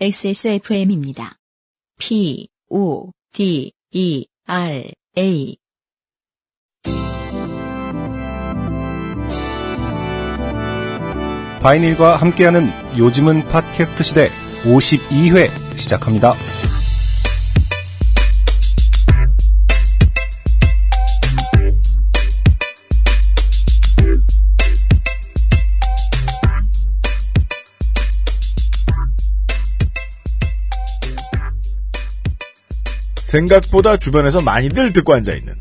XSFM입니다. P, O, D, E, R, A. 바이닐과 함께하는 요즘은 팟캐스트 시대 52회 시작합니다. 생각보다 주변에서 많이들 듣고 앉아있는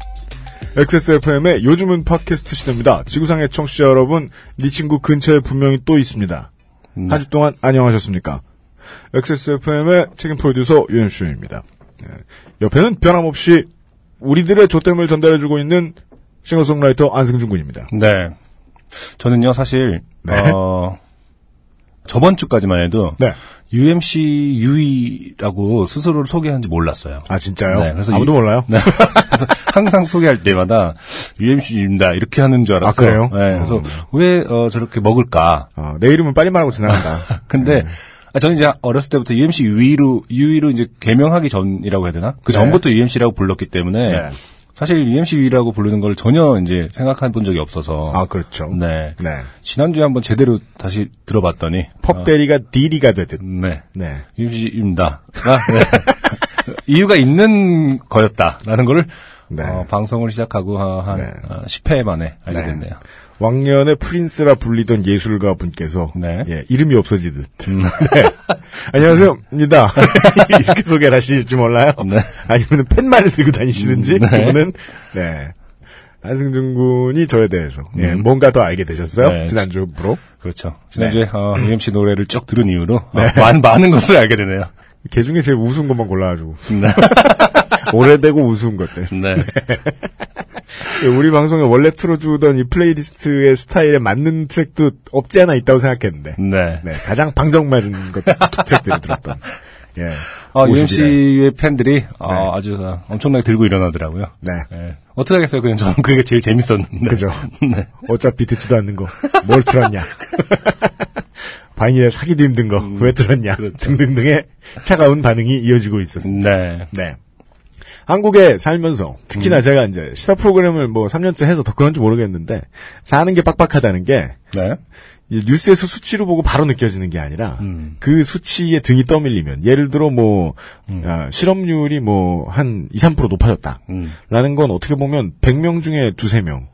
XSFM의 요즘은 팟캐스트 시대입니다. 지구상의 청취자 여러분, 네 친구 근처에 분명히 또 있습니다. 네. 한주 동안 안녕하셨습니까? XSFM의 책임 프로듀서 유현수입니다. 네. 옆에는 변함없이 우리들의 조땜을 전달해주고 있는 싱어송라이터 안승준 군입니다. 네. 저는요, 사실, 네. 어, 저번 주까지만 해도 네. UMC 유이라고 스스로를 소개하는지 몰랐어요. 아, 진짜요? 네, 그래서 아무도 이- 몰라요? 네. 그래서 항상 소개할 때마다 UMC입니다. 이렇게 하는 줄 알았어요. 아, 그래요? 네. 그래서 왜 어, 저렇게 먹을까? 어, 내 이름은 빨리 말하고 지나간다. 근데 아, 저는 이제 어렸을 때부터 UMC 유이로 유이로 이제 개명하기 전이라고 해야 되나? 그 네. 전부터 UMC라고 불렀기 때문에 네. 사실 UMC 유이라고 부르는 걸 전혀 이제 생각해 본 적이 없어서 아, 그렇죠. 네. 네. 지난주에 한번 제대로 다시 들어봤더니 펍 대리가 디리가 되듯. 네. 네. UMC입니다. 아, 네. 이유가 있는 거였다라는 거를 네. 어, 방송을 시작하고 어, 한 네. 어, 10회 만에 알게 네. 됐네요. 왕년의 프린스라 불리던 예술가 분께서 네. 예, 이름이 없어지듯 네. 안녕하세요입니다 이렇게 소개를 하실지 몰라요 네. 아니면 펜말을 들고 다니시든지 음, 네. 그거는 네 안승준 군이 저에 대해서 예, 뭔가 더 알게 되셨어요 음. 네. 지난주부로 그렇죠. 지난주에 네. 어, UMC 노래를 쭉 들은 이후로 어, 많은, 많은 것을 알게 되네요. 개 중에 제일 우스운 것만 골라가지고 네. 오래되고 우스운 것들 네. 예, 우리 방송에 원래 틀어주던 이 플레이리스트의 스타일에 맞는 트랙도 없지 않아 있다고 생각했는데 네. 네, 가장 방정맞은 것 트랙들이 들었던. 예. 어, 50이라. UMC의 팬들이 어, 네. 아주 어, 엄청나게 들고 일어나더라고요. 네. 예. 어떻게 하겠어요? 그냥 저는 그게 제일 재밌었는데. 그죠. 네. 어차피 듣지도 않는 거. 뭘 들었냐. 바이닐에 사기도 힘든 거. 왜 들었냐. 그렇죠. 등등등의 차가운 반응이 이어지고 있었습니다. 네. 네. 한국에 살면서 특히나 제가 이제 시사 프로그램을 뭐 3년째 해서 더 그런지 모르겠는데 사는 게 빡빡하다는 게 네. 이 뉴스에서 수치로 보고 바로 느껴지는 게 아니라 음. 그 수치에 등이 떠밀리면 예를 들어 뭐 아, 실업률이 뭐 한 2, 3% 높아졌다. 음. 라는 건 어떻게 보면 100명 중에 두세 명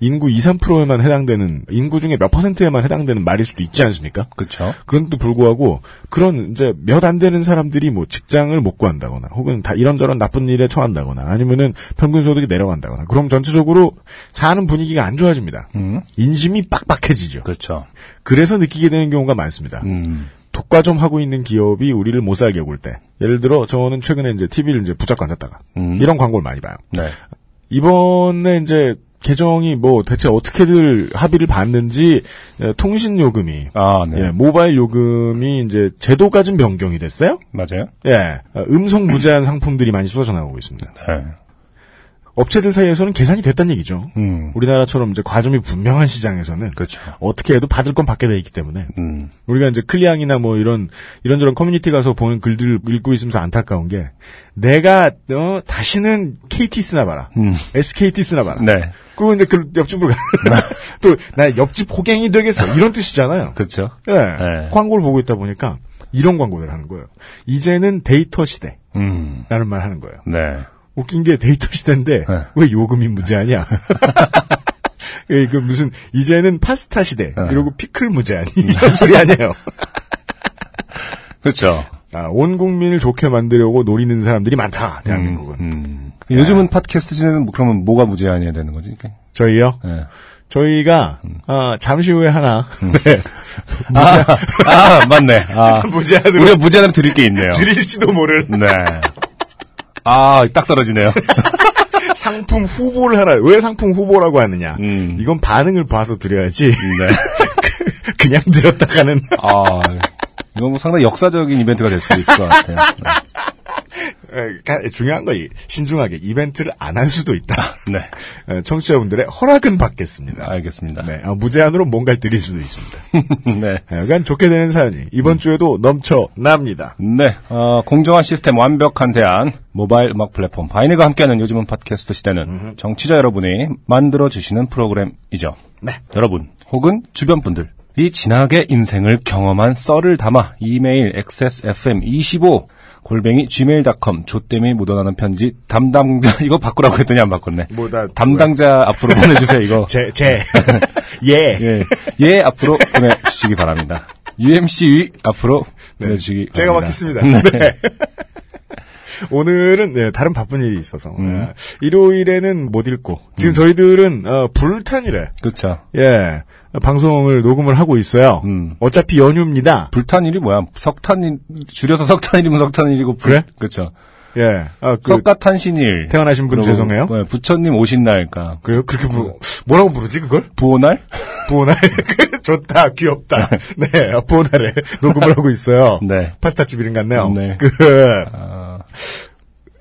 인구 2, 3%에만 해당되는 인구 중에 몇 퍼센트에만 해당되는 말일 수도 있지 않습니까? 그렇죠. 그런데도 불구하고 그런 이제 몇 안 되는 사람들이 뭐 직장을 못 구한다거나 혹은 다 이런저런 나쁜 일에 처한다거나 아니면은 평균 소득이 내려간다거나 그럼 전체적으로 사는 분위기가 안 좋아집니다. 음. 인심이 빡빡해지죠. 그렇죠. 그래서 느끼게 되는 경우가 많습니다. 음. 독과점 하고 있는 기업이 우리를 못 살게 굴 때. 예를 들어 저는 최근에 이제 TV를 이제 붙잡고 앉았다가 음. 이런 광고를 많이 봐요. 네. 이번에 이제 개정이 뭐 대체 어떻게들 합의를 봤는지 에, 통신 요금이 아, 네. 예, 모바일 요금이 이제 제도가 좀 변경이 됐어요. 맞아요. 예, 어, 음성 무제한 상품들이 많이 쏟아져 나오고 있습니다. 네. 업체들 사이에서는 계산이 됐다는 얘기죠. 음. 우리나라처럼 이제 과점이 분명한 시장에서는 그렇죠. 어떻게 해도 받을 건 받게 돼 있기 때문에 음. 우리가 이제 클리앙이나 뭐 이런 이런저런 커뮤니티 가서 보는 글들 읽고 있으면서 안타까운 게 내가 어 다시는 KT 쓰나 봐라. 음. SKT 쓰나 봐라. 네. 그리고 이제 그 옆집으로 떠나 옆집 호갱이 되겠어 이런 뜻이잖아요. 그렇죠. 예. 네. 광고를 보고 있다 보니까 이런 광고를 하는 거예요. 이제는 데이터 시대라는 음. 말 하는 거예요. 네. 웃긴 게 데이터 시대인데 네. 왜 요금이 무제한이야? 예, 그 무슨 이제는 파스타 시대 네. 이러고 피클 무제한 이런 소리 아니에요. 그렇죠. 아, 온 국민을 좋게 만들려고 노리는 사람들이 많다 대한민국은. 음. 요즘은 팟캐스트 시대는 뭐 그러면 뭐가 무제한이어야 되는 거지? 그러니까. 저희요. 네. 저희가 아, 잠시 후에 하나 네, 아, 아, 맞네. 아, 무제한으로 우리가 무제한으로 드릴 게 있네요. 드릴지도 모를 네. 아, 딱 떨어지네요. 상품 후보를 하나. 왜 상품 후보라고 하느냐? 음. 이건 반응을 봐서 드려야지. 네. 그냥 드렸다가는 아, 이건 뭐 상당히 역사적인 이벤트가 될수 있을 것 같아요. 네. 중요한 거 이- 신중하게 이벤트를 안 할 수도 있다. 네. 에, 청취자분들의 허락은 받겠습니다. 알겠습니다. 네, 아, 무제한으로 뭔가를 드릴 수도 있습니다. 네. 약간 좋게 되는 사연이 이번 주에도 넘쳐납니다. 네, 어, 공정한 시스템 완벽한 대안, 모바일 음악 플랫폼 바이네가 함께하는 요즘은 팟캐스트 시대는 정치자 여러분이 만들어주시는 프로그램이죠. 네. 여러분, 혹은 주변 분들이 지나게 인생을 경험한 썰을 담아 이메일 xsfm25 골뱅이 gmail.com 조땜이 묻어나는 편지 담당자 이거 바꾸라고 했더니 안 바꿨네. 뭐다 담당자 앞으로 보내주세요 이거. 제, 제, 예. 예, 예 앞으로 보내주시기 바랍니다. UMC 앞으로 보내주시기 제가 바랍니다. 맡겠습니다. 네. 오늘은 네, 다른 바쁜 일이 있어서 음. 네, 일요일에는 못 읽고 지금 저희들은 어, 불탄일에 그렇죠. 예 방송을 녹음을 하고 있어요. 음. 어차피 연휴입니다. 불탄일이 뭐야? 석탄일 줄여서 석탄일이면 석탄일이고 불, 그래? 그렇죠. 예, 아, 그 석가탄신일. 태어나신 분 그리고 죄송해요. 네, 부처님 오신 날까? 그래요? 그렇게 부르 뭐라고 부르지 그걸? 부호날? 부오날 좋다 귀엽다. 네 부오날에 녹음을 하고 있어요. 네. 파스타집 이름 같네요. 네. 그 아,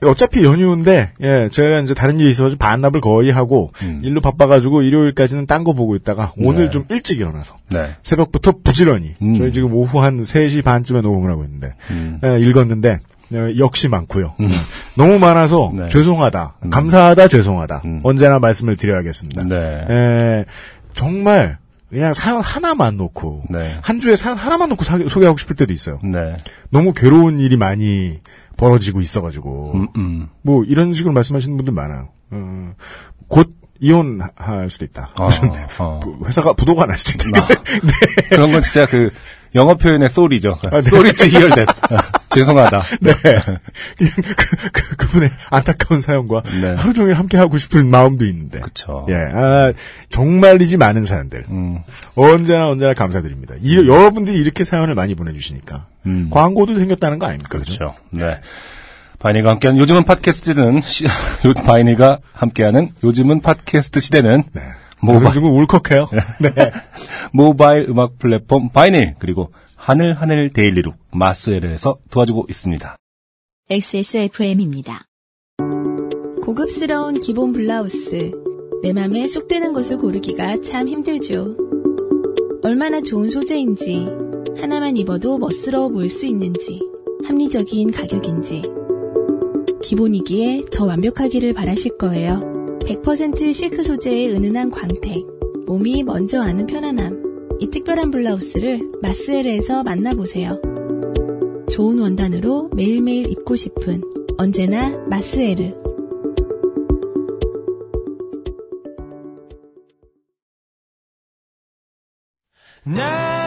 어차피 연휴인데, 예, 제가 이제 다른 일이 있어서 반납을 거의 하고, 음. 일로 바빠가지고 일요일까지는 딴 거 보고 있다가, 오늘 네. 좀 일찍 일어나서, 네. 새벽부터 부지런히, 음. 저희 지금 오후 한 3시 반쯤에 녹음을 하고 있는데, 음. 예, 읽었는데, 예, 역시 많고요. 너무 많아서, 네. 죄송하다, 감사하다, 죄송하다, 음. 언제나 말씀을 드려야겠습니다. 네. 예, 정말, 그냥 사연 하나만 놓고, 네. 한 주에 사연 하나만 놓고 사- 소개하고 싶을 때도 있어요. 네. 너무 괴로운 일이 많이 벌어지고 있어가지고, 음, 음. 뭐 이런 식으로 말씀하시는 분들 많아요. 어, 곧 이혼할 수도 있다. 어, 어. 부- 회사가 부도가 날 수도 있다. 그런 건 진짜 그 영어 표현의 쏘리죠. 아, 네. hear that. 아, 죄송하다. 네. 그냥 그, 그, 그 분의 안타까운 사연과 네. 하루 종일 함께 하고 싶은 마음도 있는데. 그쵸. 예, 아, 정말이지 많은 사연들. 음, 언제나 언제나 감사드립니다. 이, 여러분들이 이렇게 사연을 많이 보내주시니까. 음. 광고도 생겼다는 거 아닙니까? 그죠? 그렇죠. 네. 바이닐과 함께하는 요즘은 팟캐스트는 시, 요- 바이닐과 함께하는 요즘은 팟캐스트 시대는 모바... 모바, 중은 울컥해요. 네. 모바일 음악 플랫폼 바이닐 그리고 하늘 하늘 daily look 마스엘에서 도와주고 있습니다. XSFM입니다. 고급스러운 기본 블라우스. 내 맘에 쏙 드는 것을 고르기가 참 힘들죠. 얼마나 좋은 소재인지, 하나만 입어도 멋스러워 보일 수 있는지, 합리적인 가격인지. 기본이기에 더 완벽하기를 바라실 거예요. 100% 실크 소재의 은은한 광택, 몸이 먼저 아는 편안함. 이 특별한 블라우스를 마스엘에서 만나보세요. 좋은 원단으로 매일매일 입고 싶은 언제나 마스에르. 날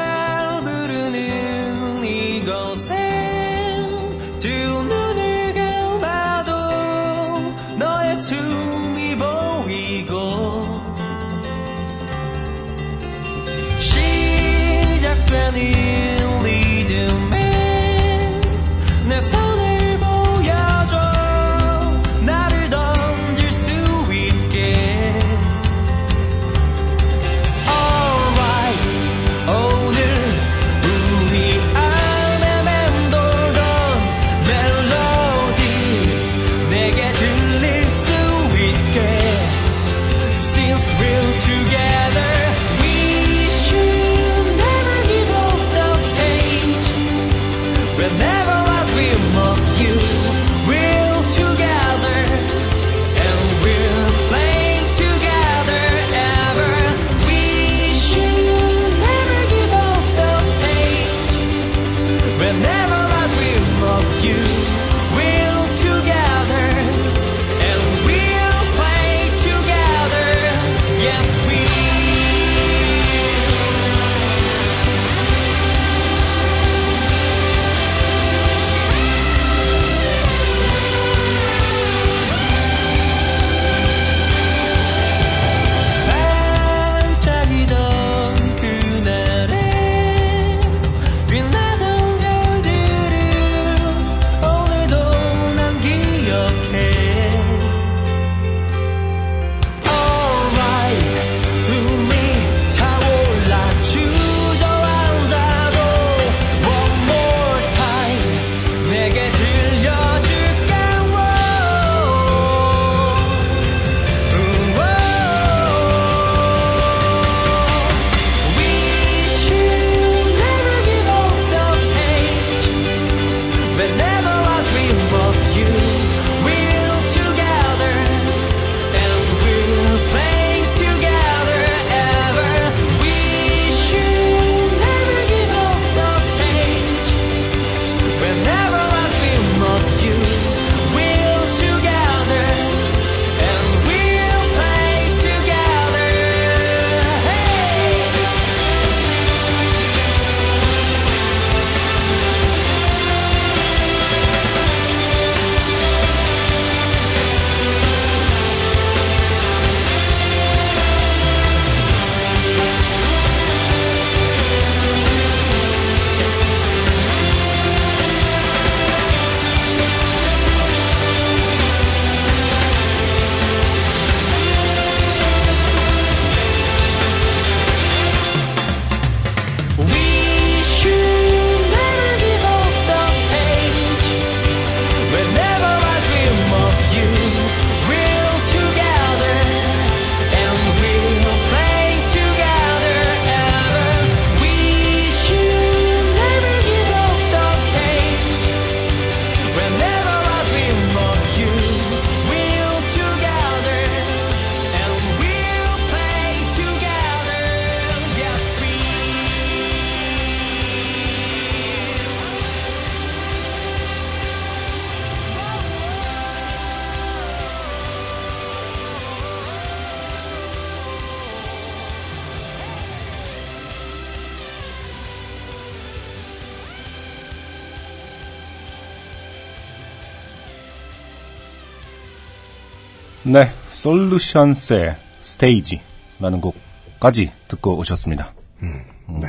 솔루션스의 스테이지라는 곡까지 듣고 오셨습니다. 네.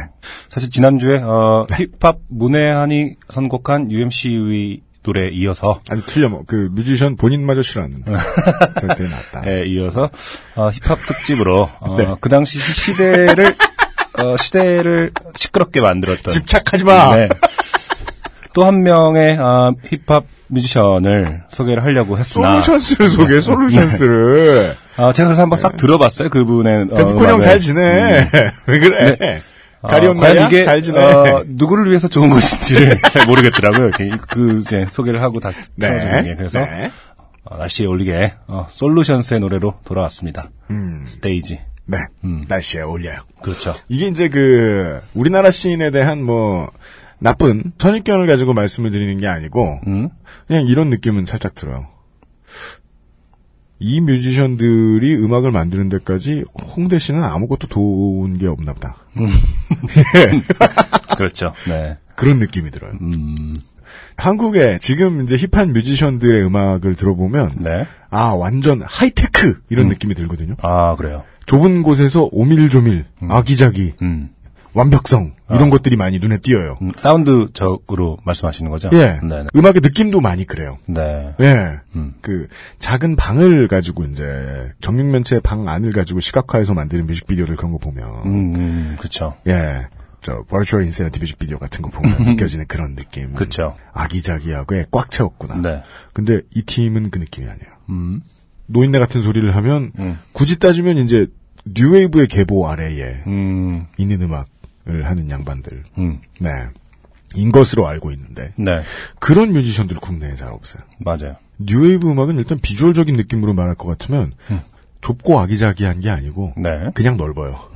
사실 지난주에 어, 힙합 문외한이 선곡한 UMC의 노래에 이어서 아니 틀려 뭐그 뮤지션 본인마저 싫어하는데 절대 낫다. 에 이어서 어, 힙합 특집으로 어, 네. 그 당시 시- 시대를 어, 시대를 시끄럽게 만들었던 집착하지 마. 네. 또 한 명의 아, 힙합 뮤지션을 소개를 하려고 했으나 솔루션스를 소개, 솔루션스를. 아, 제가 그래서 한번 싹 들어봤어요 그분의 어, 데프콘 형 음악을. 잘 지내. 왜 그래? 아, 가리온나야 과연 이게 잘 지내. 어, 누구를 위해서 좋은 것인지를 잘 모르겠더라고요. 그 이제 소개를 하고 다시 틀어주는 게 그래서 네. 어, 날씨에 올리게 어, 솔루션스의 노래로 돌아왔습니다. 음. 스테이지. 네. 음. 날씨에 올려요. 그렇죠. 이게 이제 그 우리나라 시인에 대한 뭐 나쁜 선입견을 가지고 말씀을 드리는 게 아니고 음. 그냥 이런 느낌은 살짝 들어요. 이 뮤지션들이 음악을 만드는 데까지 홍대 씨는 아무것도 도운 게 없나 보다. 그렇죠. 네. 그런 느낌이 들어요. 음. 한국에 지금 이제 힙한 뮤지션들의 음악을 들어보면 네. 아 완전 하이테크 이런 느낌이 들거든요. 아, 그래요. 좁은 곳에서 오밀조밀, 아기자기, 음. 완벽성 이런 것들이 많이 눈에 띄어요. 음, 사운드적으로 말씀하시는 거죠? 예, 네. 네. 음악의 느낌도 많이 그래요. 네. 예, 음. 그 작은 방을 가지고 이제 정육면체의 방 안을 가지고 시각화해서 만드는 뮤직비디오들 그런 거 보면 음, 음, 그쵸. 예, 저 버추얼 인세니티 뮤직비디오 같은 거 보면 느껴지는 그런 느낌. 그쵸. 아기자기하게 꽉 채웠구나. 네. 근데 이 팀은 그 느낌이 아니에요. 음. 노인네 같은 소리를 하면 음. 굳이 따지면 이제 뉴웨이브의 계보 아래에 음. 있는 음악을 하는 양반들. 음. 네. 인 것으로 알고 있는데 네. 그런 뮤지션들 국내에 잘 없어요. 맞아요. 뉴웨이브 음악은 일단 비주얼적인 느낌으로 말할 것 같으면 좁고 아기자기한 게 아니고 네. 그냥 넓어요.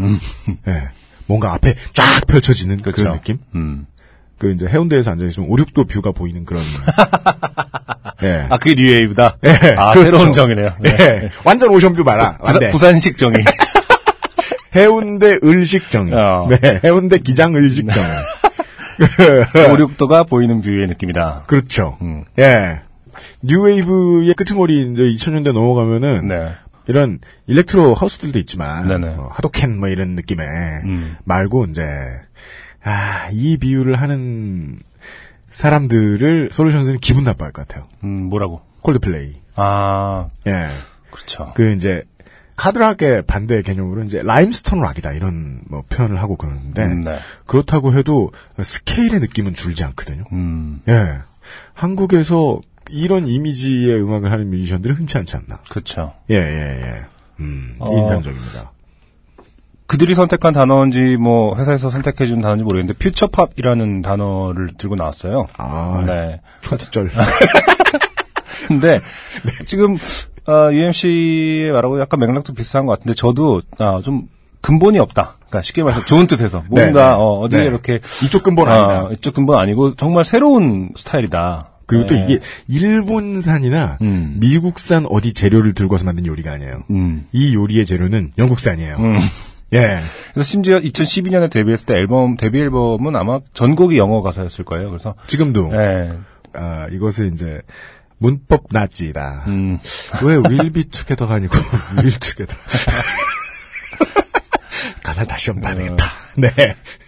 예. 뭔가 앞에 쫙 펼쳐지는 그 그렇죠. 런 느낌? 음. 그 이제 해운대에서 앉아 있으면 오륙도 view가 보이는 그런. 예. 아, 그게 뉴웨이브다? 예, 아, 그렇죠. 새로운 정이네요. 네. 예. 완전 오션뷰 봐라. 부산. 부산식 정이. 해운대 을식정. 어. 네. 해운대 기장 을식정. 오륙도가 보이는 뷰의 느낌이다. 그렇죠. 음. 예. 뉴웨이브의 끄트머리 이제 2000년대 넘어가면은 네. 이런 일렉트로 하우스들도 있지만. 어, 하도켄 뭐 이런 느낌의 음. 말고 이제 아, 이 비유를 하는 사람들을 솔루션스는 기분 나빠할 것 같아요. 음, 뭐라고? 콜드플레이. 아, 예. 그렇죠. 그 이제 하드락의 반대 개념으로 이제 라임스톤 락이다 이런 뭐 표현을 하고 그러는데 음, 네. 그렇다고 해도 스케일의 느낌은 줄지 않거든요. 음, 예. 한국에서 이런 이미지의 음악을 하는 뮤지션들은 흔치 않지 않나. 그렇죠. 예, 예, 예. 음, 어. 인상적입니다. 그들이 선택한 단어인지 뭐 회사에서 선택해 준 단어인지 모르겠는데 퓨처팝이라는 단어를 들고 나왔어요. 아, 네. 초티절. 근데 네. 지금 어, UMC의 말하고 약간 맥락도 비슷한 것 같은데 저도 아, 좀 근본이 없다. 그러니까 쉽게 말해서 좋은 뜻에서 뭔가 네, 네. 어, 어디에 네. 이렇게 이쪽 근본 아니다. 어, 이쪽 근본 아니고 정말 새로운 스타일이다. 그리고 또 네. 이게 일본산이나 음. 미국산 어디 재료를 들고 와서 만든 요리가 아니에요. 음. 이 요리의 재료는 영국산이에요. 음. 예. 그래서 심지어 2012년에 데뷔했을 때 앨범 데뷔 앨범은 아마 전곡이 영어 가사였을 거예요. 그래서 지금도 예. 아, 이것을 이제 문법 나지다. 음. 왜 will be together가 아니고 will together. 가사 다시 한번 봐야 되겠다. 네.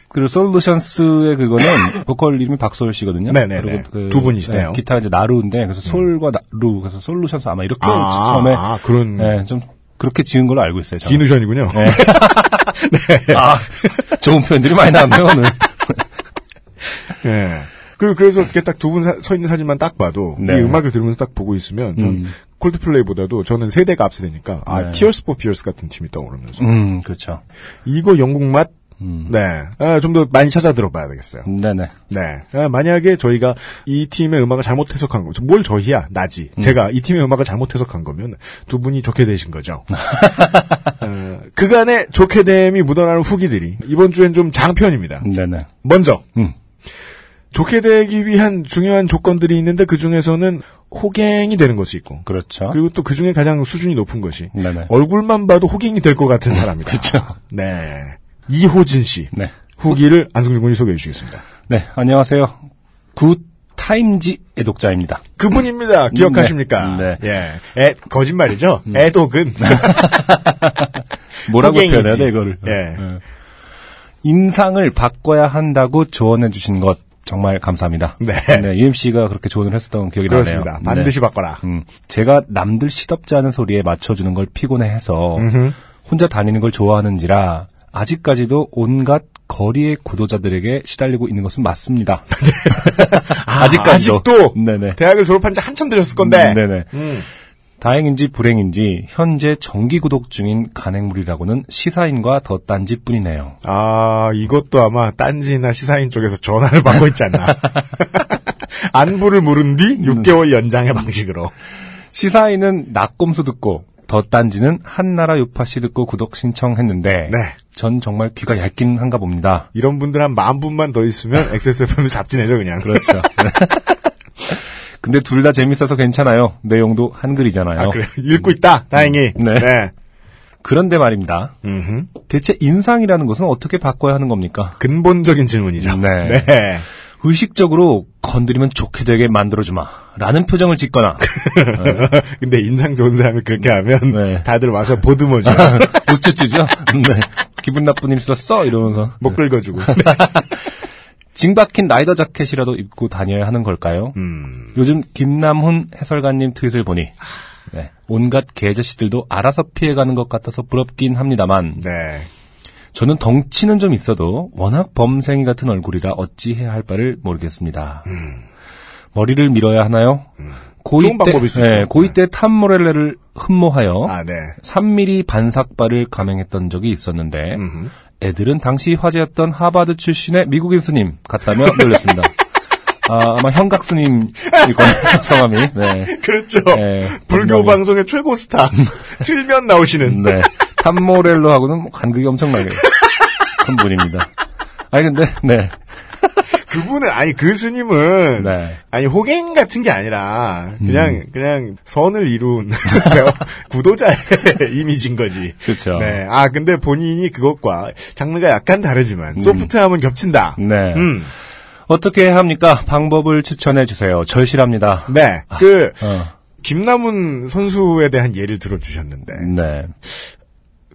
그리고 솔루션스의 그거는 보컬 이름이 박소율 씨거든요. 네네네. 그리고 그, 두 분이시네요. 음. 네, 기타 이제 나루인데 그래서 솔과 나루 그래서 솔루션스 아마 이렇게 아, 처음에 아, 그런 네, 좀 그렇게 지은 걸로 알고 있어요. 저는. 진우션이군요. 네. 아, 좋은 표현들이 많이 나왔네요 오늘. 예. 그, 그래서 이렇게 딱 두 분 서 있는 사진만 딱 봐도, 네. 이 음악을 들으면서 딱 보고 있으면, 전 음. 콜드플레이보다도 저는 세대가 앞서되니까, 아, 네. Tears for Fears 같은 팀이 떠오르면서. 음, 그렇죠. 이거 영국 맛, 음. 네. 아, 좀 더 많이 찾아 들어봐야 되겠어요. 네네. 네. 아, 만약에 저희가 이 팀의 음악을 잘못 해석한 거, 뭘 저희야, 나지. 음. 제가 이 팀의 음악을 잘못 해석한 거면 두 분이 좋게 되신 거죠. 어, 그간의 좋게 됨이 묻어나는 후기들이 이번 주엔 좀 장편입니다. 네네. 먼저, 음. 좋게 되기 위한 중요한 조건들이 있는데 그 중에서는 호갱이 되는 것이 있고, 그렇죠. 그리고 또 그 중에 가장 수준이 높은 것이 네네. 얼굴만 봐도 호갱이 될 것 같은 사람이다. 그렇죠. 네. 이호진 씨 네. 후기를 안승준 군이 소개해 주시겠습니다. 네, 안녕하세요. 굿 타임지 애독자입니다. 그분입니다. 기억하십니까? 네. 예. 애, 거짓말이죠? 애독은. 뭐라고. 표현해야 돼, 이거를. 예. 어. 인상을 바꿔야 한다고 조언해 주신 것 정말 감사합니다. 네. UMC가 그렇게 조언을 했었던 기억이 그렇습니다. 나네요. 반드시 네. 바꿔라. 음, 제가 남들 시덥지 않은 소리에 맞춰주는 걸 피곤해해서 음흠. 혼자 다니는 걸 좋아하는지라 아직까지도 온갖 거리의 구도자들에게 시달리고 있는 것은 맞습니다. 아 직까지도. 아직도 네네. 대학을 졸업한 지 한참 되셨을 건데. 음, 네네. 음. 다행인지 불행인지 현재 정기 구독 중인 간행물이라고는 시사인과 더 딴지뿐이네요. 아, 이것도 아마 딴지나 시사인 쪽에서 전화를 받고 있지 않나. 안부를 물은 뒤 6개월 연장의 방식으로. 시사인은 낙곰수 듣고 더 딴지는 한나라 요파씨 듣고 구독 신청했는데 네. 전 정말 귀가 얇긴 한가 봅니다. 이런 분들 한 만 분만 더 있으면 XSFM도 잡지 내죠, 그냥. 그렇죠. 근데 둘 다 재밌어서 괜찮아요. 내용도 한글이잖아요. 아, 그래. 읽고 있다. 다행히. 네. 네. 그런데 말입니다. 음흠. 대체 인상이라는 것은 어떻게 바꿔야 하는 겁니까? 근본적인 질문이죠. 네. 네. 의식적으로 건드리면 좋게 되게 만들어주마. 라는 표정을 짓거나, 근데 인상 좋은 사람이 그렇게 하면 네. 다들 와서 보듬어줘. 우쭈쭈죠? 네. 기분 나쁜 일 있었어? 이러면서. 목 긁어주고. 징 박힌 라이더 자켓이라도 입고 다녀야 하는 걸까요? 음. 요즘 김남훈 해설가님 트윗을 보니, 네, 온갖 개저씨들도 알아서 피해가는 것 같아서 부럽긴 합니다만, 네. 저는 덩치는 좀 있어도 워낙 범생이 같은 얼굴이라 어찌 해야 할 바를 모르겠습니다. 머리를 밀어야 하나요? 고2 음. 좋은 때, 방법일 수 있죠. 네, 고2 때 탐모렐레를 흠모하여 아, 네. 3mm 반삭발을 감행했던 적이 있었는데 음흠. 애들은 당시 화제였던 하바드 출신의 미국인 스님 같다며 놀렸습니다. 아, 아마 현각 스님일 거예요, 성함이. 네. 그렇죠. 네, 불교. 방송의 최고 스타. 틀면 나오시는. 네. 탐모렐로하고는 뭐 간극이 엄청나게 큰 분입니다. 아니, 근데, 네. 그분은, 아니, 그 스님은. 네. 아니, 호갱 같은 게 아니라, 그냥, 음. 그냥 선을 이룬 구도자의 이미지인 거지. 그렇죠. 네. 아, 근데 본인이 그것과 장르가 약간 다르지만, 소프트함은 겹친다. 네. 음. 어떻게 합니까? 방법을 추천해 주세요. 절실합니다. 네. 그, 어. 김남훈 선수에 대한 예를 들어 주셨는데, 네.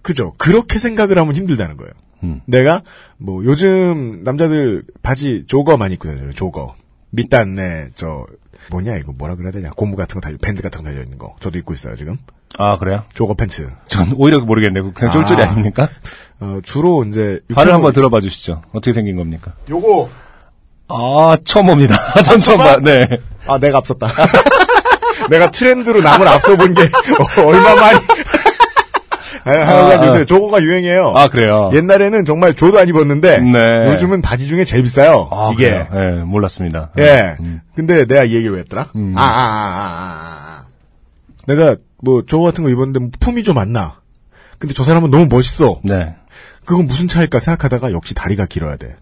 그죠. 그렇게 생각을 하면 힘들다는 거예요. 음. 내가, 뭐, 요즘 남자들 바지 조거 많이 입고 다녀요, 조거. 밑단에, 저, 뭐냐, 이거 뭐라 그래야 되냐. 고무 같은 거 달려, 밴드 같은 거 달려 있는 거. 저도 입고 있어요, 지금. 아, 그래요? 조거 팬츠. 전 오히려 모르겠네요. 그냥 쫄쫄이 아. 아. 닙니까 어, 주로 이제. 발을 한번 들어봐 주시죠. 어떻게 생긴 겁니까? 요거, 아, 처음 봅니다. 전 처음 봐. 네. 아, 내가 앞섰다. 내가 트렌드로 남을 앞서 본 게, 어, 얼마 만이. 하여간 아, 요새 아. 조거가 유행이에요. 아, 그래요? 옛날에는 정말 조도 안 입었는데, 네. 요즘은 바지 중에 제일 비싸요. 아, 이게. 예, 몰랐습니다. 예. 음. 근데 내가 이 얘기를 왜 했더라? 음. 아, 아, 아, 아, 아, 아. 내가 뭐 저거 같은 거 입었는데 뭐 품이 좀 안 나. 근데 저 사람은 너무 멋있어. 네. 그건 무슨 차일까 생각하다가 역시 다리가 길어야 돼.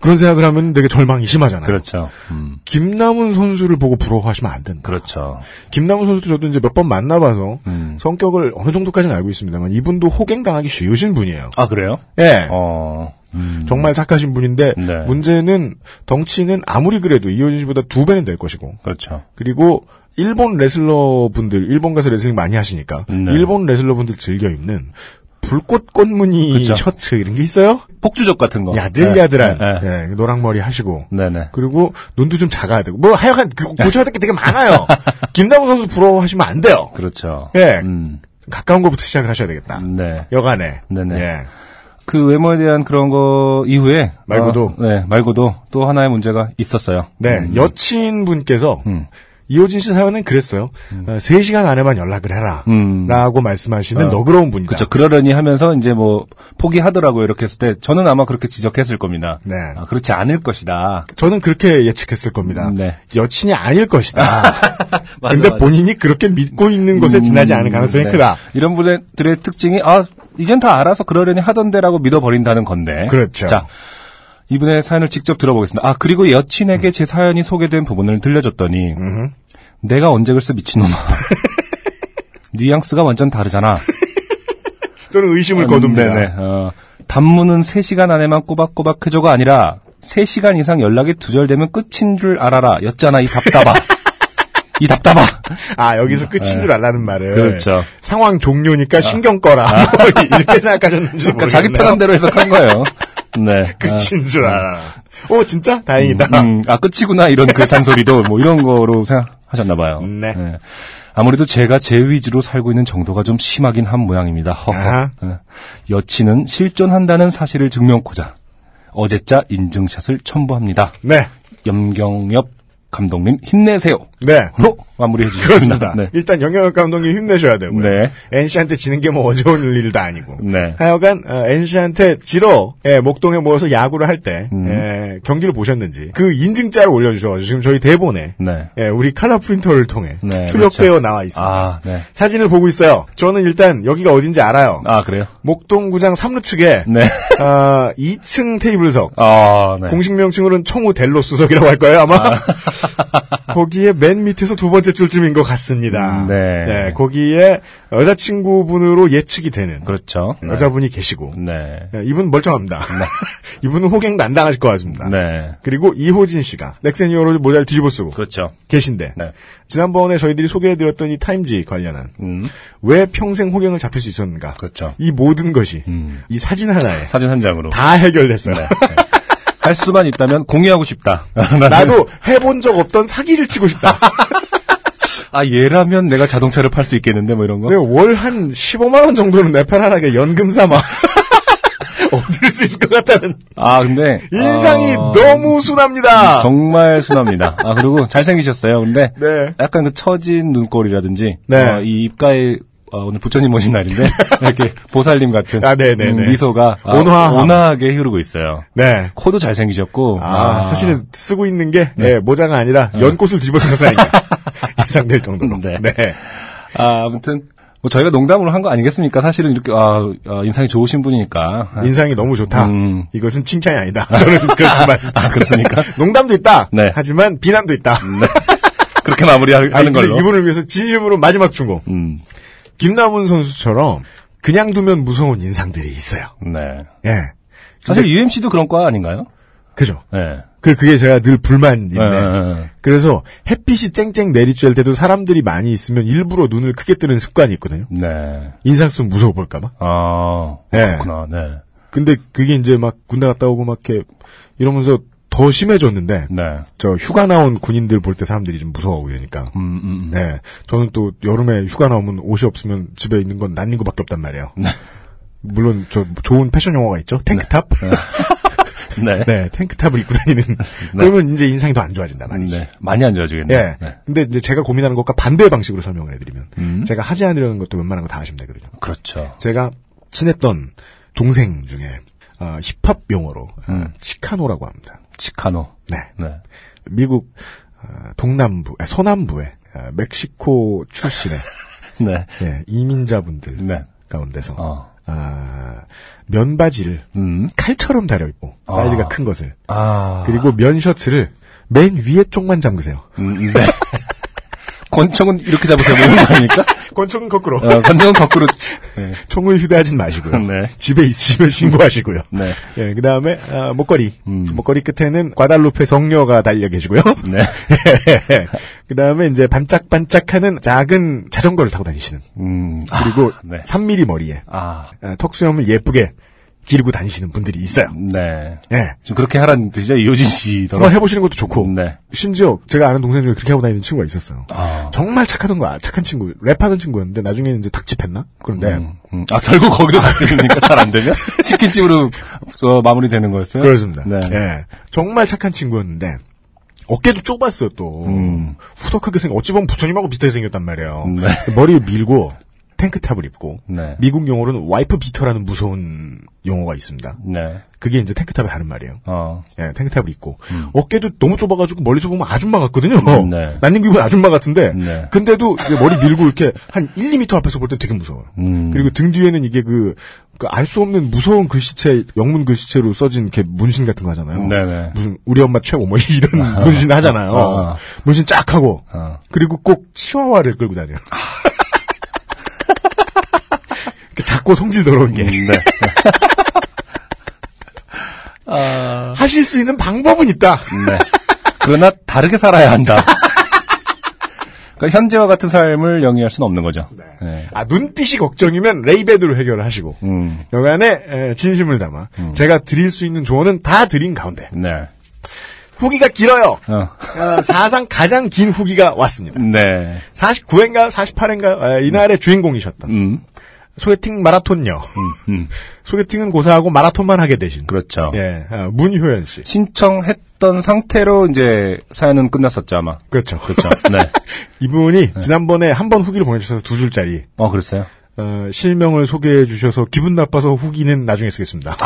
그런 생각을 하면 되게 절망이 심하잖아요. 음. 그렇죠. 음. 김남훈 선수를 보고 부러워하시면 안 된다. 그렇죠. 김남훈 선수도 저도 이제 몇 번 만나봐서 음. 성격을 어느 정도까지는 알고 있습니다만 이분도 호갱당하기 쉬우신 분이에요. 아, 그래요? 예. 어. 음. 정말 착하신 분인데 네. 문제는 덩치는 아무리 그래도 이효진 씨보다 두 배는 될 것이고 그렇죠. 그리고 일본 레슬러 분들, 일본 가서 레슬링 많이 하시니까 네. 일본 레슬러 분들 즐겨 입는 불꽃 꽃무늬 그쵸. 셔츠 이런 게 있어요? 폭주족 같은 거. 야들야들한 네, 네. 예, 노랑머리 하시고 네네. 그리고 눈도 좀 작아야 되고 뭐 하여간 그 고쳐야 될 게 되게 많아요. 김남훈 선수 부러워하시면 안 돼요. 그렇죠. 예. 음. 가까운 것부터 시작을 하셔야 되겠다. 네. 여간에. 네네. 예. 그 외모에 대한 그런 거 이후에 말고도? 어, 네 말고도 또 하나의 문제가 있었어요. 네, 음. 여친 분께서 음. 이호진 씨 사연은 그랬어요. 어, 3시간 안에만 연락을 해라. 음. 라고 말씀하시는 어. 너그러운 분이다. 그렇죠. 그러려니 하면서 이제 뭐 포기하더라고요. 이렇게 했을 때 저는 아마 그렇게 지적했을 겁니다. 네. 아, 그렇지 않을 것이다. 저는 그렇게 예측했을 겁니다. 네. 여친이 아닐 것이다. 맞아, 근데 맞아. 본인이 그렇게 믿고 있는 것에 지나지 않을 가능성이 네. 크다. 이런 분들의 특징이 아 이젠 다 알아서 그러려니 하던데라고 믿어버린다는 건데. 그렇죠. 자 이분의 사연을 직접 들어보겠습니다. 아 그리고 여친에게 제 사연이 소개된 부분을 들려줬더니 음흠. 내가 언제 글쎄 미친놈아. 뉘앙스가 완전 다르잖아. 저는 의심을 거둡니다. 네네. 어, 단문은 3시간 안에만 꼬박꼬박 해줘가 아니라 3시간 이상 연락이 두절되면 끝인 줄 알아라. 였잖아, 이 답답아. 이 답답아. 아, 여기서 끝인 줄 알라는 말을. 네. 그렇죠. 상황 종료니까 신경 꺼라. 뭐 이렇게 생각하셨는지 그러니까 모르겠네요. 자기 편한 대로 해석한 거예요. 네. 끝인 줄 알아. 오, 진짜? 다행이다. 아, 음, 아, 끝이구나. 이런 그 잔소리도 뭐 이런 거로 생각하셨나봐요. 네. 아무래도 제가 제 위주로 살고 있는 정도가 좀 심하긴 한 모양입니다. 허허. 예. 여친은 실존한다는 사실을 증명코자 어제자 인증샷을 첨부합니다. 네. 염경엽 감독님 힘내세요. 네. 로 마무리해 주셨습니다. 네. 일단 영영혁 감독님 힘내셔야 되고요. 네. NC한테 지는 게 뭐 어려운 일도 아니고. 네. 하여간 어, NC한테 지러 예, 목동에 모여서 야구를 할때 음. 경기를 보셨는지 그 인증자를 올려주셔가지고 지금 저희 대본에 네. 예, 우리 칼라 프린터를 통해 네, 출력되어 그렇죠. 나와 있습니다. 아, 네. 사진을 보고 있어요. 저는 일단 여기가 어딘지 알아요. 아, 그래요? 목동구장 3루 측에 네. 어, 2층 테이블석 아, 네. 공식 명칭으로는 청우 델로스석이라고 할 거예요 아마 거기에 맨 밑에서 두 번째 줄쯤인 것 같습니다. 음, 네. 거기에 여자친구분으로 예측이 되는 그렇죠. 네. 여자분이 계시고 네. 예, 이분 멀쩡합니다. 이분은 호갱도 안 당하실 것 같습니다. 네. 그리고 이호진 씨가 넥센이어로 모자를 뒤집어 쓰고 그렇죠. 계신데 네. 지난번에 저희들이 소개해드렸던 이 타임지 관련한 음. 왜 평생 호갱을 잡힐 수 있었는가 그렇죠. 이 모든 것이 음. 이 사진 하나에 사진 한 장으로. 다 해결됐어요. 네. 할 수만 있다면 공유하고 싶다. 나도 해본 적 없던 사기를 치고 싶다. 아 얘라면 내가 자동차를 팔 수 있겠는데 뭐 이런 거. 월 한 15만 원 정도는 내 편안하게 연금 삼아 얻을 수 있을 것 같다는 아 근데 인상이 어, 너무 순합니다. 정말 순합니다. 아 그리고 잘생기셨어요. 근데 네. 약간 그 처진 눈꼬리라든지 네. 어, 이 입가에 어, 오늘 부처님 오신 날인데 이렇게 보살님 같은 아, 네네네. 음, 미소가 아, 온화함. 온화하게 흐르고 있어요. 네. 코도 잘 생기셨고 아, 사실은 쓰고 있는 게 네, 모자가 아니라 연꽃을 뒤집어 쓴 것이 아닌가 예상될 정도로. 네. 네. 아, 아무튼 뭐 저희가 농담으로 한 거 아니겠습니까? 사실은 이렇게 아, 아, 인상이 좋으신 분이니까 아, 인상이 너무 좋다. 음. 이것은 칭찬이 아니다. 저는 그렇지만. 아, 그렇습니까? 농담도 있다. 네. 하지만 비난도 있다. 그렇게 마무리하는 아니, 근데 걸로. 이분을 위해서 진심으로 마지막 충고. 음, 김남훈 선수처럼 그냥 두면 무서운 인상들이 있어요. 네. 예. 사실 UMC도 그런 과 아닌가요? 그죠. 네. 그, 그게 제가 늘 불만인데. 네. 그래서 햇빛이 쨍쨍 내리쬐을 때도 사람들이 많이 있으면 일부러 눈을 크게 뜨는 습관이 있거든요. 네. 인상 쓰면 무서워 볼까봐. 아, 네. 그렇구나. 네. 근데 그게 이제 막 군대 갔다 오고 막 이렇게 이러면서 더 심해졌는데, 네. 저 휴가 나온 군인들 볼 때 사람들이 좀 무서워하고 이러니까. 음, 음, 음. 네. 저는 또 여름에 휴가 나오면 옷이 없으면 집에 있는 건 난닝 구밖에 없단 말이에요. 물론 저 좋은 패션 용어가 있죠. 탱크탑. 네. 네, 탱크탑을 입고 다니는. 그러면 이제 인상이 더 안 좋아진단 말이지. 네. 많이 안 좋아지겠네요. 예. 네. 근데 이제 제가 고민하는 것과 반대의 방식으로 설명을 해드리면, 음. 제가 하지 않으려는 것도 웬만한 거 다 하시면 되거든요. 그렇죠. 제가 친했던 동생 중에 어, 힙합 용어로 어, 음. 치카노라고 합니다. 치카노. 네. 네. 미국 어, 동남부, 아, 서남부의 어, 멕시코 출신의 네. 예, 이민자분들 네. 가운데서 어. 아, 면바지를 음. 칼처럼 다려 입고 사이즈가 아. 큰 것을 아. 그리고 면 셔츠를 맨 위에 쪽만 잠그세요. 음, 네. 권총은 이렇게 잡으세요. 뭐 이런 거 아닙니까? 권총은 거꾸로. 어, 권총은 거꾸로. 네. 총을 휴대하진 마시고요. 네. 집에 있으면 신고하시고요. 네. 예, 그 다음에, 아, 목걸이. 음. 목걸이 끝에는 과달루페 성녀가 달려 계시고요. 네. 그 다음에 이제 반짝반짝하는 작은 자전거를 타고 다니시는. 음. 그리고 아, 네. 3mm 머리에 아. 아, 턱수염을 예쁘게 기르고 다니시는 분들이 있어요. 네. 예. 지금 그렇게 하라는 뜻이죠? 이효진 씨더러. 한번 해보시는 것도 좋고. 네. 심지어 제가 아는 동생 중에 그렇게 하고 다니는 친구가 있었어요. 아. 정말 착하던 거야. 착한 친구. 랩하던 친구였는데 나중에는 이제 닭집했나? 그런데 음, 음. 아, 결국 거기도 닭집입니까? 잘 안 되면? 치킨집으로 저, 마무리되는 거였어요? 그렇습니다. 네. 예. 정말 착한 친구였는데 어깨도 좁았어요 또. 음. 후덕하게 생겨. 어찌 보면 부처님하고 비슷하게 생겼단 말이에요. 네. 머리를 밀고 탱크탑을 입고 네. 미국 용어로는 와이프 비터라는 무서운 용어가 있습니다. 네. 그게 이제 탱크탑의 다른 말이에요. 어. 예, 탱크탑을 입고 어깨도 너무 좁아가지고 멀리서 보면 아줌마 같거든요. 음, 네. 난닝기분 아줌마 같은데 네. 근데도 이제 머리 밀고 이렇게 한 1, 2미터 앞에서 볼 때 되게 무서워요. 음. 그리고 등 뒤에는 이게 그, 알수 없는 무서운 글씨체, 영문 글씨체로 써진 이렇게 문신 같은 거 하잖아요. 네네. 무슨 우리 엄마 최고 뭐 이런 문신 하잖아요. 아. 문신 쫙 하고 어. 그리고 꼭 치와와를 끌고 다녀요. 그 작고 성질 더러운 게. 네. 하여간 하실 수 있는 방법은 있다. 네. 그러나 다르게 살아야 한다. 그러니까 현재와 같은 삶을 영위할 수는 없는 거죠. 네. 아, 눈빛이 걱정이면 레이베드로 해결을 하시고, 음. 여간에 에, 진심을 담아 제가 드릴 수 있는 조언은 다 드린 가운데 네. 후기가 길어요. 어. 어, 사상 가장 긴 후기가 왔습니다. 네. 49회인가 48회인가 이날의 주인공이셨던 음. 소개팅 마라톤녀. 음. 소개팅은 고사하고 마라톤만 하게 되신 그렇죠. 예, 어, 문효연 씨. 신청했던 상태로 이제 사연은 끝났었죠, 아마. 그렇죠. 그렇죠. 네. 이분이 지난번에 한 번 후기를 보내주셔서 두 줄짜리 어, 그랬어요? 어, 실명을 소개해 주셔서 기분 나빠서 후기는 나중에 쓰겠습니다.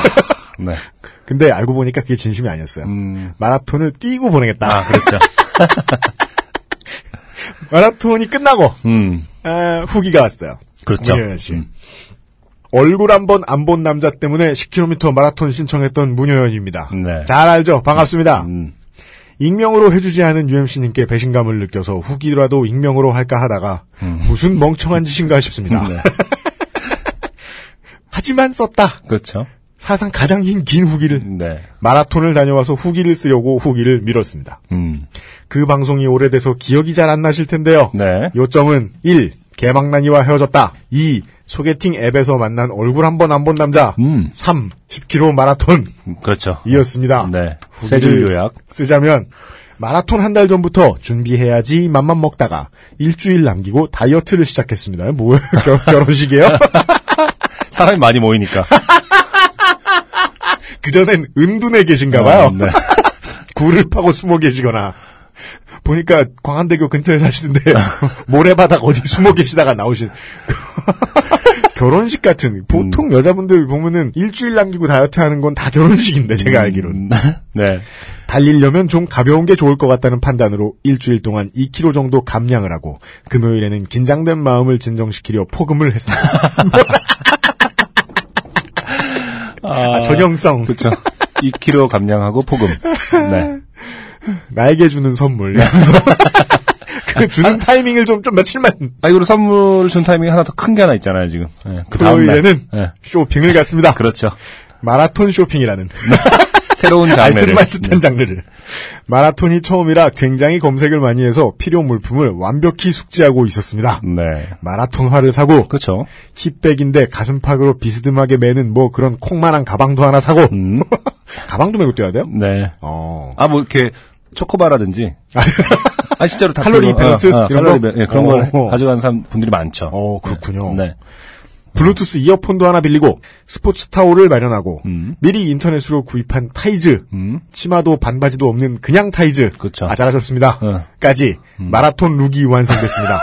네. 근데 알고 보니까 그게 진심이 아니었어요. 음. 마라톤을 뛰고 보내겠다. 아, 그렇죠. 마라톤이 끝나고 음. 아, 후기가 왔어요. 그렇죠. 문효연 씨. 음. 얼굴 한 번 안 본 남자 때문에 10km 마라톤 신청했던 문효연입니다. 네. 잘 알죠. 반갑습니다. 음. 익명으로 해주지 않은 UMC님께 배신감을 느껴서 후기라도 익명으로 할까 하다가 무슨 멍청한 짓인가 싶습니다. 음. 네. 하지만 썼다. 그렇죠. 사상 가장 긴, 긴 후기를 네. 마라톤을 다녀와서 후기를 쓰려고 후기를 밀었습니다. 음. 그 방송이 오래돼서 기억이 잘 안 나실 텐데요. 네. 요점은 1. 개망난이와 헤어졌다. 2. 소개팅 앱에서 만난 얼굴 한 번 안 본 남자. 음. 3. 10km 마라톤. 그렇죠. 이었습니다. 네. 세줄 요약. 쓰자면 마라톤 한 달 전부터 준비해야지 맘만 먹다가 일주일 남기고 다이어트를 시작했습니다. 결- 결혼식이에요? 사람이 많이 모이니까. 그전엔 은둔에 계신가 봐요. 어, 네. 굴을 파고 숨어 계시거나. 보니까 광안대교 근처에 사시는데 모래바닥 어디 숨어 계시다가 나오신 결혼식 같은 보통 여자분들 보면은 일주일 남기고 다이어트 하는 건 다 결혼식인데 제가 알기로는 네. 달리려면 좀 가벼운 게 좋을 것 같다는 판단으로 일주일 동안 2kg 정도 감량을 하고 금요일에는 긴장된 마음을 진정시키려 포금을 했습니다. 아, 전형성 그렇죠. 2kg 감량하고 포금. 네. 나에게 주는 선물. 그 주는 타이밍을 좀, 좀 며칠만 아, 이거로 선물 준 타이밍이 하나 더 큰 게 하나 있잖아요, 지금. 네. 그 다음날. 토요일에는 네. 쇼핑을 갔습니다. 그렇죠. 마라톤 쇼핑이라는 새로운 장르를. 알뜰말뜻한 장르를. 마라톤이 처음이라 굉장히 검색을 많이 해서 필요 물품을 완벽히 숙지하고 있었습니다. 네. 마라톤화를 사고 그렇죠. 힙백인데 가슴팍으로 비스듬하게 매는 뭐 그런 콩만한 가방도 하나 사고 음. 가방도 메고 뛰어야 돼요? 네. 어. 아, 뭐, 이렇게, 초코바라든지. 아, 진짜로 다 칼로리 밸런스? 어, 어, 이런 칼로리 거? 밸- 예, 그런 걸 어. 가져가는 사람 분들이 많죠. 어, 그렇군요. 네. 블루투스 이어폰도 하나 빌리고 스포츠 타올을 마련하고 음. 미리 인터넷으로 구입한 타이즈 음. 치마도 반바지도 없는 그냥 타이즈 그렇죠. 아 잘하셨습니다. 어. 까지 마라톤 look이 완성됐습니다.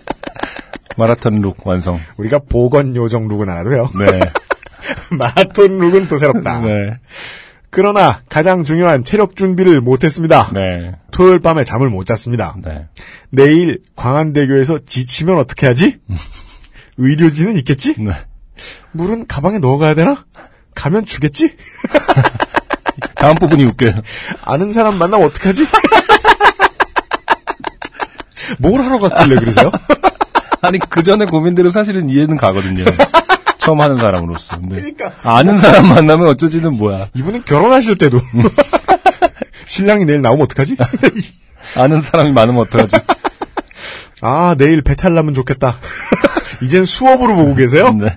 마라톤 look 완성. 우리가 보건 요정 look은 알아도 해요. 네. 마라톤 look은 또 새롭다. 네. 그러나 가장 중요한 체력 준비를 못했습니다. 네. 토요일 밤에 잠을 못 잤습니다. 네. 내일 광안대교에서 지치면 어떻게 하지? 의료진은 있겠지? 네. 물은 가방에 넣어가야 되나? 가면 주겠지? 다음 부분이 웃겨요. 아는 사람 만나면 어떡하지? 뭘 하러 갔길래 그러세요? 아니, 그 전에 고민들은 사실은 이해는 가거든요. 처음 하는 사람으로서. 근데 그러니까. 아는 사람 만나면 어쩌지는 뭐야. 이분은 결혼하실 때도 신랑이 내일 나오면 어떡하지? 아는 사람이 많으면 어떡하지? 아 내일 배탈 나면 좋겠다. 이젠 수업으로 보고 계세요? 네.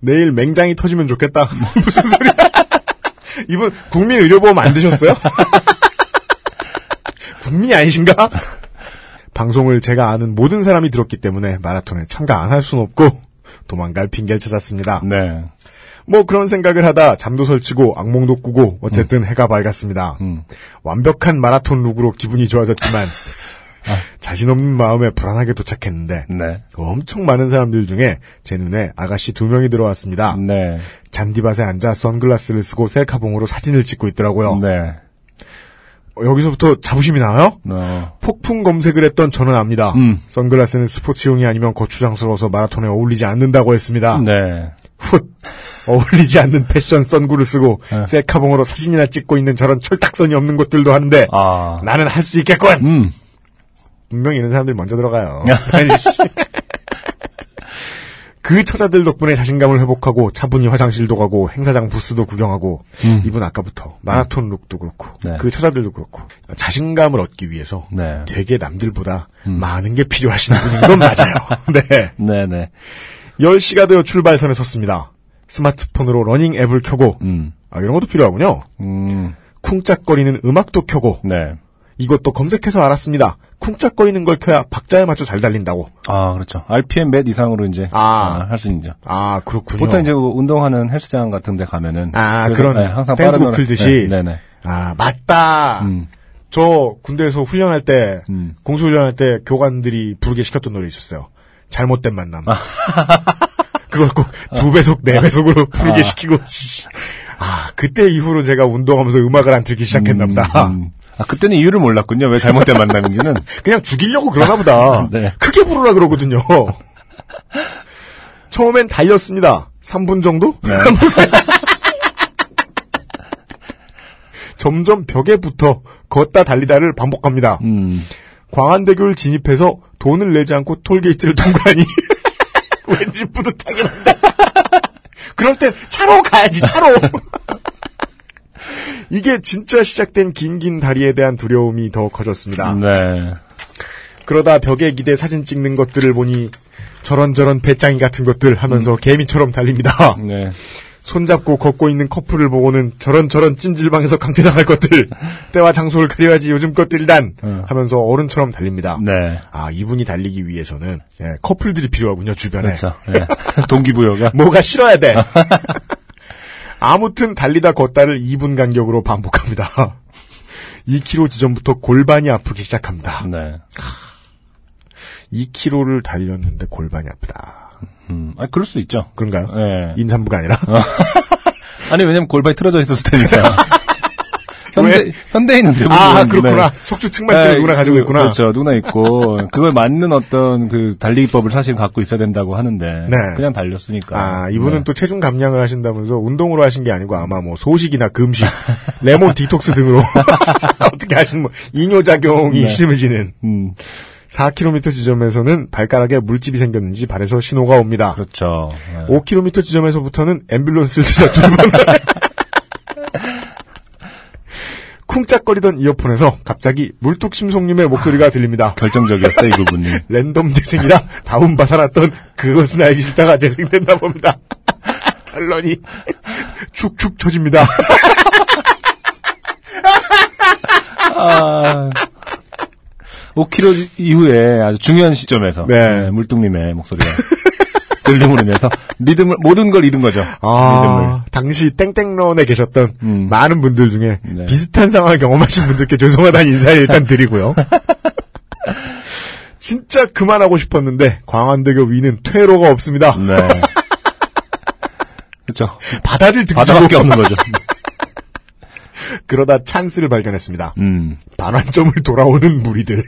내일 맹장이 터지면 좋겠다. 무슨 소리야? 이분 국민의료보험 안 드셨어요? 국민이 아니신가? 방송을 제가 아는 모든 사람이 들었기 때문에 마라톤에 참가 안 할 수는 없고 도망갈 핑계를 찾았습니다. 네. 뭐 그런 생각을 하다 잠도 설치고 악몽도 꾸고 어쨌든 해가 밝았습니다. 음. 완벽한 마라톤 룩으로 기분이 좋아졌지만 자신 없는 마음에 불안하게 도착했는데 네. 엄청 많은 사람들 중에 제 눈에 아가씨 두 명이 들어왔습니다. 네. 잔디밭에 앉아 선글라스를 쓰고 셀카봉으로 사진을 찍고 있더라고요. 네. 어, 여기서부터 자부심이 나와요? 어. 폭풍 검색을 했던 저는 압니다. 음. 선글라스는 스포츠용이 아니면 거추장스러워서 마라톤에 어울리지 않는다고 했습니다. 네. 훗 어울리지 않는 패션 선글을 쓰고 네. 셀카봉으로 사진이나 찍고 있는 저런 철딱선이 없는 곳들도 하는데 아. 나는 할 수 있겠군. 음. 분명히 이런 사람들이 먼저 들어가요. 그 처자들 덕분에 자신감을 회복하고 차분히 화장실도 가고 행사장 부스도 구경하고 이분 아까부터 마라톤 룩도 그렇고 네. 그 처자들도 그렇고 자신감을 얻기 위해서 네. 되게 남들보다 많은 게 필요하신 분인 건 맞아요. 네. 네네. 10시가 되어 출발선에 섰습니다. 스마트폰으로 러닝 앱을 켜고 음. 아 이런 것도 필요하군요. 음. 쿵짝거리는 음악도 켜고 네. 이것도 검색해서 알았습니다. 쿵짝거리는 걸 켜야 박자에 맞춰 잘 달린다고. 아, 그렇죠. RPM 몇 이상으로 이제 아. 할수 있죠. 아 그렇군요. 보통 이제 그 운동하는 헬스장 같은 데 가면은 아, 그런 네, 항상 댄스 노래- 틀듯이? 네, 네. 아 맞다. 음. 저 군대에서 훈련할 때 음. 공수 훈련할 때 교관들이 부르게 시켰던 노래 있었어요. 잘못된 만남. 아. 그걸 꼭 두 배속 네 배속으로 부르게 시키고. 씨. 아 그때 이후로 제가 운동하면서 음악을 안 틀기 시작했나 보다. 음. 아, 그때는 이유를 몰랐군요. 왜 잘못된 만남인지는. 그냥 죽이려고 그러나 보다. 네. 크게 부르라 그러거든요. 처음엔 달렸습니다. 3분 정도? 네. 점점 벽에 붙어 걷다 달리다를 반복합니다. 음. 광안대교를 진입해서 돈을 내지 않고 톨게이트를 통과하니 왠지 뿌듯하게 난다. 그럴 땐 차로 가야지 차로. 이게 진짜 시작된 긴긴 다리에 대한 두려움이 더 커졌습니다. 네. 그러다 벽에 기대 사진 찍는 것들을 보니 저런저런 배짱이 같은 것들 하면서 개미처럼 달립니다. 네. 손잡고 걷고 있는 커플을 보고는 저런저런 찜질방에서 강퇴당할 것들 때와 장소를 가려야지 요즘 것들이란 어. 하면서 어른처럼 달립니다. 네. 아 이분이 달리기 위해서는 예, 커플들이 필요하군요 주변에 그렇죠. 네. 동기부여가. 뭐가 싫어야 돼. 아무튼 달리다 걷다를 2분 간격으로 반복합니다. 2km 지점부터 골반이 아프기 시작합니다. 네. 2km를 달렸는데 골반이 아프다. 음. 아, 그럴 수 있죠. 그런가요? 네. 임산부가 아니라 아니, 왜냐면 골반이 틀어져 있었을 테니까. 현대, 왜? 현대인은 대부분. 아 그렇구나. 네. 척추 측만증을 네, 누구나 가지고 그- 있구나. 그렇죠. 누나 있고 그걸 맞는 어떤 그 달리기법을 사실 갖고 있어야 된다고 하는데 네. 그냥 달렸으니까. 아, 이분은 네. 또 체중 감량을 하신다면서 운동으로 하신 게 아니고 아마 뭐 소식이나 금식, 레몬 디톡스 등으로 어떻게 하신 뭐 이뇨작용이 네. 심해지는 음, 4km 지점에서는 발가락에 물집이 생겼는지 발에서 신호가 옵니다. 그렇죠. 네. 5km 지점에서부터는 앰뷸런스를 찾아 두번 쿵짝거리던 이어폰에서 갑자기 물뚝심송님의 목소리가 들립니다. 결정적이었어 이 부분이. 랜덤 재생이라 다운받아놨던 그것은 알기 싫다가 재생됐나 봅니다. 결론이 축축 처집니다. 아, 5km 이후에 아주 중요한 시점에서 네. 네, 물뚱님의 목소리가 들림으로 인해서 믿음을 모든 걸 잃은 거죠. 믿음을. 아, 당시 땡땡런에 계셨던 음. 많은 분들 중에 네. 비슷한 상황을 경험하신 분들께 죄송하다는 인사를 일단 드리고요. 진짜 그만하고 싶었는데 광안대교 위는 퇴로가 없습니다. 네. 그렇죠. 바다를 등지고 바다밖에 없는 거죠. 그러다 찬스를 발견했습니다. 음. 반환점을 돌아오는 무리들.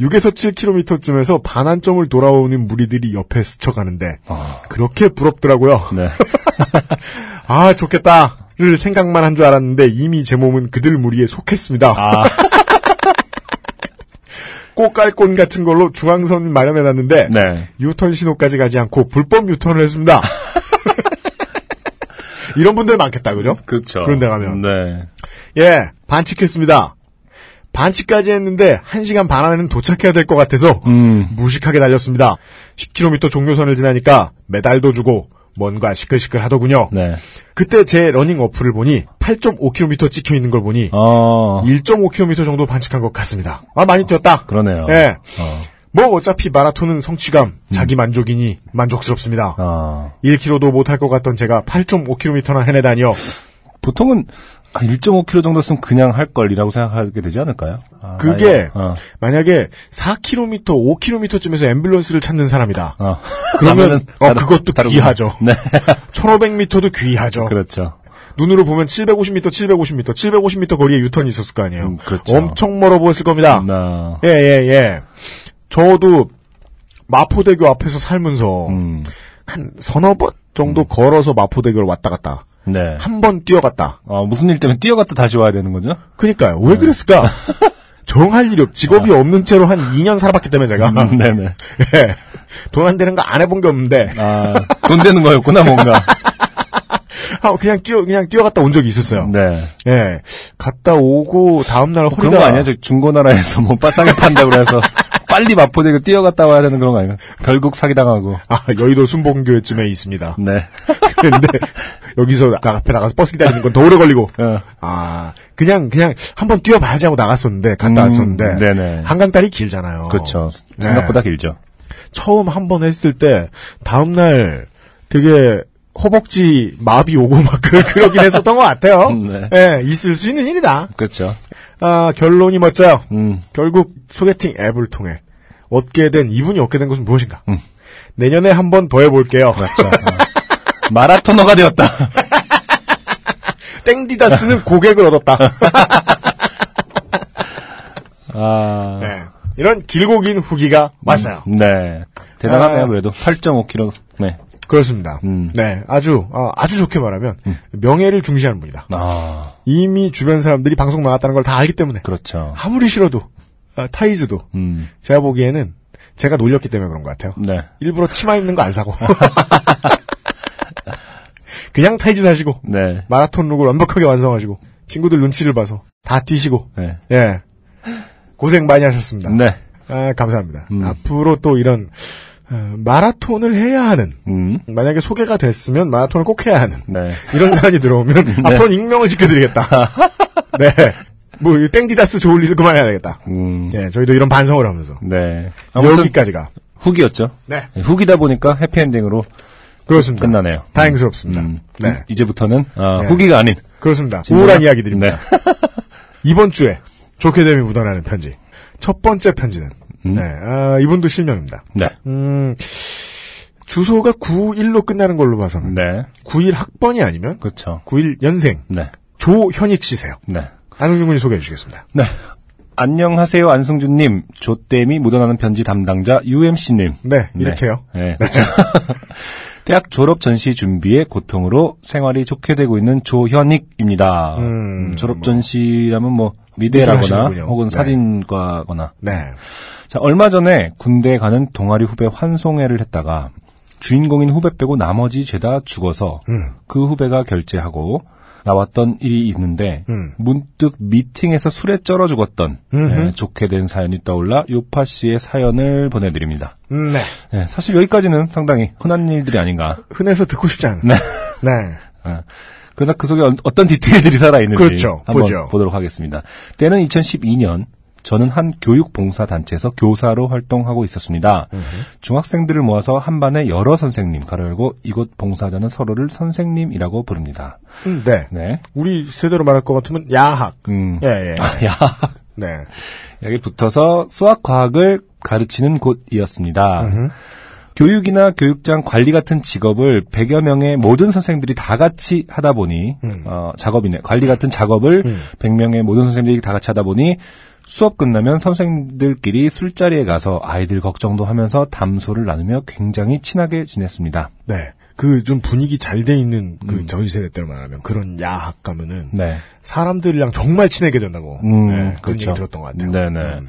6에서 7km쯤에서 반환점을 돌아오는 무리들이 옆에 스쳐가는데 아. 그렇게 부럽더라고요. 네. 아 좋겠다를 생각만 한 줄 알았는데 이미 제 몸은 그들 무리에 속했습니다. 아, 꽃갈콘 같은 걸로 중앙선 마련해놨는데 네. 유턴 신호까지 가지 않고 불법 유턴을 했습니다. 이런 분들 많겠다, 그죠? 그렇죠. 그런 데 가면. 네. 예, 반칙했습니다. 반칙까지 했는데 1시간 반 안에는 도착해야 될 것 같아서 음. 무식하게 달렸습니다. 10km 종료선을 지나니까 메달도 주고 뭔가 시끌시끌 하더군요. 네. 그때 제 러닝 어플을 보니 8.5km 찍혀 있는 걸 보니 어. 1.5km 정도 반칙한 것 같습니다. 아 많이 뛰었다. 그러네요. 예. 어. 뭐 어차피 마라톤은 성취감, 자기 만족이니 만족스럽습니다. 어. 1km도 못할 것 같던 제가 8.5km나 해내다니요. 보통은 1.5km 정도 쓰면 그냥 할 걸이라고 생각하게 되지 않을까요? 아, 그게 어. 만약에 4km, 5km쯤에서 앰뷸런스를 찾는 사람이다. 어. 그러면 어, 다르- 그것도 다르구나. 귀하죠. 네. 1500m도 귀하죠. 그렇죠. 눈으로 보면 750m, 750m, 750m 거리에 유턴이 있었을 거 아니에요. 음, 그렇죠. 엄청 멀어 보였을 겁니다. 나. 예, 예, 예. 저도 마포대교 앞에서 살면서 음. 한 서너 번 정도 걸어서 마포대교를 왔다 갔다. 네. 한 번 뛰어갔다. 어, 무슨 일 때문에 뛰어갔다 다시 와야 되는 거죠? 그니까요. 왜 그랬을까? 정할 일이 없, 직업이 없는 채로 한 2년 살아봤기 때문에 제가. 음, 네네. 예. 돈안 되는 거 안 해본 게 없는데 아, 돈 되는 거였구나, 뭔가. 아, 그냥 뛰어 그냥 뛰어갔다 온 적이 있었어요. 네. 예, 갔다 오고 다음 날 허리가 그런 거 아니야? 저 중고나라에서 뭐 빠싸게 판다고 그래서 빨리 마포대교 뛰어갔다 와야 되는 그런 거 아닌가? 결국 사기당하고. 아, 여의도 순복교쯤에 있습니다. 네. 근데 여기서 나 앞에 나가서 버스 기다리는 건 더 오래 걸리고. 어. 아, 그냥 그냥 한번 뛰어봐야지 하고 나갔었는데 갔다 음, 왔었는데 네네. 한강다리 길잖아요. 그렇죠. 네. 생각보다 길죠. 처음 한 번 했을 때 다음 날 되게 허벅지 마비 오고 막 그- 그러긴 했었던 것 같아요. 네. 예, 있을 수 있는 일이다. 그렇죠. 아, 결론이 멋져요. 음. 결국 소개팅 앱을 통해 얻게 된 이분이 얻게 된 것은 무엇인가? 음. 내년에 한 번 더 해볼게요. 그렇죠. 어. 마라토너가 되었다. 땡디다스는 고객을 얻었다. 아. 네. 이런 길고 긴 후기가 왔어요. 네. 대단하네요, 아. 그래도. 8.5kg. 네. 그렇습니다. 음. 네, 아주 어, 아주 좋게 말하면 명예를 중시하는 분이다. 아, 이미 주변 사람들이 방송 나갔다는 걸 다 알기 때문에 그렇죠. 아무리 싫어도 아, 타이즈도 음. 제가 보기에는 제가 놀렸기 때문에 그런 것 같아요. 네. 일부러 치마 입는 거 안 사고 그냥 타이즈 사시고 네. 마라톤 look을 완벽하게 완성하시고 친구들 눈치를 봐서 다 뛰시고 네. 예 고생 많이 하셨습니다. 네. 아, 감사합니다. 음. 앞으로 또 이런 어, 마라톤을 해야 하는 음. 만약에 소개가 됐으면 마라톤을 꼭 해야 하는 네. 이런 사안이 들어오면 앞으로 는 익명을 지켜드리겠다. 네. 뭐, 이 땡디다스 좋을 일을 그만해야 되겠다. 음. 예, 저희도 이런 반성을 하면서. 네. 여기까지가. 후기였죠. 네. 네, 후기다 보니까 해피엔딩으로 그렇습니다. 끝나네요. 다행스럽습니다. 음. 네. 이- 이제부터는 아, 네. 후기가 아닌 그렇습니다. 진정한- 우울한 이야기들입니다. 네. 이번 주에 좋게 됨이 묻어나는 편지. 첫 번째 편지는, 음. 네, 아, 이분도 실명입니다. 네. 음, 주소가 91로 끝나는 걸로 봐서는, 네. 91 학번이 아니면, 그렇죠. 91 연생, 네. 조현익 씨세요. 네. 안승준 군이 소개해 주시겠습니다. 네. 안녕하세요, 안승준님. 조땜이 묻어나는 편지 담당자 UMC님. 네, 이렇게요. 네. 그렇죠. 대학 졸업 전시 준비에 고통으로 생활이 좋게 되고 있는 조현익입니다. 음, 음, 졸업 전시라면 뭐 미대라거나. 혹은 네. 사진과거나. 네. 자, 얼마 전에 군대에 가는 동아리 후배 환송회를 했다가 주인공인 후배 빼고 나머지 죄다 죽어서 음. 그 후배가 결제하고 나왔던 일이 있는데 음. 문득 미팅에서 술에 쩔어 죽었던 예, 좋게 된 사연이 떠올라 요파 씨의 사연을 보내드립니다. 음, 네. 예, 사실 여기까지는 상당히 흔한 일들이 아닌가. 흔해서 듣고 싶지 않은. 네. 네. 예. 그러나 그 속에 어- 어떤 디테일들이 살아있는지 그렇죠. 한번 보죠. 보도록 하겠습니다. 때는 2012년 저는 한 교육봉사단체에서 교사로 활동하고 있었습니다. 중학생들을 모아서 한 반에 여러 선생님, 가로 열고 이곳 봉사자는 서로를 선생님이라고 부릅니다. 음, 네. 네. 우리 세대로 말할 것 같으면 야학. 음. 예, 예. 야, 네. 여기 붙어서 수학, 과학을 가르치는 곳이었습니다. 교육이나 교육장 관리 같은 직업을 100여 명의 모든 선생들이 다 같이 하다 보니, 어, 작업이네. 관리 같은 작업을 100명의 모든 선생들이 다 같이 하다 보니, 수업 끝나면 선생들끼리 술자리에 가서 아이들 걱정도 하면서 담소를 나누며 굉장히 친하게 지냈습니다. 네. 그 좀 분위기 잘 돼 있는 그 저희 세대 때로 말하면 그런 야학 가면은 네. 사람들이랑 정말 친하게 된다고 음, 네, 그런 그렇죠. 얘기 들었던 것 같아요. 네네. 음.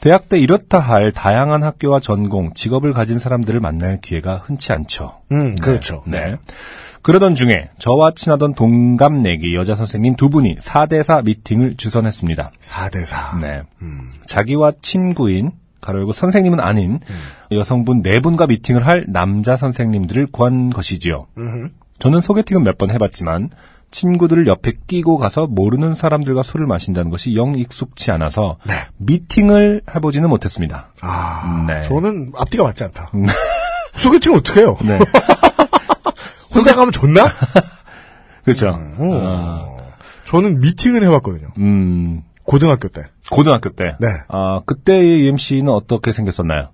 대학 때 이렇다 할 다양한 학교와 전공, 직업을 가진 사람들을 만날 기회가 흔치 않죠. 음, 그렇죠. 네. 그러던 중에 저와 친하던 동갑내기 여자 선생님 두 분이 4대4 미팅을 주선했습니다. 4대4. 네. 자기와 친구인 가로 열고 선생님은 아닌 여성분 네 분과 미팅을 할 남자 선생님들을 구한 것이지요. 저는 소개팅은 몇 번 해봤지만 친구들을 옆에 끼고 가서 모르는 사람들과 술을 마신다는 것이 영 익숙치 않아서 네. 미팅을 해보지는 못했습니다. 아, 네. 저는 앞뒤가 맞지 않다. 소개팅 어떻게 해요? 네. 혼자 가면 좋나? 그렇죠. 어. 저는 미팅을 해봤거든요. 음, 고등학교 때. 고등학교 때. 네. 아, 그때의 UMC는 어떻게 생겼었나요?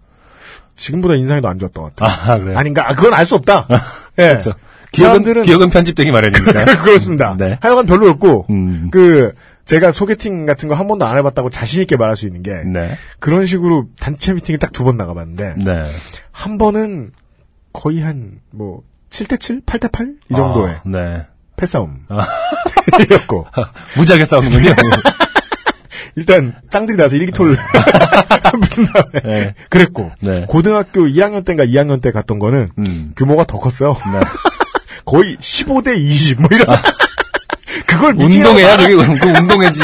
지금보다 인상이 더 안 좋았던 것 같아요. 아, 그래요? 아닌가? 아, 그건 알 수 없다. 예. 그렇죠. 기억은, 기억은 편집되기 마련이니까. 그렇습니다. 네. 하여간 별로였고, 음. 그, 제가 소개팅 같은 거 한 번도 안 해봤다고 자신있게 말할 수 있는 게, 네. 그런 식으로 단체 미팅을 딱 두 번 나가봤는데, 네. 한 번은 거의 한, 뭐, 7대7? 8대8? 이 정도의 아, 네. 패싸움. 아. 이었고, 무지하게 싸우는군요. 일단 짱들이 나서 일기토를 붙은 다음에 네. 그랬고 네. 고등학교 1학년 때인가 2학년 때 갔던 거는 음. 규모가 더 컸어요. 네. 거의 15대 20 뭐 이런 그걸 미팅하고 운동회야 그게 그 운동회지.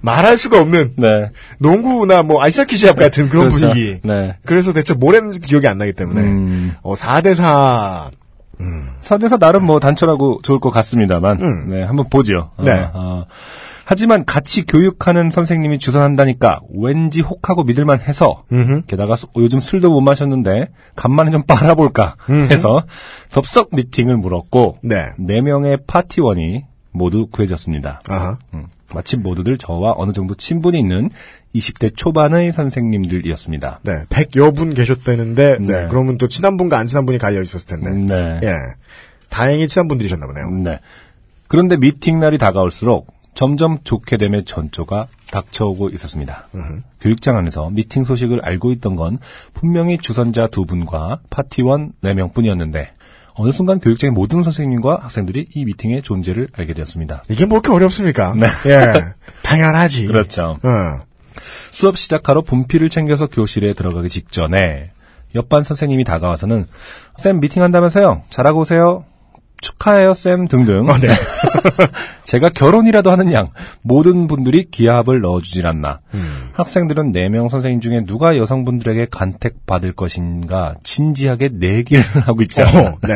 말할 수가 없는 네. 농구나 뭐 아이스하키 시합 같은 그런 그렇죠. 분위기. 네. 그래서 대체 뭘 했는지 기억이 안 나기 때문에 음. 어 4대 4 사대사 나름 뭐 단촐하고 좋을 것 같습니다만, 음. 네, 한번 보죠. 네. 어, 어. 하지만 같이 교육하는 선생님이 주선한다니까 왠지 혹하고 믿을만 해서, 음흠. 게다가 수- 요즘 술도 못 마셨는데 간만에 좀 빨아볼까 해서 덥석 미팅을 물었고, 네. 네 명의 파티원이 모두 구해졌습니다. 아하. 음, 마침 모두들 저와 어느 정도 친분이 있는 20대 초반의 선생님들이었습니다. 네. 100여 분 계셨다는데 네. 네. 그러면 또 친한 분과 안 친한 분이 갈려 있었을 텐데. 음, 네. 예. 다행히 친한 분들이셨나 보네요. 네. 그런데 미팅 날이 다가올수록 점점 좋게 됨의 전조가 닥쳐오고 있었습니다. 교육장 안에서 미팅 소식을 알고 있던 건 분명히 주선자 두 분과 파티원 네 명뿐이었는데 어느 순간 교육장의 모든 선생님과 학생들이 이 미팅의 존재를 알게 되었습니다. 이게 뭐 그렇게 어렵습니까? 예. 당연하지. 그렇죠. 어. 수업 시작하러 분필을 챙겨서 교실에 들어가기 직전에 옆반 선생님이 다가와서는 쌤 미팅한다면서요? 잘하고 오세요. 축하해요, 쌤 등등. 어, 네. 제가 결혼이라도 하는 양 모든 분들이 기합을 넣어주질 않나. 음. 학생들은 4명 선생님 중에 누가 여성분들에게 간택받을 것인가 진지하게 내기를 하고 있죠. 어, 네.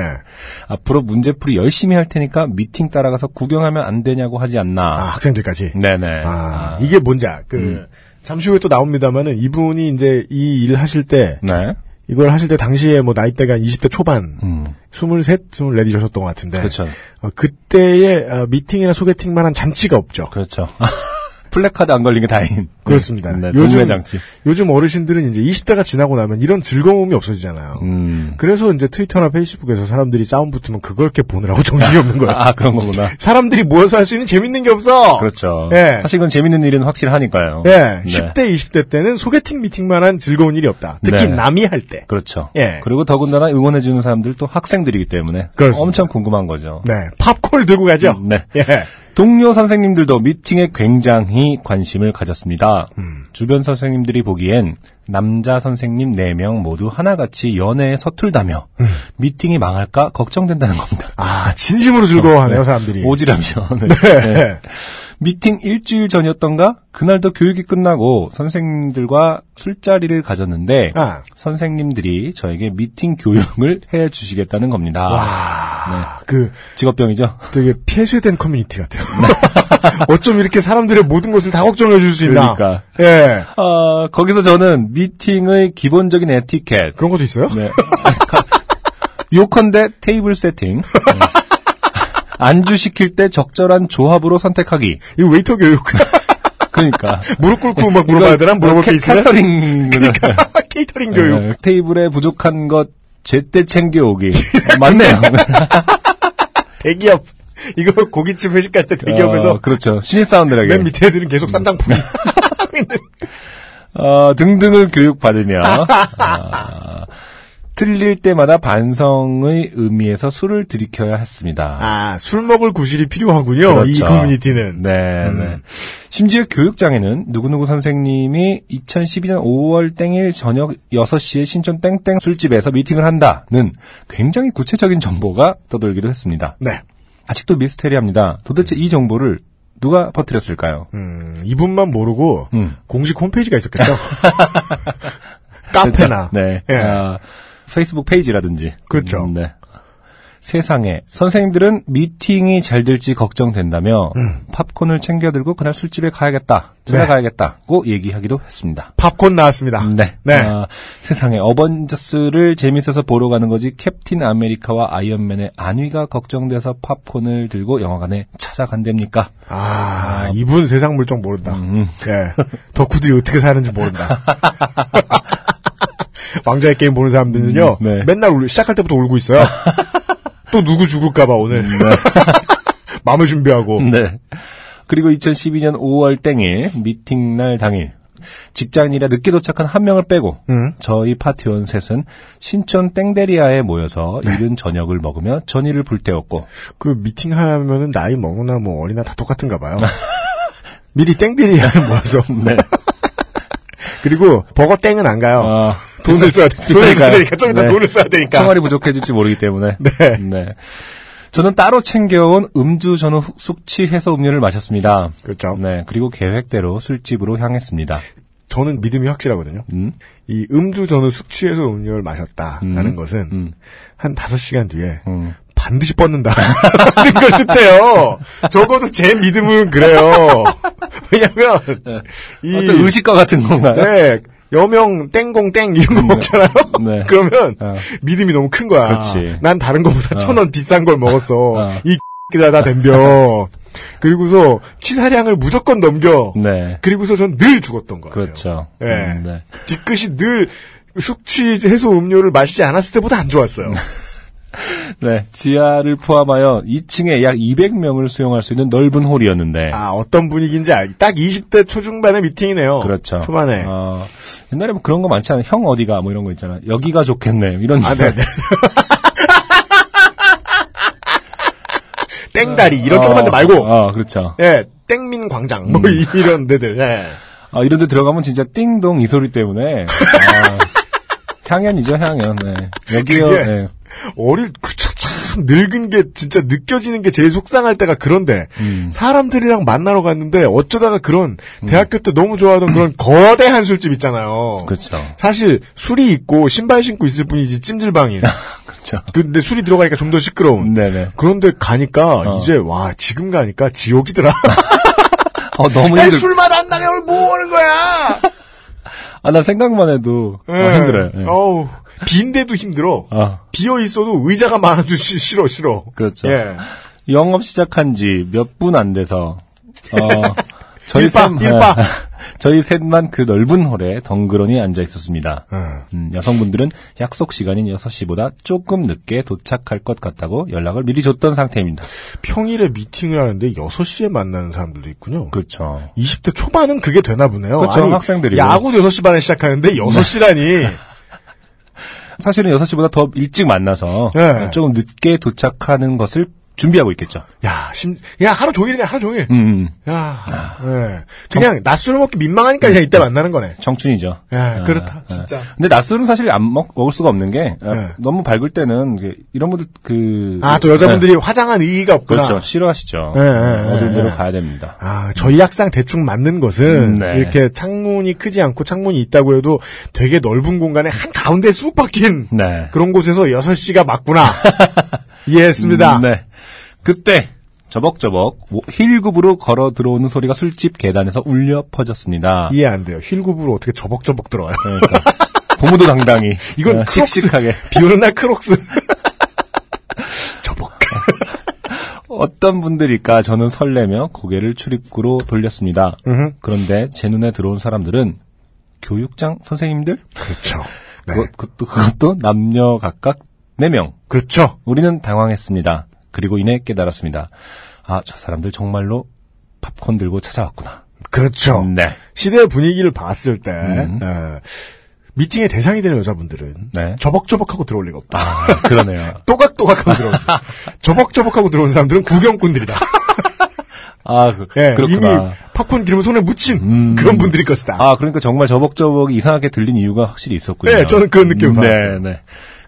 앞으로 문제풀이 열심히 할 테니까 미팅 따라가서 구경하면 안 되냐고 하지 않나. 아, 학생들까지. 네네. 아, 아, 이게 뭔지, 알- 그, 잠시 후에 또 나옵니다만은 이분이 이제 이 일 하실 때, 네. 이걸 하실 때 당시에 뭐 나이대가 한 20대 초반, 음. 23, 24이셨던 것 같은데. 그렇죠. 어, 그때의 어, 미팅이나 소개팅만한 잔치가 없죠. 그렇죠. 플래카드 안 걸린 게 다행. 그렇습니다. 네, 요즘- 장치. 요즘 어르신들은 이제 20대가 지나고 나면 이런 즐거움이 없어지잖아요. 음. 그래서 이제 트위터나 페이스북에서 사람들이 싸움 붙으면 그걸 이렇게 보느라고 정신이 없는 거예요. 아, 그런 거구나. 사람들이 모여서 할 수 있는 재밌는 게 없어. 그렇죠. 예. 사실 그건 재밌는 일은 확실하니까요. 예, 네. 10대, 20대 때는 소개팅 미팅만한 즐거운 일이 없다. 특히 네. 남이 할 때. 그렇죠. 예. 그리고 더군다나 응원해 주는 사람들 또 학생들이기 때문에 그렇습니다. 엄청 궁금한 거죠. 네, 팝콘을 들고 가죠. 음, 네. 예. 동료 선생님들도 미팅에 굉장히 관심을 가졌습니다. 음. 주변 선생님들이 보기엔 남자 선생님 4명 모두 하나같이 연애에 서툴다며 음. 미팅이 망할까 걱정된다는 겁니다. 아, 진심으로 즐거워하네요, 사람들이. 오지랖이죠. 네. 네. 네. 미팅 일주일 전이었던가? 그날도 교육이 끝나고 선생님들과 술자리를 가졌는데 아. 선생님들이 저에게 미팅 교육을 해 주시겠다는 겁니다. 와, 그 직업병이죠. 되게 폐쇄된 커뮤니티 같아요. 어쩜 이렇게 사람들의 모든 것을 다 걱정해 줄 수 있나? 그러니까. 예. 아, 거기서 저는 미팅의 기본적인 에티켓. 그런 것도 있어요? 네. 요컨대 테이블 세팅. 네. 안주 시킬 때 적절한 조합으로 선택하기. 이거 웨이터 교육. 그러니까. 무릎 꿇고 막 물어봐야 되나? 물어볼 게 있어요? 캐터링. 케이터링 교육. 네, 테이블에 부족한 것 제때 챙겨오기. 어, 맞네요. 대기업. 이거 고깃집 회식 갈 때 대기업에서 어, 그렇죠. 신입 사원들에게. 맨 밑에 애들은 계속 쌈장풀이. 어, 등등을 교육받으며, 아, 틀릴 때마다 반성의 의미에서 술을 들이켜야 했습니다. 아, 술 먹을 구실이 필요하군요. 이 그렇죠. 커뮤니티는. 네, 네. 심지어 교육장에는 누구누구 선생님이 2012년 5월 땡일 저녁 6시에 신촌 땡땡 술집에서 미팅을 한다는 굉장히 구체적인 정보가 떠돌기도 했습니다. 네. 아직도 미스테리합니다. 도대체 이 정보를 누가 퍼뜨렸을까요? 음, 이분만 모르고 음. 공식 홈페이지가 있었겠죠. 카페나. 네. 예. 아, 페이스북 페이지라든지. 그렇죠. 음, 네. 세상에 선생님들은 미팅이 잘 될지 걱정된다며 음. 팝콘을 챙겨 들고 그날 술집에 가야겠다, 찾아가야겠다고 얘기하기도 했습니다. 팝콘 나왔습니다. 네. 네. 아, 세상에 어벤져스를 재밌어서 보러 가는 거지 캡틴 아메리카와 아이언맨의 안위가 걱정돼서 팝콘을 들고 영화관에 찾아간답니까? 아, 이분 세상 물정 모른다. 음. 예. 덕후들이 어떻게 사는지 모른다. 왕자의 게임 보는 사람들은요, 음, 네. 맨날 울, 시작할 때부터 울고 있어요. 또 누구 죽을까봐 오늘. 마음을 준비하고. 네. 그리고 2012년 5월 땡일 미팅 날 당일 직장인이라 늦게 도착한 한 명을 빼고 음. 저희 파티원 셋은 신촌 땡데리아에 모여서 이른 저녁을 먹으며 전의를 불태웠고 그 미팅 하면은 나이 먹으나 뭐 어리나 다 똑같은가 봐요. 미리 땡들이 모아서. 네. 그리고 버거 땡은 안 가요. 어, 돈을 써야. 돈을. 되니까 좀 이따 네. 돈을 써야 되니까. 총알이 부족해질지 모르기 때문에. 네. 저는 따로 챙겨온 음주 전후 숙취 해소 음료를 마셨습니다. 그렇죠. 네. 그리고 계획대로 술집으로 향했습니다. 저는 믿음이 확실하거든요. 음? 이 음주 전후 숙취해서 음료를 마셨다라는 음. 것은 음. 한 5시간 뒤에 음. 반드시 뻗는다. 라는 걸 뜻해요. 적어도 제 믿음은 그래요. 왜냐면, 이, 어떤 의식과 같은 건가요? 네, 여명, 땡공, 땡, 이런 거 먹잖아요? 네. 그러면, 어. 믿음이 너무 큰 거야. 그렇지. 난 다른 거보다 어. 천원 비싼 걸 먹었어. 어. 이 X가 다 덤벼. 그리고서 치사량을 무조건 넘겨. 네. 그리고서 전 늘 죽었던 거 같아요. 그렇죠. 예. 음, 네. 뒤끝이 늘 숙취 해소 음료를 마시지 않았을 때보다 안 좋았어요. 네. 지하를 포함하여 2층에 약 200명을 수용할 수 있는 넓은 홀이었는데. 아, 어떤 분위기인지 알, 딱 20대 초중반의 미팅이네요. 그렇죠. 초반에. 어, 옛날에 뭐 그런 거 많지 않아요? 형 어디가 뭐 이런 거 있잖아. 여기가 좋겠네. 이런. 아, 네네. 땡다리, 이런 조그만 데 말고, 어, 그렇죠. 예, 땡민 광장, 뭐, 음. 이런 데들, 예. 아, 이런 데 들어가면 진짜 띵동 이 소리 때문에. 아, 향연이죠, 향연. 네. 여기요. 네. 어릴, 그, 참, 참 늙은 게 진짜 느껴지는 게 제일 속상할 때가 그런데, 음. 사람들이랑 만나러 갔는데, 어쩌다가 그런, 대학교 때 너무 좋아하던 그런 거대한 술집 있잖아요. 그렇죠. 사실, 술이 있고, 신발 신고 있을 뿐이지, 찜질방이. 그렇죠. 근데 술이 들어가니까 좀 더 시끄러운. 네네. 그런데 가니까, 어. 이제, 와, 지금 가니까 지옥이더라. 어, 너무 야, 힘들. 술맛 안 나게 오늘 뭐 하는 거야? 아, 나 생각만 해도 어, 예. 힘들어요. 예. 어우, 빈데도 힘들어. 아, 비어 있어도 의자가 많아도 시- 싫어, 싫어. 그렇죠. 예. 영업 시작한 지 몇 분 안 돼서 어, 저희 일바, 셋 일바. 저희 셋만 그 넓은 홀에 덩그러니 앉아 있었습니다. 어. 음, 여성분들은 약속 시간인 6시보다 조금 늦게 도착할 것 같다고 연락을 미리 줬던 상태입니다. 평일에 미팅을 하는데 6시에 만나는 사람들도 있군요. 그렇죠. 20대 초반은 그게 되나 보네요. 그렇죠, 학생들이고. 야구 6시 반에 시작하는데 6시라니. 사실은 6시보다 더 일찍 만나서 네. 조금 늦게 도착하는 것을 준비하고 있겠죠. 야, 심, 야, 하루 종일이네, 하루 종일. 음, 음. 야, 예. 그냥 낮술을 먹기 민망하니까 그냥 이때 만나는 거네. 청춘이죠. 야, 아, 그렇다, 아. 진짜. 근데 낮술은 사실 안 먹, 먹을 수가 없는 게 아, 네. 너무 밝을 때는 이런 분들 그 아, 또 여자분들이 화장한 의의가 네, 없구나. 그렇죠 싫어하시죠. 네, 네, 네, 데로 네. 가야 됩니다. 아, 전략상 대충 맞는 것은 음, 네. 이렇게 창문이 크지 않고 창문이 있다고 해도 되게 넓은 공간에 한 가운데 쑥 박힌 네. 그런 곳에서 6시가 맞구나. 이해했습니다. 음, 네. 그때 저벅저벅 힐굽으로 걸어 들어오는 소리가 술집 계단에서 울려 퍼졌습니다. 이해 안 돼요. 힐굽으로 어떻게 저벅저벅 들어와요. 그러니까 고무도 당당히 이건 어, 크록스. 씩씩하게 비 오는 날 크록스. 저벅. 어떤 분들일까 저는 설레며 고개를 출입구로 돌렸습니다. 음흠. 그런데 제 눈에 들어온 사람들은 교육장 선생님들? 그렇죠. 네. 그것, 그것도, 그것도 남녀 각각 4명. 그렇죠. 우리는 당황했습니다. 그리고 이내 깨달았습니다. 아, 저 사람들 정말로 팝콘 들고 찾아왔구나. 그렇죠. 네. 시대의 분위기를 봤을 때 음. 에, 미팅의 대상이 되는 여자분들은 네. 저벅저벅하고 들어올 리가 없다. 아, 그러네요. 또각또각하고 들어오죠. 저벅저벅하고 들어온 사람들은 구경꾼들이다. 아, 그, 예, 그렇구나. 이미 팝콘 기름을 손에 묻힌 음. 그런 분들일 것이다. 아, 그러니까 정말 저벅저벅이 이상하게 들린 이유가 확실히 있었군요. 네, 저는 그런 느낌을 네, 받았어요. 네.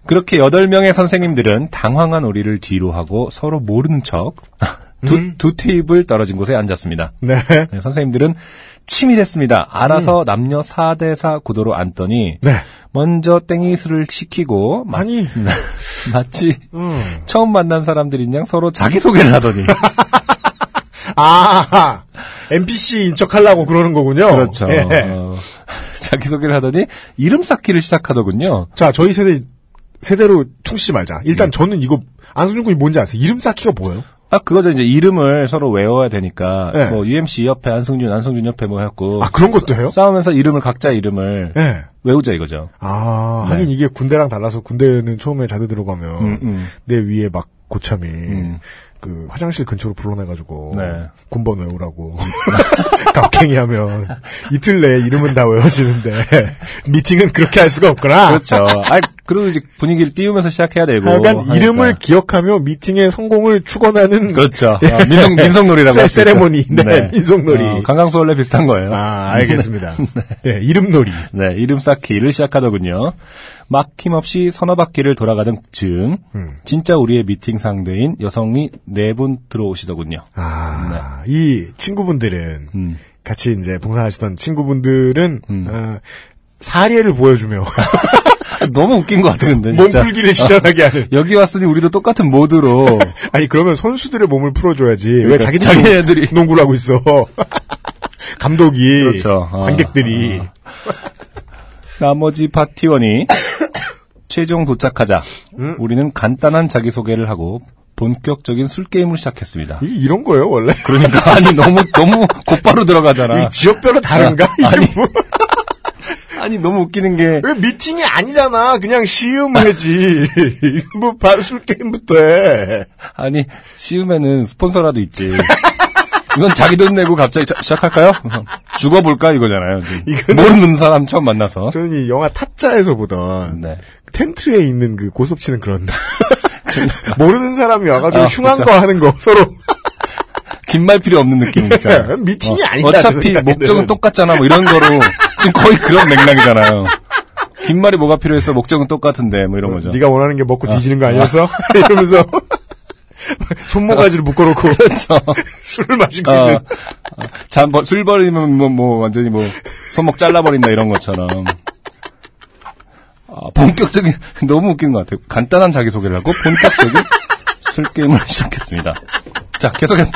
그렇게 여덟 명의 선생님들은 당황한 우리를 뒤로 하고 서로 모르는 척 두, 음. 두 테이블 떨어진 곳에 앉았습니다. 네. 네, 선생님들은 치밀했습니다. 알아서 남녀 4대4 구도로 앉더니 네. 먼저 땡이스를 시키고 마, 아니, 마치 음. 처음 만난 사람들인 양 서로 자기소개를 하더니 아, NPC인 척 하려고 그러는 거군요. 그렇죠. 예. 어, 자기소개를 하더니 이름 쌓기를 시작하더군요. 자, 저희 세대, 세대로 퉁치지 말자. 일단 네. 저는 이거, 안승준 군이 뭔지 아세요? 이름 쌓기가 뭐예요? 아, 그거죠. 이제 이름을 서로 외워야 되니까, 네. 뭐, UMC 옆에 안승준, 안승준 옆에 뭐 해갖고. 아, 그런 것도 해요? 싸우면서 이름을, 각자 이름을 예. 외우자 이거죠. 아, 네. 하긴 이게 군대랑 달라서 군대는 처음에 자대 들어가면 음, 음. 내 위에 막 고참이 음. 그 화장실 근처로 불러내가지고 네. 군번 외우라고 갑갱이 하면 이틀 내에 이름은 다 외워지는데 미팅은 그렇게 할 수가 없구나. 그렇죠. 아, 그리고 이제 분위기를 띄우면서 시작해야 되고. 하니까. 이름을 기억하며 미팅의 성공을 축원하는 그렇죠. 아, 민속, 민속놀이라고 세- 있죠. 세레모니. 네, 민속놀이. 어, 강강수 원래 비슷한 거예요. 아, 알겠습니다. 네, 이름놀이. 네, 이름 쌓기를 시작하더군요. 막힘없이 서너 바퀴를 돌아가던 즈음, 음. 진짜 우리의 미팅 상대인 여성이 네 분 들어오시더군요. 아, 이 친구분들은 음. 같이 이제 봉사하시던 친구분들은 음. 어, 사례를 보여주며 너무 웃긴 것 같아, 근데 진짜. 몸풀기를 시전하게 하는. 여기 왔으니 우리도 똑같은 모드로 아니 그러면 선수들의 몸을 풀어줘야지. 왜 그러니까 자기들 자기네들이 농구를 하고 있어? 감독이, 그렇죠. 어, 관객들이. 나머지 파티원이 최종 도착하자 음. 우리는 간단한 자기소개를 하고 본격적인 술 게임을 시작했습니다. 이게 이런 거예요 원래. 그러니까 아니 너무 너무 곧바로 들어가잖아. 이 지역별로 다른가? 아, 아니. 뭐- 아니 너무 웃기는 게 왜 미팅이 아니잖아. 그냥 시음 해지. 뭐 바로 술 게임부터 해. 아니 시음에는 스폰서라도 있지. 이건 자기 돈 내고 갑자기 자- 시작할까요? 죽어볼까 이거잖아요. 모르는 사람 처음 만나서. 저는 이 영화 타짜에서 보던 네. 텐트에 있는 그 고섭치는 그런 모르는 사람이 와가지고 아, 흉한 그쵸. 거 하는 거 서로 긴 말 필요 없는 느낌 있잖아요. 미팅이 어, 아니다, 어차피. 목적은 똑같잖아. 뭐 이런 거로 지금 거의 그런 맥락이잖아요. 긴 말이 뭐가 필요해서 목적은 똑같은데 뭐 이런 거죠. 네가 원하는 게 먹고 뒤지는 거 아니었어? 이러면서 손모가지를 묶어놓고 그렇죠. 술을 마시고 어, 있는 어, 잠, 버- 술 버리면 뭐, 뭐, 완전히 뭐, 손목 잘라버린다 이런 것처럼. 아, 본격적인, 너무 웃긴 것 같아요. 간단한 자기 소개를 하고 본격적인 술 게임을 시작했습니다. 자, 계속해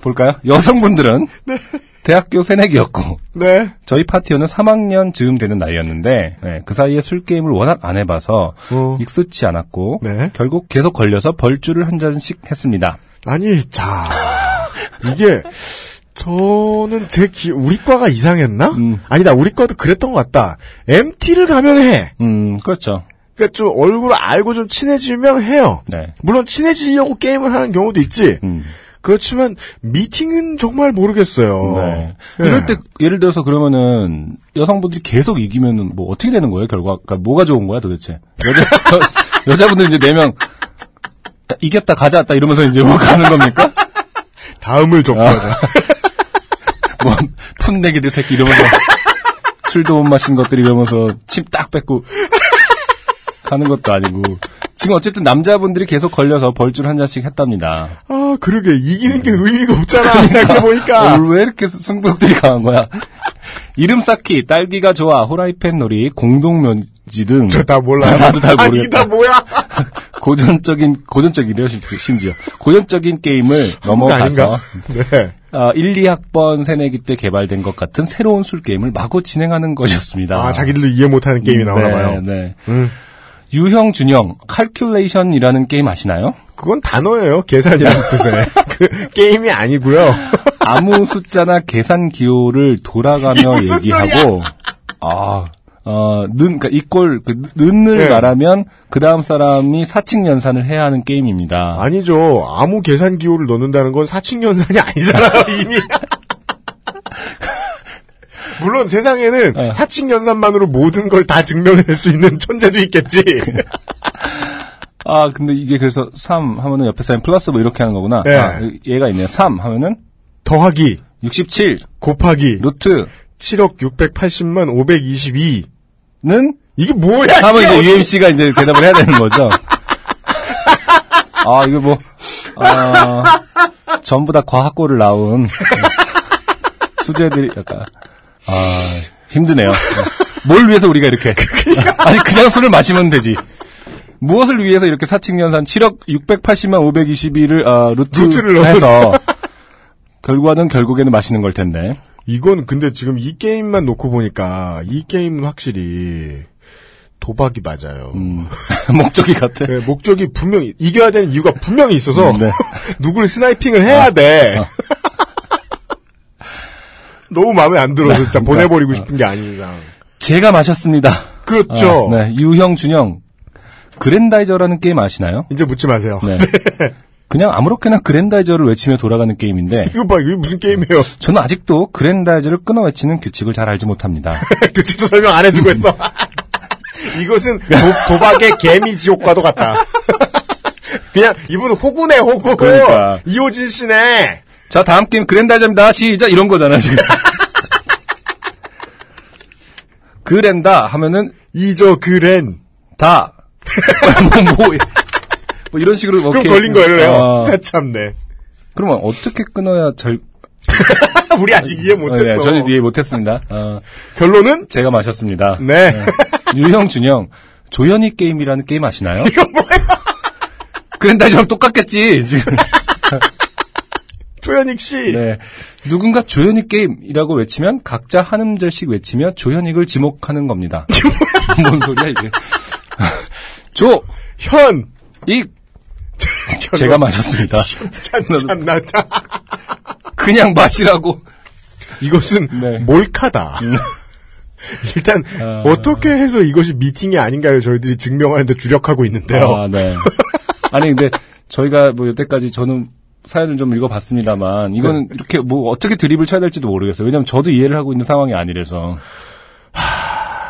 볼까요? 여성분들은 대학교 새내기였고, 네. 저희 파티어는 3학년 즈음 되는 나이였는데, 네, 그 사이에 술 게임을 워낙 안 해봐서 어. 익숙치 않았고, 네. 결국 계속 걸려서 벌주를 한 잔씩 했습니다. 아니 자 이게 저는 제 기, 우리 과가 이상했나? 음. 아니다, 우리 과도 그랬던 것 같다. MT를 가면 해. 음, 그렇죠. 그러니까 좀 얼굴을 알고 좀 친해지면 해요. 네. 물론 친해지려고 게임을 하는 경우도 있지. 음. 그렇지만 미팅은 정말 모르겠어요. 네. 예. 이럴 때 예를 들어서 그러면은 여성분들이 계속 이기면은 뭐 어떻게 되는 거예요? 결과 그러니까 뭐가 좋은 거야 도대체? 여자 여, 여자분들 이제 네 명 이겼다 가져왔다 이러면서 이제 뭐 가는 겁니까? 다음을 좀 아. 뭐 푼내기들 새끼 이러면서 술도 못 마신 것들 이러면서 침딱 뺏고 가는 것도 아니고 지금 어쨌든 남자분들이 계속 걸려서 벌줄 한 잔씩 했답니다. 아, 그러게 이기는 게 의미가 없잖아. 생각해 보니까. 어, 왜 이렇게 승부욕들이 강한 거야? 이름 쌓기, 딸기가 좋아, 호라이팬 놀이, 공동묘지 등 저 다 몰라요. 나도 잘 아니, 모르겠다. 다 뭐야? 고전적인 고전적이래요 심- 심지어 고전적인 게임을 넘어가서? 네. 아, 1, 2학번 새내기 때 개발된 것 같은 새로운 술 게임을 마구 진행하는 것이었습니다. 아, 자기들도 이해 못하는 게임이 나오나 봐요. 네, 네. 음. 유형 준영 칼큘레이션이라는 게임 아시나요? 그건 단어예요. 계산이라는 뜻의. 그 게임이 아니고요. 아무 숫자나 계산 기호를 돌아가며 얘기하고, 아, 어, 는, 그니까 이꼴, 그, 는을 네. 말하면, 그 다음 사람이 사칙 연산을 해야 하는 게임입니다. 아니죠. 아무 계산 기호를 넣는다는 건 사칙 연산이 아니잖아요, 이미. 물론 세상에는 어. 사칙 연산만으로 모든 걸 다 증명해낼 수 있는 천재도 있겠지. 아, 근데 이게 그래서 3 하면은 옆에 사람 플러스 뭐 이렇게 하는 거구나. 네. 아, 얘가 있네요. 3 하면은 더하기, 67, 곱하기, 루트, 7억 680만 522. 는 이게 뭐야? 하면 이제 어디- UMC가 이제 대답을 해야 되는 거죠. 아, 이거 뭐, 아, 전부 다 과학고를 나온 수제들이 약간, 아, 힘드네요. 뭘 위해서 우리가 이렇게. 아니, 그냥 술을 마시면 되지. 무엇을 위해서 이렇게 사칙연산 7억 680만 522를, 아, 루트를 루트해서, 결과는 결국에는 마시는 걸 텐데. 이건 근데 지금 이 게임만 놓고 보니까 이 게임은 확실히 도박이 맞아요. 음, 목적이 같아. 네, 목적이 분명히 이겨야 되는 이유가 분명히 있어서 음, 네. 누구를 스나이핑을 해야 돼. 어. 너무 마음에 안 들어서 진짜 그러니까. 보내버리고 싶은 게 아닌 이상. 제가 마셨습니다. 그렇죠. 아, 네, 유형 준영. 그랜다이저라는 게임 아시나요? 이제 묻지 마세요. 네. 그냥 아무렇게나 그랜다이저를 외치며 돌아가는 게임인데 이거 봐, 이게 무슨 게임이에요? 저는 아직도 그랜다이저를 끊어 외치는 규칙을 잘 알지 못합니다. 교칙도 설명 안 해주고 했어. 이것은 도, 박의 개미 지옥과도 같다. 그냥 이분은 호구네 호구. 그러니까. 이호진 씨네. 자, 다음 게임 그랜다입니다. 시작 이런 거잖아, 지금. 그랜다 하면은 이조 그랜. 다. 뭐, 뭐, 뭐 이런 식으로 그럼 오케이. 걸린 거예요. 어, 다 참네. 그러면 어떻게 끊어야 절 우리 아직 이해 어, 못했어. 네, 저는 이해 못했습니다. 어, 결론은 제가 마셨습니다. 네. 유형 준영 조현이 게임이라는 게임 아시나요? 이거 뭐야? 그랜다지랑 똑같겠지 지금. 조현익 씨. 네. 누군가 조현익 게임이라고 외치면 각자 한 음절씩 외치며 조현익을 지목하는 겁니다. 뭔 소리야 이게? 조, 현. 익. 제가 마셨습니다. 참, 참나. 참. 그냥 마시라고. 이것은 네. 몰카다. 일단 아. 어떻게 해서 이것이 미팅이 아닌가를 저희들이 증명하는데 주력하고 있는데요. 아, 네. 아니 근데 저희가 뭐 여태까지 저는 사연을 좀 읽어봤습니다만 이거는 이렇게 뭐 어떻게 드립을 쳐야 될지도 모르겠어요. 왜냐하면 저도 이해를 하고 있는 상황이 아니라서.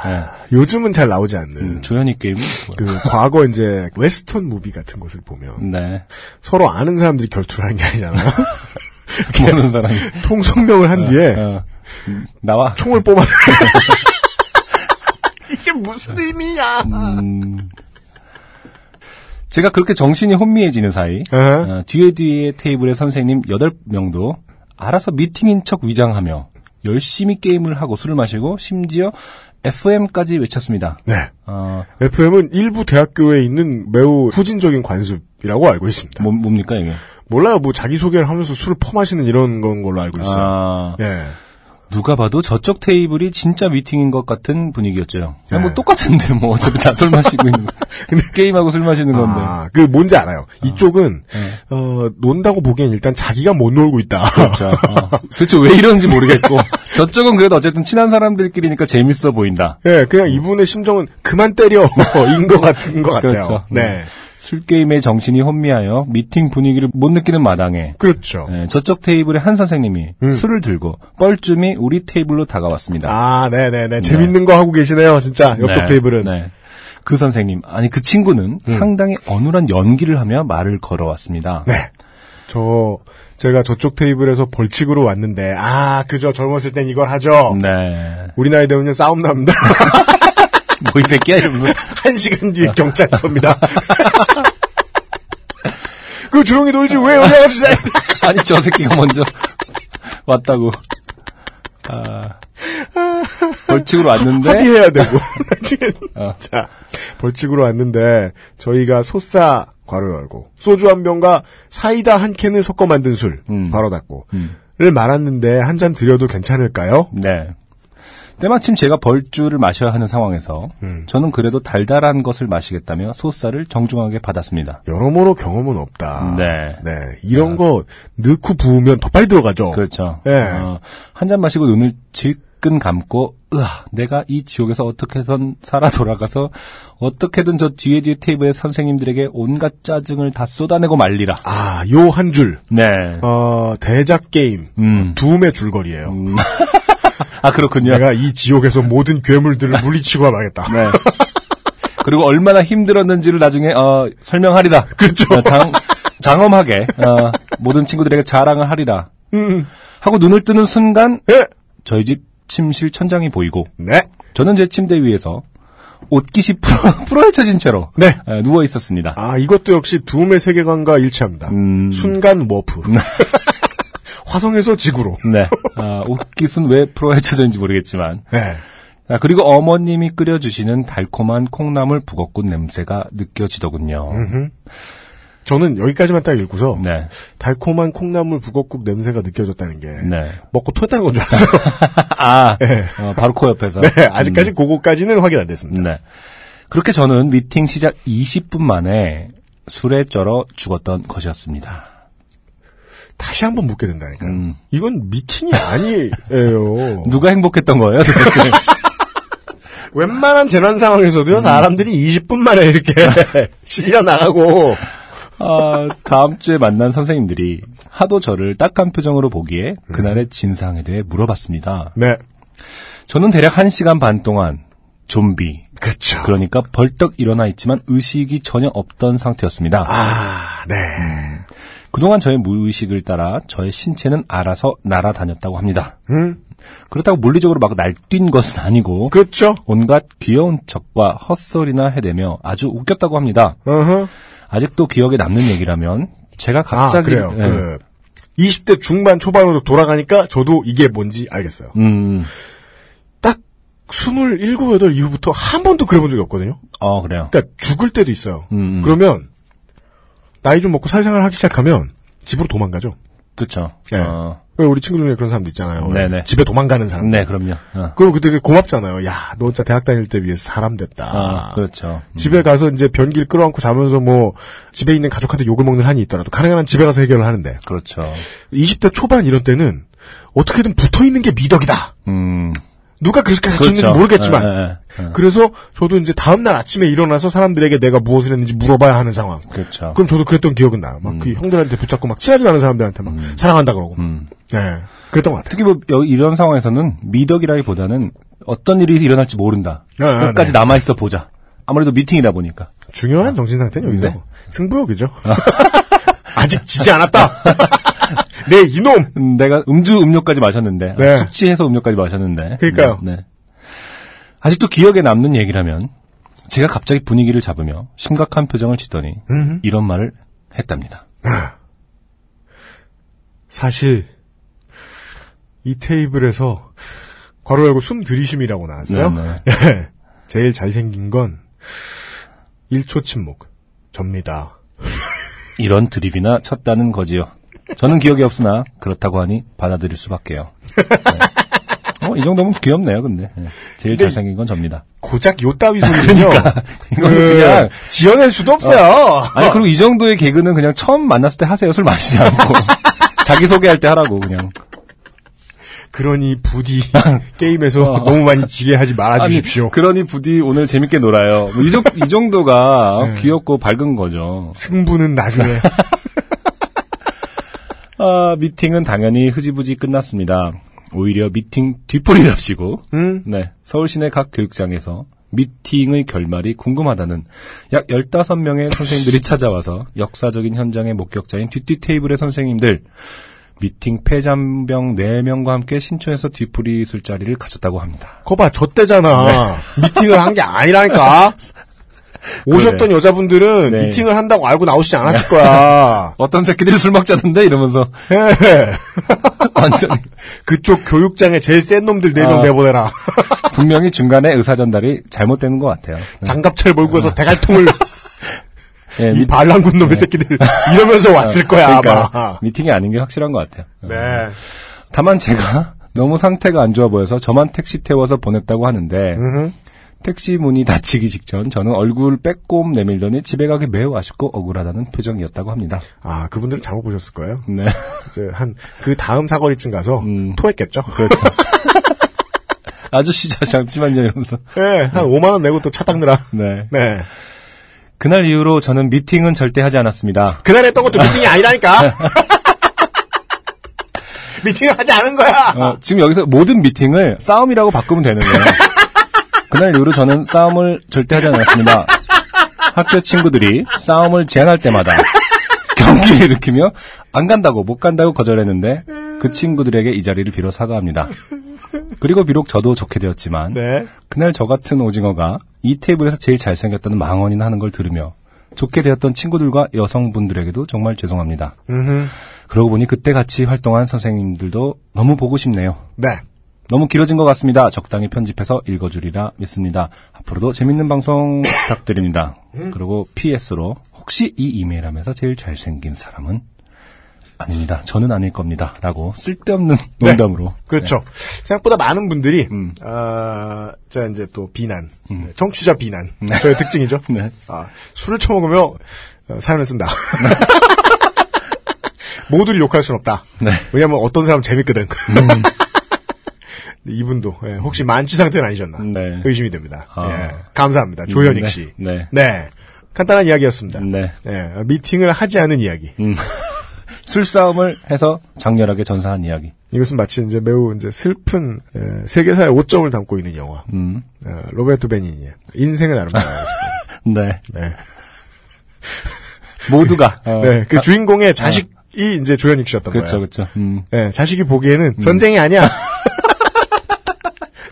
네. 요즘은 잘 나오지 않는 음, 조현이 게임. 그 과거 이제 western movie 같은 것을 보면 네. 서로 아는 사람들이 결투를 하는 게 아니잖아요. 모르는 사람이. 통성명을 한 뒤에 어, 음, 나와. 총을 뽑아. 이게 무슨 의미야? 음, 제가 그렇게 정신이 혼미해지는 사이 어? 어, 뒤에 뒤에 테이블의 선생님 8명도 알아서 미팅인 척 위장하며 열심히 게임을 하고 술을 마시고 심지어 FM까지 외쳤습니다. 네. 어, FM은 일부 대학교에 있는 매우 후진적인 관습이라고 알고 있습니다. 뭐, 뭡니까 이게? 몰라요. 뭐 자기 소개를 하면서 술을 퍼마시는 이런 건 걸로 알고 있어요. 아, 예. 누가 봐도 저쪽 테이블이 진짜 미팅인 것 같은 분위기였죠. 네. 뭐 똑같은데 뭐 어차피 다 술 마시고 있는 게임하고 술 마시는 건데. 아, 그 뭔지 알아요. 이쪽은 어, 논다고 보기엔 일단 자기가 못 놀고 있다. 그렇죠. 어. 도대체 왜 이런지 모르겠고 저쪽은 그래도 어쨌든 친한 사람들끼리니까 재밌어 보인다. 예, 그냥 이분의 심정은 그만 때려 인것 같은 것 같아요. 그렇죠. 네, 술 게임에 정신이 혼미하여 미팅 분위기를 못 느끼는 마당에 그렇죠. 예, 저쪽 테이블의 한 선생님이 음. 술을 들고 뻘쭘히 우리 테이블로 다가왔습니다. 아, 네, 네, 네. 재밌는 거 하고 계시네요, 진짜 옆쪽 네, 테이블은. 네. 그 선생님, 아니 그 친구는 음. 상당히 어눌한 연기를 하며 말을 걸어왔습니다. 네. 저 제가 저쪽 테이블에서 벌칙으로 왔는데 아, 그저 젊었을 땐 이걸 하죠. 네. 우리 나이 되면 싸움 납니다. 뭐 이 새끼야 이러면서 한 시간 뒤에 경찰서입니다. 그 조용히 놀지 왜 여자가 주사해? 아니 저 새끼가 먼저 왔다고. 아, 벌칙으로 왔는데 합의해야 되고 어. 자 벌칙으로 왔는데 저희가 소싸 괄호 열고 소주 한 병과 사이다 한 캔을 섞어 만든 술 음. 바로 닫고 음. 를 말았는데 한 잔 드려도 괜찮을까요? 네. 때마침 제가 벌주를 마셔야 하는 상황에서 음. 저는 그래도 달달한 것을 마시겠다며 소사를 정중하게 받았습니다. 여러모로 경험은 없다. 네. 네. 이런 거 넣고 부으면 더 빨리 들어가죠. 그렇죠. 네. 어, 한잔 마시고 눈을 질끈 감고 으아 내가 이 지옥에서 어떻게든 살아 돌아가서 어떻게든 저 뒤에 뒤에 테이블의 선생님들에게 온갖 짜증을 다 쏟아내고 말리라. 아, 요 한 줄. 네. 어, 대작 게임. 음. 둠의 줄거리예요. 음. 아 그렇군요. 내가 이 지옥에서 모든 괴물들을 물리치고 말겠다. 네. 그리고 얼마나 힘들었는지를 나중에 어, 설명하리라. 그렇죠. 어, 장, 장엄하게 어, 모든 친구들에게 자랑을 하리라. 음. 하고 눈을 뜨는 순간 예. 저희 집 침실 천장이 보이고 네. 저는 제 침대 위에서 옷깃이 풀어, 풀어헤쳐진 채로 네. 에, 누워 있었습니다. 아, 이것도 역시 둠의 세계관과 일치합니다. 음. 순간 워프. 화성에서 지구로. 네. 아, 옷깃은 왜 풀어헤쳐졌는지 모르겠지만 네. 아, 그리고 어머님이 끓여주시는 달콤한 콩나물 북엇국 냄새가 느껴지더군요. 저는 여기까지만 딱 읽고서 네. 달콤한 콩나물 북엇국 냄새가 느껴졌다는 게 네. 먹고 토했다는 건 줄 알았어요. 아, 네. 어, 바로 코 옆에서. 네, 아직까지 그거까지는 확인 안 됐습니다. 네. 그렇게 저는 미팅 시작 20분 만에 술에 쩔어 죽었던 것이었습니다. 다시 한번 묻게 된다니까요. 음. 이건 미팅이 아니에요. 누가 행복했던 거예요, 도대체? 웬만한 재난 상황에서도요, 사람들이 20분 만에 이렇게 실려 나가고, 아, 다음 주에 만난 선생님들이 하도 저를 딱한 표정으로 보기에 그날의 진상에 대해 물어봤습니다. 네. 저는 대략 1시간 반 동안 좀비, 그렇죠. 그러니까 벌떡 일어나 있지만 의식이 전혀 없던 상태였습니다. 아, 네. 그동안 저의 무의식을 따라 저의 신체는 알아서 날아다녔다고 합니다. 음, 그렇다고 물리적으로 막 날뛴 것은 아니고 그렇죠. 온갖 귀여운 척과 헛소리나 해대며 아주 웃겼다고 합니다. 어허. 아직도 기억에 남는 얘기라면 제가 갑자기 아, 그래요. 예. 그 20대 중반 초반으로 돌아가니까 저도 이게 뭔지 알겠어요. 음, 딱 27, 8 이후부터 한 번도 그래본 적이 없거든요. 어 그래요. 그러니까 죽을 때도 있어요. 음, 음. 그러면 나이 좀 먹고 사회생활 하기 시작하면 집으로 도망가죠. 그렇죠. 예. 어, 왜 우리 친구 중에 그런 사람도 있잖아요. 네네. 집에 도망가는 사람. 네, 그럼요. 어. 그럼 그때 고맙잖아요. 야, 너 진짜 대학 다닐 때 비해서 사람 됐다. 아, 그렇죠. 음. 집에 가서 이제 변기를 끌어안고 자면서 뭐 집에 있는 가족한테 욕을 먹는 한이 있더라도 가능한 한 집에 가서 해결을 하는데 그렇죠. 20대 초반 이런 때는 어떻게든 붙어 있는 게 미덕이다. 음, 누가 그렇게 그렇죠. 가르쳤는지 모르겠지만 예, 예, 예. 그래서 저도 이제 다음 날 아침에 일어나서 사람들에게 내가 무엇을 했는지 물어봐야 하는 상황. 그렇죠. 그럼 저도 그랬던 기억은 나요. 막그 형들한테 붙잡고 막 친하지도 않은 사람들한테 막 사랑한다 그러고. 음. 네. 그랬던 것 같아요. 특히 뭐 여기 이런 상황에서는 미덕이라기보다는 어떤 일이 일어날지 모른다. 아, 아, 끝까지 네. 남아 있어 보자. 아무래도 미팅이다 보니까. 중요한 정신 상태는 여기서 네. 승부욕이죠. 아직 지지 않았다. 네 이놈. 음, 내가 음주 음료까지 마셨는데 네. 숙취해서 음료까지 마셨는데. 그러니까요. 네, 네. 아직도 기억에 남는 얘기라면 제가 갑자기 분위기를 잡으며 심각한 표정을 짓더니 이런 말을 했답니다. 사실 이 테이블에서 괄호 열고 숨 들이쉼이라고 나왔어요. 네, 예. 제일 잘생긴 건 1초 침묵. 접니다. 이런 드립이나 쳤다는 거지요. 저는 기억이 없으나 그렇다고 하니 받아들일 수밖에요. 네. 어, 이 정도면 귀엽네요, 근데. 네. 제일 근데 잘생긴 건 접니다. 고작 요 따위 소리는요. 이거는 그, 그냥 지어낼 수도 없어요. 아니 그리고 이 정도의 개그는 그냥 처음 만났을 때 하세요. 술 마시지 않고 자기 소개할 때 하라고 그냥. 그러니 부디 게임에서 너무 많이 지게 하지 말아 주십시오. 그러니 부디 오늘 재밌게 놀아요. 뭐 이 정, 이 정도가 귀엽고 밝은 거죠. 승부는 나중에. 아, 미팅은 당연히 흐지부지 끝났습니다. 오히려 미팅 뒤풀이랍시고, 음? 네, 서울 시내 각 교육장에서 미팅의 결말이 궁금하다는 약 15명의 선생님들이 찾아와서 역사적인 현장의 목격자인 뒤뒤 테이블의 선생님들, 미팅 패잔병 4명과 함께 신촌에서 뒤풀이 술자리를 가졌다고 합니다. 거봐, 저 때잖아. 네. 미팅을 한 게 아니라니까. 오셨던 여자분들은 네. 미팅을 한다고 알고 나오시지 않았을 거야. 어떤 새끼들이 술 먹자는데? 이러면서 예. 완전히 그쪽 교육장에 제일 센 놈들 네명 아. 내보내라. 분명히 중간에 의사 전달이 잘못되는 것 같아요. 네. 장갑차를 몰고 해서 대갈통을 예, 이 미- 반란군 놈의 새끼들 이러면서 왔을 거야 그러니까 아마. 미팅이 아닌 게 확실한 것 같아요. 네. 다만 제가 너무 상태가 안 좋아 보여서 저만 택시 태워서 보냈다고 하는데 음흠. 택시 문이 닫히기 직전 저는 얼굴 빼꼼 내밀더니 집에 가기 매우 아쉽고 억울하다는 표정이었다고 합니다. 아 그분들은 잘못 보셨을 거예요. 네, 한 그 다음 사거리쯤 가서 음. 토했겠죠. 그렇죠. 아저씨 저 잠시만요 이러면서 네, 한 5만 원 내고 또 차 닦느라. 네 네. 그날 이후로 저는 미팅은 절대 하지 않았습니다. 그날 했던 것도 미팅이 아니라니까. 미팅을 하지 않은 거야. 어, 지금 여기서 모든 미팅을 싸움이라고 바꾸면 되는 거예요. 그날 이후로 저는 싸움을 절대 하지 않았습니다. 학교 친구들이 싸움을 제안할 때마다 경기를 일으키며 안 간다고 못 간다고 거절했는데 그 친구들에게 이 자리를 빌어 사과합니다. 그리고 비록 저도 좋게 되었지만 네. 그날 저 같은 오징어가 이 테이블에서 제일 잘생겼다는 망언이나 하는 걸 들으며 좋게 되었던 친구들과 여성분들에게도 정말 죄송합니다. 음흠. 그러고 보니 그때 같이 활동한 선생님들도 너무 보고 싶네요. 네. 너무 길어진 것 같습니다. 적당히 편집해서 읽어주리라 믿습니다. 앞으로도 재밌는 방송 부탁드립니다. 그리고 PS로 혹시 이 이메일 하면서 제일 잘생긴 사람은 아닙니다. 저는 아닐 겁니다. 라고 쓸데없는 농담으로. 그렇죠. 생각보다 많은 분들이, 음. 아, 자, 이제 또 비난. 청취자 비난. 저의 특징이죠. 네. 아, 술을 처먹으며 어, 사연을 쓴다. 모두를 욕할 순 없다. 네. 왜냐면 어떤 사람은 재밌거든. 이분도 예, 혹시 만취 상태는 아니셨나 네. 의심이 됩니다. 아. 예, 감사합니다. 조현익 네. 씨. 네. 네. 간단한 이야기였습니다. 네. 예, 미팅을 하지 않은 이야기. 음. 술싸움을 해서 장렬하게 전사한 이야기. 이것은 마치 이제 매우 이제 슬픈 에, 세계사의 오점을 담고 있는 영화. 음. 어, 로베르토 베니니의 인생은 아름다워. 네. 네. 모두가. 어, 네. 그 주인공의 자식이 이제 조현익 씨였던 그렇죠, 거예요. 그렇죠. 음. 네, 자식이 보기에는 전쟁이 아니야.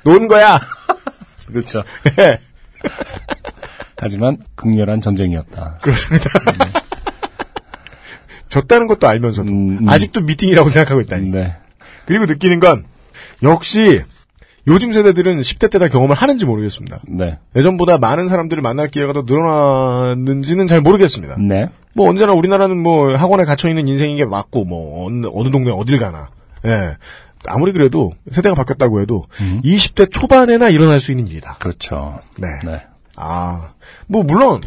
논 거야. 그렇죠. 네, 하지만 극렬한 전쟁이었다. 그렇습니다. 졌다는 것도 알면서도 음, 음. 아직도 미팅이라고 생각하고 있다니. 네. 그리고 느끼는 건 역시 요즘 세대들은 10대 때 다 경험을 하는지 모르겠습니다. 네. 예전보다 많은 사람들을 만날 기회가 더 늘어났는지는 잘 모르겠습니다. 네. 뭐 언제나 우리나라는 뭐 학원에 갇혀 있는 인생인 게 맞고 뭐 어느, 어느 동네 어딜 가나. 예. 아무리 그래도 세대가 바뀌었다고 해도 20대 초반에나 일어날 수 있는 일이다. 그렇죠. 네. 네. 아, 뭐 물론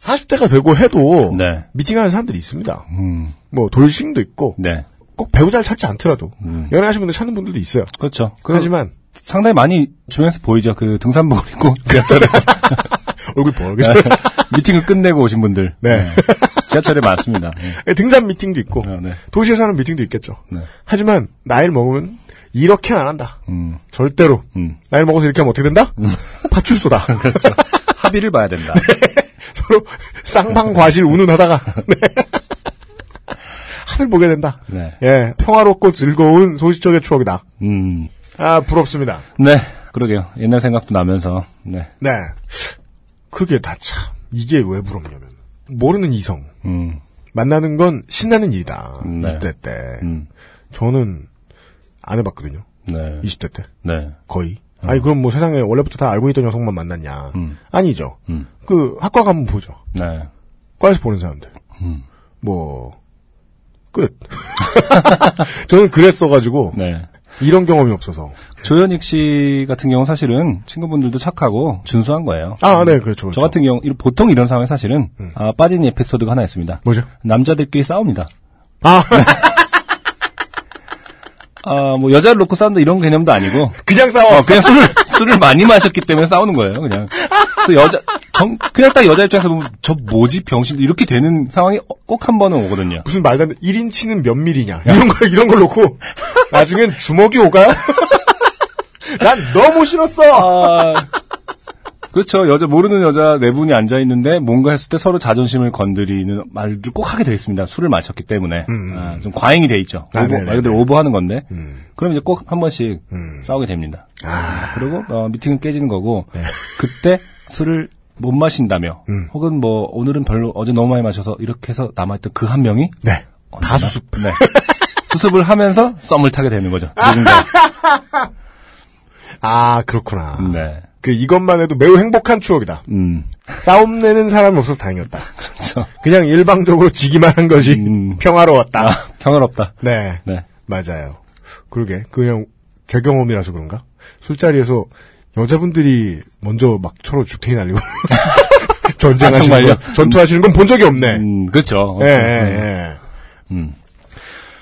40대가 되고 해도 네. 미팅하는 사람들이 있습니다. 음. 뭐 돌싱도 있고 네. 꼭 배우자를 찾지 않더라도 음. 연애하시는 분들 찾는 분들도 있어요. 그렇죠. 그 하지만 상당히 많이 주변에서 보이죠. 그 등산복을 입고 지하철에서 얼굴 벌게 미팅을 끝내고 오신 분들. 네. 지하철에 많습니다. 네. 등산 미팅도 있고 어, 네. 도시에서 하는 미팅도 있겠죠. 네. 하지만 나이를 먹으면 이렇게는 안 한다. 음. 절대로 음. 나이를 먹어서 이렇게 하면 어떻게 된다? 파출소다. 그렇죠. 합의를 봐야 된다. 서로 쌍방과실 운운하다가 네. 하늘 보게 된다. 네. 예, 평화롭고 즐거운 소시적의 추억이다. 음. 아 부럽습니다. 네. 그러게요. 옛날 생각도 나면서. 네. 네, 그게 다 참 이게 왜 부럽냐면 모르는 이성 음. 만나는 건 신나는 일이다. 네. 20대 때 음. 저는 안 해봤거든요. 네. 20대 때 네. 거의. 아니 그럼 뭐 세상에 원래부터 다 알고 있던 여성만 만났냐? 음. 아니죠. 음. 그 학과 가면 보죠. 네. 과에서 보는 사람들. 음. 뭐 끝. 저는 그랬어가지고 네. 이런 경험이 없어서. 조현익 씨 같은 경우는 사실은 친구분들도 착하고 준수한 거예요. 아, 네, 그렇죠. 저 그렇죠. 같은 경우, 보통 이런 상황에 사실은, 아, 빠진 에피소드가 하나 있습니다. 뭐죠? 남자들끼리 싸웁니다. 아, 아, 뭐, 여자를 놓고 싸운다 이런 개념도 아니고, 그냥 싸워. 어, 그냥 술을, 술을 많이 마셨기 때문에 싸우는 거예요, 그냥. 그래서 여자, 정, 그냥 딱 여자 입장에서 보면, 저 뭐지, 병신, 이렇게 되는 상황이 꼭 한 번은 오거든요. 무슨 말도 안 돼. 1인치는 몇 밀이냐. 이런 걸, 이런 걸 놓고, 나중엔 주먹이 오가요? 난 너무 싫었어! 아, 그렇죠. 여자, 모르는 여자 네 분이 앉아 있는데, 뭔가 했을 때 서로 자존심을 건드리는 말을 꼭 하게 돼 있습니다. 술을 마셨기 때문에. 아, 좀 과잉이 돼 있죠. 아, 오버. 말 그대로 오버하는 건데. 음. 그럼 이제 꼭 한 번씩 음. 싸우게 됩니다. 아, 그리고 어, 미팅은 깨지는 거고 네. 그때 술을 못 마신다며 음. 혹은 뭐 오늘은 별로 어제 너무 많이 마셔서 이렇게 해서 남아있던 그 한 명이 네. 다 수습. 네. 수습을 하면서 썸을 타게 되는 거죠. 누군가. 아, 그렇구나. 네. 그, 이것만 해도 매우 행복한 추억이다. 음. 싸움 내는 사람이 없어서 다행이었다. 그렇죠. 그냥 일방적으로 지기만 한 것이 음. 평화로웠다. 아, 평화롭다. 네. 네. 맞아요. 그러게. 그냥 제 경험이라서 그런가? 술자리에서 여자분들이 먼저 막 서로 죽탱이 날리고 아, 전쟁하시는 정말요? 건, 전투하시는 건 본 적이 없네. 음, 그렇죠. 예, 예, 음. 예. 음.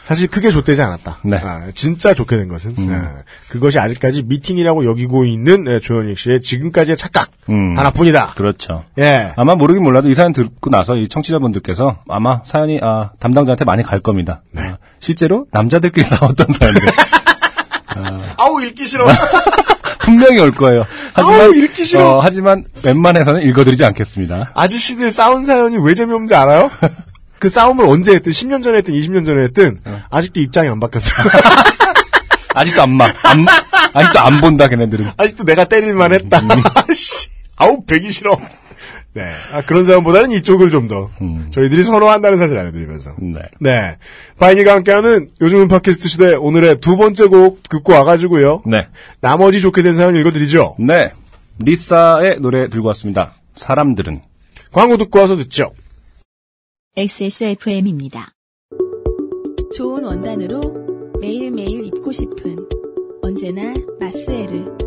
사실 크게 좆되지 않았다. 네. 아, 진짜 좋게 된 것은 음. 아, 그것이 아직까지 미팅이라고 여기고 있는 예, 조현익 씨의 지금까지의 착각 음. 하나뿐이다. 그렇죠. 예. 아마 모르긴 몰라도 이 사연 듣고 나서 이 청취자분들께서 아마 사연이 아, 담당자한테 많이 갈 겁니다. 네. 아, 실제로 남자들끼리 싸웠던 사연들 아 우 읽기 싫어. 분명히 올 거예요. 하지만 아우, 읽기 싫어. 어, 하지만 웬만해서는 읽어드리지 않겠습니다. 아저씨들 싸운 사연이 왜 재미없는지 알아요? 그 싸움을 언제 했든 10년 전에 했든 20년 전에 했든 아직도 입장이 안 바뀌었어요. 아직도 안 막, 안, 아직도 안 본다 걔네들은. 아직도 내가 때릴만 했다. 아씨, 아우 배기 싫어. 네, 아, 그런 사람보다는 이쪽을 좀더 음. 저희들이 선호한다는 사실 알려드리면서 네. 네, 바이니가 함께하는 요즘은 팟캐스트 시대 오늘의 두 번째 곡 듣고 와가지고요. 네. 나머지 좋게 된 사연 읽어드리죠. 네. 리사의 노래 들고 왔습니다. 사람들은. 광고 듣고 와서 듣죠. XSFM입니다. 좋은 원단으로 매일매일 입고 싶은 언제나 마스에르.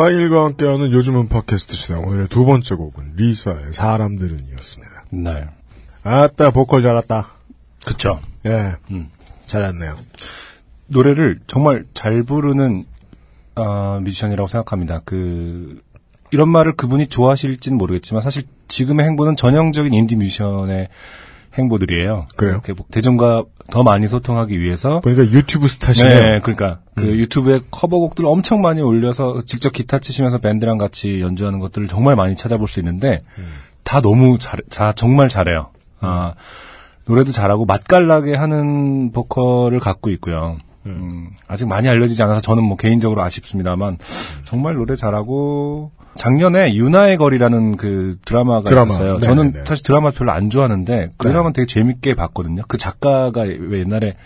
빠일과 함께하는 요즘은 팟캐스트 시대 오늘의 두 번째 곡은 리사의 사람들은 이었습니다. 네. 아따 보컬 잘났다. 그쵸. 예, 음. 잘났네요. 노래를 정말 잘 부르는 아, 뮤지션이라고 생각합니다. 그 이런 말을 그분이 좋아하실진 모르겠지만 사실 지금의 행보는 전형적인 인디 뮤지션의 행보들이에요. 그래요? 이렇게 뭐 대중과 더 많이 소통하기 위해서 보니까 유튜브 스타시네요. 네, 그러니까 그 유튜브에 커버곡들 을 엄청 많이 올려서 직접 기타 치시면서 밴드랑 같이 연주하는 것들을 정말 많이 찾아볼 수 있는데 다 너무 잘, 자 정말 잘해요. 아 노래도 잘하고 맛깔나게 하는 보컬을 갖고 있고요. 음, 아직 많이 알려지지 않아서 저는 뭐 개인적으로 아쉽습니다만 정말 노래 잘하고 작년에 유나의 거리라는 그 드라마가 드라마. 있었어요. 네네네. 저는 사실 드라마 별로 안 좋아하는데 그 드라마는 되게 재밌게 봤거든요. 그 작가가 왜 옛날에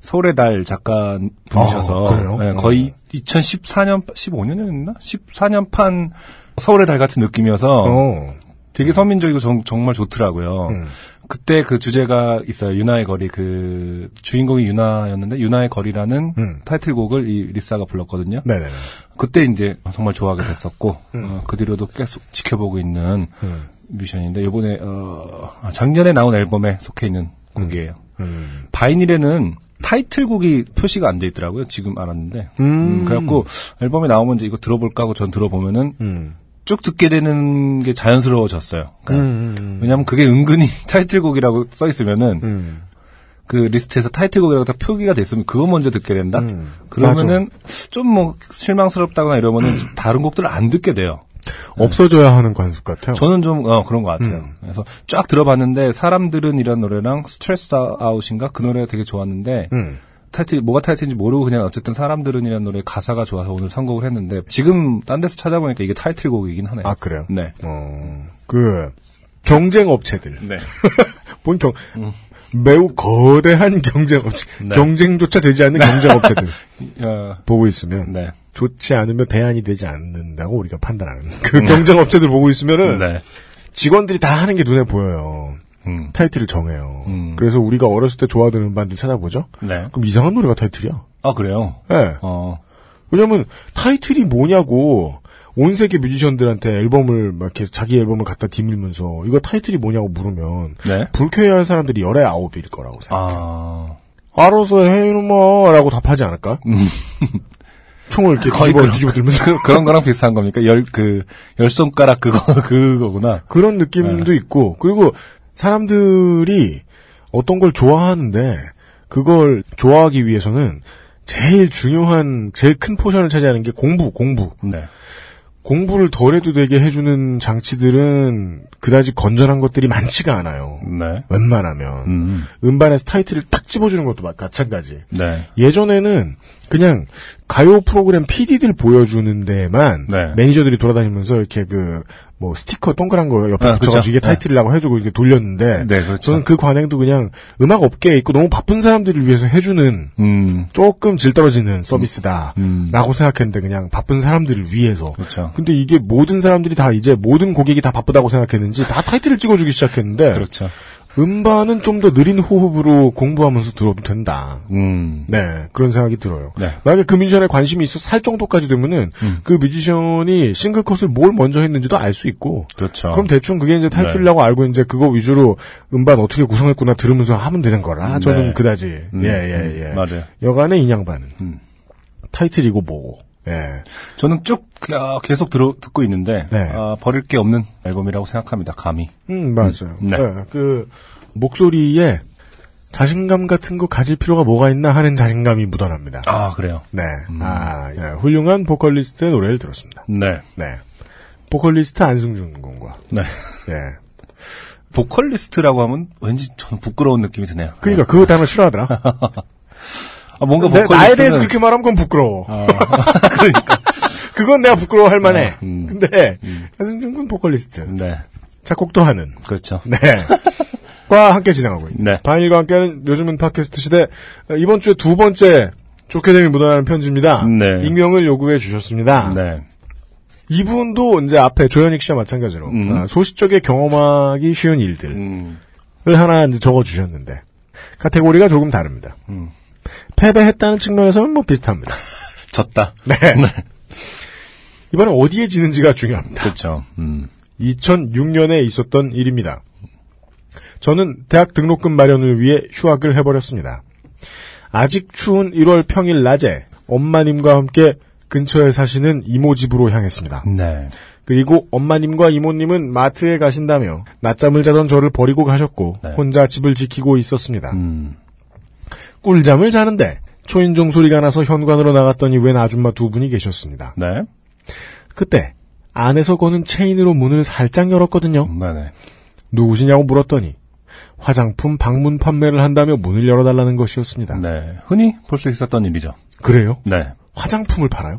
서울의 달 작가 분이셔서 아? 네, 어. 거의 2014년 15년이었나 14년 판 서울의 달 같은 느낌이어서 어. 되게 서민적이고 정, 정말 좋더라고요. 음. 그때 그 주제가 있어요. 유나의 거리 그 주인공이 유나였는데 유나의 거리라는 음. 타이틀곡을 이 리사가 불렀거든요. 네네네. 그때 이제 정말 좋아하게 됐었고 어, 그 뒤로도 계속 지켜보고 있는 음. 뮤지션인데 이번에 어, 아, 작년에 나온 앨범에 속해 있는 곡이에요. 음. 바이닐에는 타이틀곡이 표시가 안 돼 있더라고요. 지금 알았는데. 음. 음, 그래갖고 앨범이 나오면 이제 이거 들어볼까 하고 전 들어보면은 음. 쭉 듣게 되는 게 자연스러워졌어요. 그러니까 음. 왜냐하면 그게 은근히 타이틀곡이라고 써 있으면은 음. 그 리스트에서 타이틀곡이라고 딱 표기가 돼 있으면 그거 먼저 듣게 된다. 음. 그러면은 좀 뭐 실망스럽다거나 이러면은 좀 다른 곡들을 안 듣게 돼요. 없어져야 하는 관습 같아요. 저는 좀 어, 그런 것 같아요. 음. 그래서 쫙 들어봤는데 사람들은 이런 노래랑 stress out인가 그 노래가 되게 좋았는데 음. 타이틀 뭐가 타이틀인지 모르고 그냥 어쨌든 사람들은 이라는 노래 가사가 좋아서 오늘 선곡을 했는데 지금 딴 데서 찾아보니까 이게 타이틀곡이긴 하네요. 아 그래요? 네. 어. 그 경쟁 업체들. 네. 본 경, 매우 거대한 경쟁 업체. 네. 경쟁조차 되지 않는 경쟁 업체들. 어, 보고 있으면 네. 좋지 않으면 대안이 되지 않는다고 우리가 판단하는 그 경쟁 업체들 보고 있으면은 네. 직원들이 다 하는 게 눈에 보여요. 음. 타이틀을 정해요. 음. 그래서 우리가 어렸을 때 좋아하던 음반들 찾아보죠. 네. 그럼 이상한 노래가 타이틀이야. 아 그래요. 예. 어. 왜냐면 타이틀이 뭐냐고 온 세계 뮤지션들한테 앨범을 막 이렇게 자기 앨범을 갖다 디밀면서 이거 타이틀이 뭐냐고 물으면 네. 불쾌해할 사람들이 열의 아홉일 거라고 생각해. 아. 알아서 해 이놈아라고 답하지 않을까? 총을 이렇게 거의 뒤집어 그런- 뒤집어 들면서 그, 그런 거랑 비슷한 겁니까? 열, 그, 열 손가락 그거, 그거구나. 그런 느낌도 네. 있고 그리고 사람들이 어떤 걸 좋아하는데 그걸 좋아하기 위해서는 제일 중요한 제일 큰 포션을 차지하는 게 공부 공부 네. 공부를 덜 해도 되게 해주는 장치들은 그다지 건전한 것들이 많지가 않아요. 네. 웬만하면 음. 음반에서 타이틀을 딱 집어주는 것도 마찬가지. 네. 예전에는 그냥 가요 프로그램 PD들 보여주는 데만 네. 매니저들이 돌아다니면서 이렇게 그 뭐 스티커 동그란 거 옆에 아, 붙여가지고. 이게 타이틀이라고 해주고 이렇게 돌렸는데 네, 그렇죠. 저는 그 관행도 그냥 음악 업계에 있고 너무 바쁜 사람들을 위해서 해주는 음. 조금 질 떨어지는 서비스다라고 음. 생각했는데 그냥 바쁜 사람들을 위해서 그렇죠. 근데 이게 모든 사람들이 다 이제 모든 고객이 다 바쁘다고 생각했는지 다 타이틀을 찍어주기 시작했는데 그렇죠. 음반은 좀 더 느린 호흡으로 공부하면서 들어도 된다. 음. 네 그런 생각이 들어요. 네. 만약에 그 뮤지션에 관심이 있어 살 정도까지 되면은 음. 그 뮤지션이 single cut을 뭘 먼저 했는지도 알 수 있고. 그렇죠. 그럼 대충 그게 이제 타이틀이라고 네. 알고 이제 그거 위주로 음반 어떻게 구성했구나 들으면서 하면 되는 거라 저는 네. 그다지 음, 예 예 예. 음, 맞아요. 여간의 인양반은 음. 타이틀이고 뭐고. 예. 저는 쭉 아, 계속 들어, 듣고 있는데 네. 아, 버릴 게 없는 앨범이라고 생각합니다. 감히. 음, 맞아요. 네. 네, 그, 목소리에 자신감 같은 거 가질 필요가 뭐가 있나 하는 자신감이 묻어납니다. 아 그래요. 네. 아, 예, 훌륭한 보컬리스트의 노래를 들었습니다. 네. 네. 보컬리스트 안승준 군과, 네. 예. 보컬리스트라고 하면 왠지 저는 부끄러운 느낌이 드네요. 그러니까 그거 단어 싫어하더라. 아, 뭔가 내, 나에 대해서 그렇게 말하면 그건 부끄러워. 그러니까. 그건 내가 부끄러워할 만해. 어, 음. 근데, 안승준 군 보컬리스트. 네. 작곡도 하는. 그렇죠. 네. 과 함께 진행하고 있는. 네. 반일과 함께하는 요즘은 팟캐스트 시대. 어, 이번 주에 두 번째 좋게 됨이 묻어나는 편지입니다. 네. 익명을 요구해 주셨습니다. 네. 이분도 이제 앞에 조현익 씨와 마찬가지로 음. 아, 소시적에 경험하기 쉬운 일들을 음. 하나 이제 적어 주셨는데 카테고리가 조금 다릅니다. 음. 패배했다는 측면에서는 뭐 비슷합니다. 졌다. 네. 이번에 어디에 지는지가 중요합니다. 그렇죠. 음. 2006년에 있었던 일입니다. 저는 대학 등록금 마련을 위해 휴학을 해버렸습니다. 아직 추운 1월 평일 낮에 엄마님과 함께 근처에 사시는 이모 집으로 향했습니다. 네. 그리고 엄마님과 이모님은 마트에 가신다며 낮잠을 자던 저를 버리고 가셨고 네. 혼자 집을 지키고 있었습니다. 음. 꿀잠을 자는데 초인종 소리가 나서 현관으로 나갔더니 웬 아줌마 두 분이 계셨습니다. 네. 그때 안에서 거는 체인으로 문을 살짝 열었거든요. 네네. 누구시냐고 물었더니 화장품 방문 판매를 한다며 문을 열어달라는 것이었습니다. 네. 흔히 볼 수 있었던 일이죠. 그래요? 네. 화장품을 팔아요?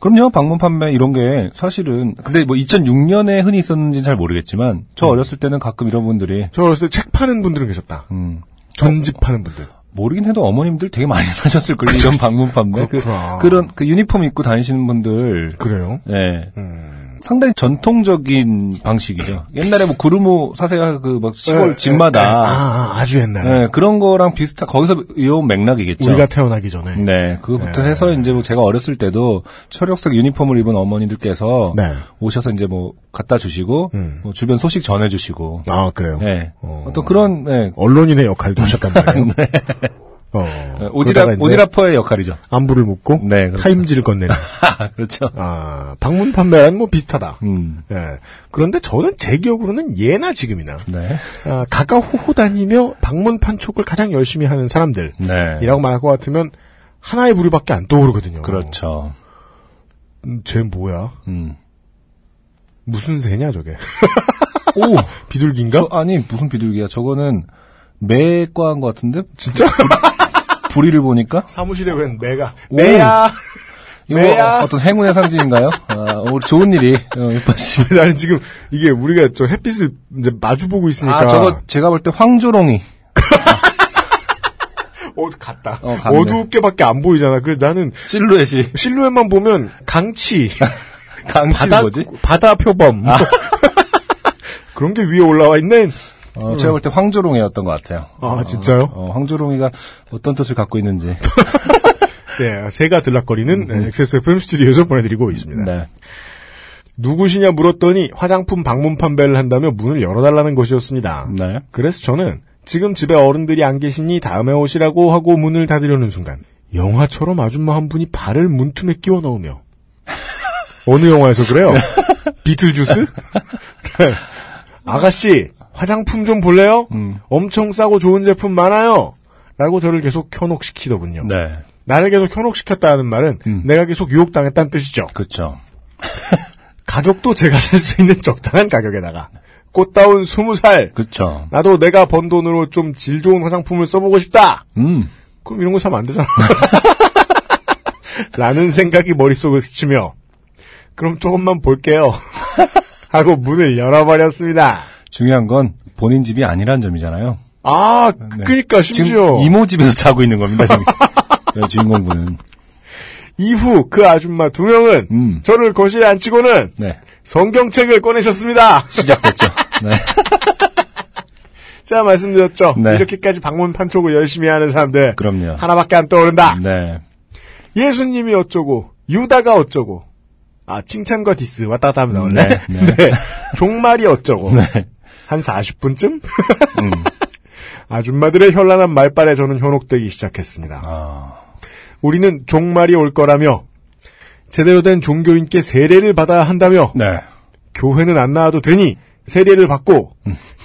그럼요, 방문 판매 이런 게 사실은 근데 뭐 2006년에 흔히 있었는지는 잘 모르겠지만 저 음. 어렸을 때는 가끔 이런 분들이 저 어렸을 때 책 파는 분들은 계셨다. 음, 전집 파는 분들. 모르긴 해도 어머님들 되게 많이 사셨을 걸요 이런 방문 판매 그. 그런 그 유니폼 입고 다니시는 분들 그래요? 네. 음. 상당히 전통적인 방식이죠. 옛날에 뭐 구르모 사세가 그 막 시골 네, 집마다 네, 아, 아, 주 옛날에. 네, 그런 거랑 비슷한 거기서 이어온 맥락이겠죠. 우리가 태어나기 전에. 네, 그거부터 네. 해서 이제 뭐 제가 어렸을 때도 초록색 유니폼을 입은 어머니들께서 네. 오셔서 이제 뭐 갖다 주시고 음. 뭐 주변 소식 전해 주시고 아, 그래요? 네. 어. 어. 떤 그런 네. 언론인의 역할도 하셨단 말이에요. 어. 오지라 그러다가 이제 오지라퍼의 역할이죠. 안부를 묻고 네, 그렇죠. 타임지를 건네는. 그렇죠. 아, 방문 판매는 뭐 비슷하다. 음. 예. 그런데 저는 제 기억으로는 예나 지금이나 네. 아, 가가 호호 다니며 방문 판촉을 가장 열심히 하는 사람들이라고 네. 말할 것 같으면 하나의 부류밖에 안 떠오르거든요. 그렇죠. 음, 쟤 뭐야? 음. 무슨 새냐 저게? 오, 비둘기인가? 저, 아니 무슨 비둘기야? 저거는 매과인 것 같은데 진짜? 부리를 보니까 사무실에 웬 매가 오. 매야. 이거 매야. 어떤 행운의 상징인가요? 아, 오늘 좋은 일이 어, 이빠 씨. 나는 지금 이게 우리가 저 햇빛을 이제 마주 보고 있으니까 아 저거 제가 볼 때 황조롱이. 어 같다. 어. 어둡게밖에 안 보이잖아. 그래서 나는 실루엣이 실루엣만 보면 강치, 강치 바다 뭐지? 바다 표범 그런 게 위에 올라와 있네. 어, 제가 볼 때 황조롱이었던 것 같아요. 아 진짜요? 어, 황조롱이가 어떤 뜻을 갖고 있는지. 네, 새가 들락거리는 네, XSFM 스튜디오에서 보내드리고 있습니다. 네. 누구시냐 물었더니 화장품 방문 판매를 한다며 문을 열어달라는 것이었습니다. 네. 그래서 저는 지금 집에 어른들이 안 계시니 다음에 오시라고 하고 문을 닫으려는 순간 영화처럼 아줌마 한 분이 발을 문틈에 끼워 넣으며 어느 영화에서 그래요? 비틀주스? 네. 아가씨 화장품 좀 볼래요? 음. 엄청 싸고 좋은 제품 많아요. 라고 저를 계속 현혹시키더군요. 네. 나를 계속 현혹시켰다는 말은 음. 내가 계속 유혹당했다는 뜻이죠. 그렇죠. 가격도 제가 살 수 있는 적당한 가격에다가 꽃다운 스무 살 그렇죠. 나도 내가 번 돈으로 좀 질 좋은 화장품을 써보고 싶다. 음. 그럼 이런 거 사면 안 되잖아. 라는 생각이 머릿속을 스치며 그럼 조금만 볼게요. 하고 문을 열어버렸습니다. 중요한 건 본인 집이 아니란 점이잖아요. 아, 네. 그니까 심지어 이모 집에서 자고 있는 겁니다. 지금. 네, 주인공분은. 이후 그 아줌마 두 명은 음. 저를 거실에 앉히고는 네. 성경책을 꺼내셨습니다. 시작됐죠. 네. 제가 말씀드렸죠. 네. 이렇게까지 방문 판촉을 열심히 하는 사람들 그럼요. 하나밖에 안 떠오른다. 네. 예수님이 어쩌고 유다가 어쩌고 아 칭찬과 디스 왔다 갔다 하면 나오네. 네, 네, 네. 종말이 어쩌고 네. 한 40분쯤 음. 아줌마들의 현란한 말빨에 저는 현혹되기 시작했습니다. 아. 우리는 종말이 올 거라며 제대로 된 종교인께 세례를 받아야 한다며 네. 교회는 안 나와도 되니 세례를 받고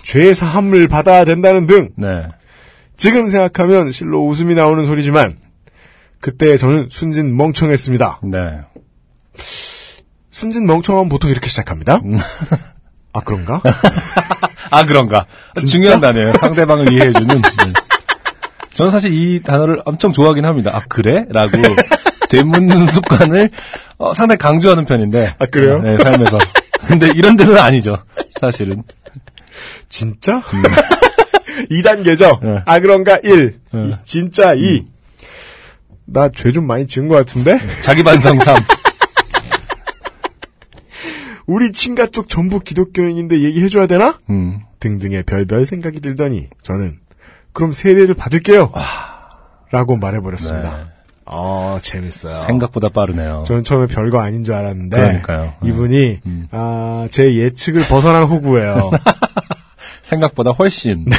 죄 사함을 받아야 된다는 등 네. 지금 생각하면 실로 웃음이 나오는 소리지만 그때 저는 순진 멍청했습니다. 네. 순진 멍청하면 보통 이렇게 시작합니다. 아 그런가? 아, 그런가. 중요한 단어예요. 상대방을 이해해주는. 네. 저는 사실 이 단어를 엄청 좋아하긴 합니다. 아, 그래? 라고 되묻는 습관을 어, 상당히 강조하는 편인데. 아, 그래요? 네, 삶에서. 근데 이런 데는 아니죠. 사실은. 진짜? 2단계죠? 네. 아 그런가? 1. 네. 이- 진짜 2. 나죄 좀 많이 지은 것 같은데? 자기 반성 3. 우리 친가 쪽 전부 기독교인인데 얘기해줘야 되나? 음. 등등의 별별 생각이 들더니 저는 그럼 세례를 받을게요. 라고 말해버렸습니다. 네. 어, 재밌어요. 생각보다 빠르네요. 저는 처음에 별거 아닌 줄 알았는데 그러니까요. 이분이 음. 아, 제 예측을 벗어난 호구예요. 생각보다 훨씬. 네.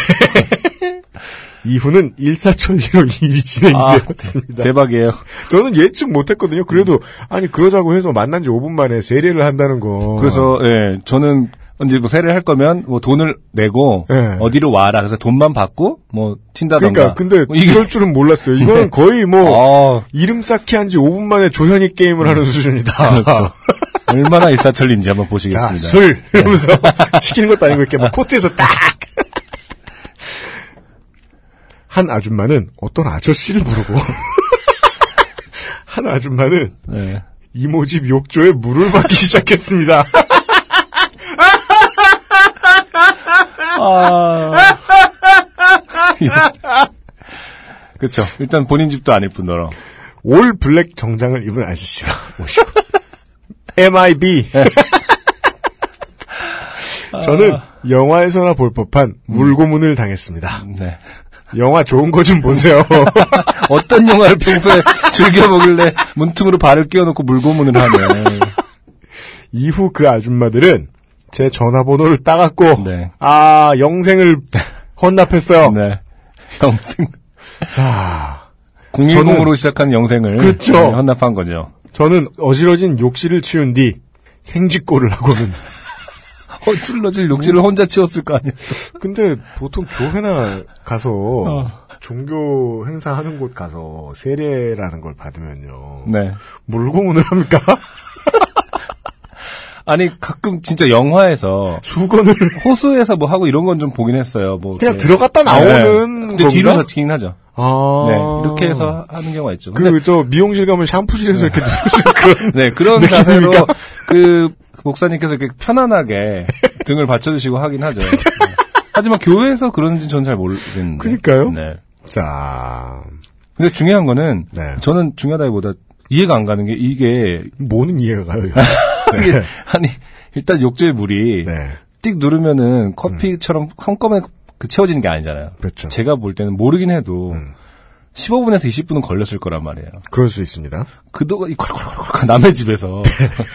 이후는 일사천리로 일이 아, 진행되었습니다. 대박이에요. 저는 예측 못했거든요. 그래도 아니 그러자고 해서 만난 지 5분 만에 세례를 한다는 거. 그래서 예, 저는 언제 뭐 세례를 할 거면 뭐 돈을 내고 예. 어디로 와라. 그래서 돈만 받고 뭐 튄다던가. 그러니까 근데 뭐 이게 이럴 줄은 몰랐어요. 이거는 거의 뭐 어, 이름 쌓기 한 지 5분 만에 조현이 게임을 하는 수준이다. 그렇죠. 얼마나 일사천리인지 한번 자, 보시겠습니다. 술! 이러면서 시키는 것도 아니고 이렇게 막 코트에서 딱! 한 아줌마는 어떤 아저씨를 부르고, 한 아줌마는 네. 이모집 욕조에 물을 받기 시작했습니다. 아. 그렇죠. 일단 본인 집도 아닐 뿐더러. 올 블랙 정장을 입은 아저씨가 오시고, MIB. 저는 영화에서나 볼 법한 물고문을 당했습니다. 네. 영화 좋은 거 좀 보세요. 어떤 영화를 평소에 즐겨 보길래 문틈으로 발을 끼워놓고 물고문을 하네. 이후 그 아줌마들은 제 전화번호를 따갔고 네. 아 영생을 헌납했어요. 네. 영생. 자, 010으로 시작한 영생을 그렇죠. 네, 헌납한 거죠. 저는 어지러진 욕실을 치운 뒤 생쥐꼴을 하고는 어질러질 욕실을 혼자 치웠을 거 아니에요. 근데 보통 교회나 가서 어. 종교 행사하는 곳 가서 세례라는 걸 받으면요 네. 물고문을 합니까? 아니 가끔 진짜 영화에서 수건을 호수에서 뭐 하고 이런 건 좀 보긴 했어요. 뭐 그냥 이렇게. 들어갔다 나오는 네. 근데 건가? 뒤로 젖히긴 하죠. 아. 네. 이렇게 해서 하는 경우가 있죠. 근데 그저 미용실 가면 샴푸실에서 이렇게 그런 네, 그런? 자세로 그 목사님께서 이렇게 편안하게 등을 받쳐주시고 하긴 하죠. 네. 하지만 교회에서 그러는지 저는 잘 모르겠는데. 그러니까요. 네. 자 근데 중요한 거는 네. 저는 중요하다기보다 이해가 안 가는 게 이게 뭐는 이해가 가요. 이게 아니 일단 욕조의 물이 네. 띡 누르면은 커피처럼 한꺼번에 그 채워지는 게 아니잖아요. 그렇죠. 제가 볼 때는 모르긴 해도 음. 15분에서 20분은 걸렸을 거란 말이에요. 그럴 수 있습니다. 그동안 이 콜콜콜콜 남의 집에서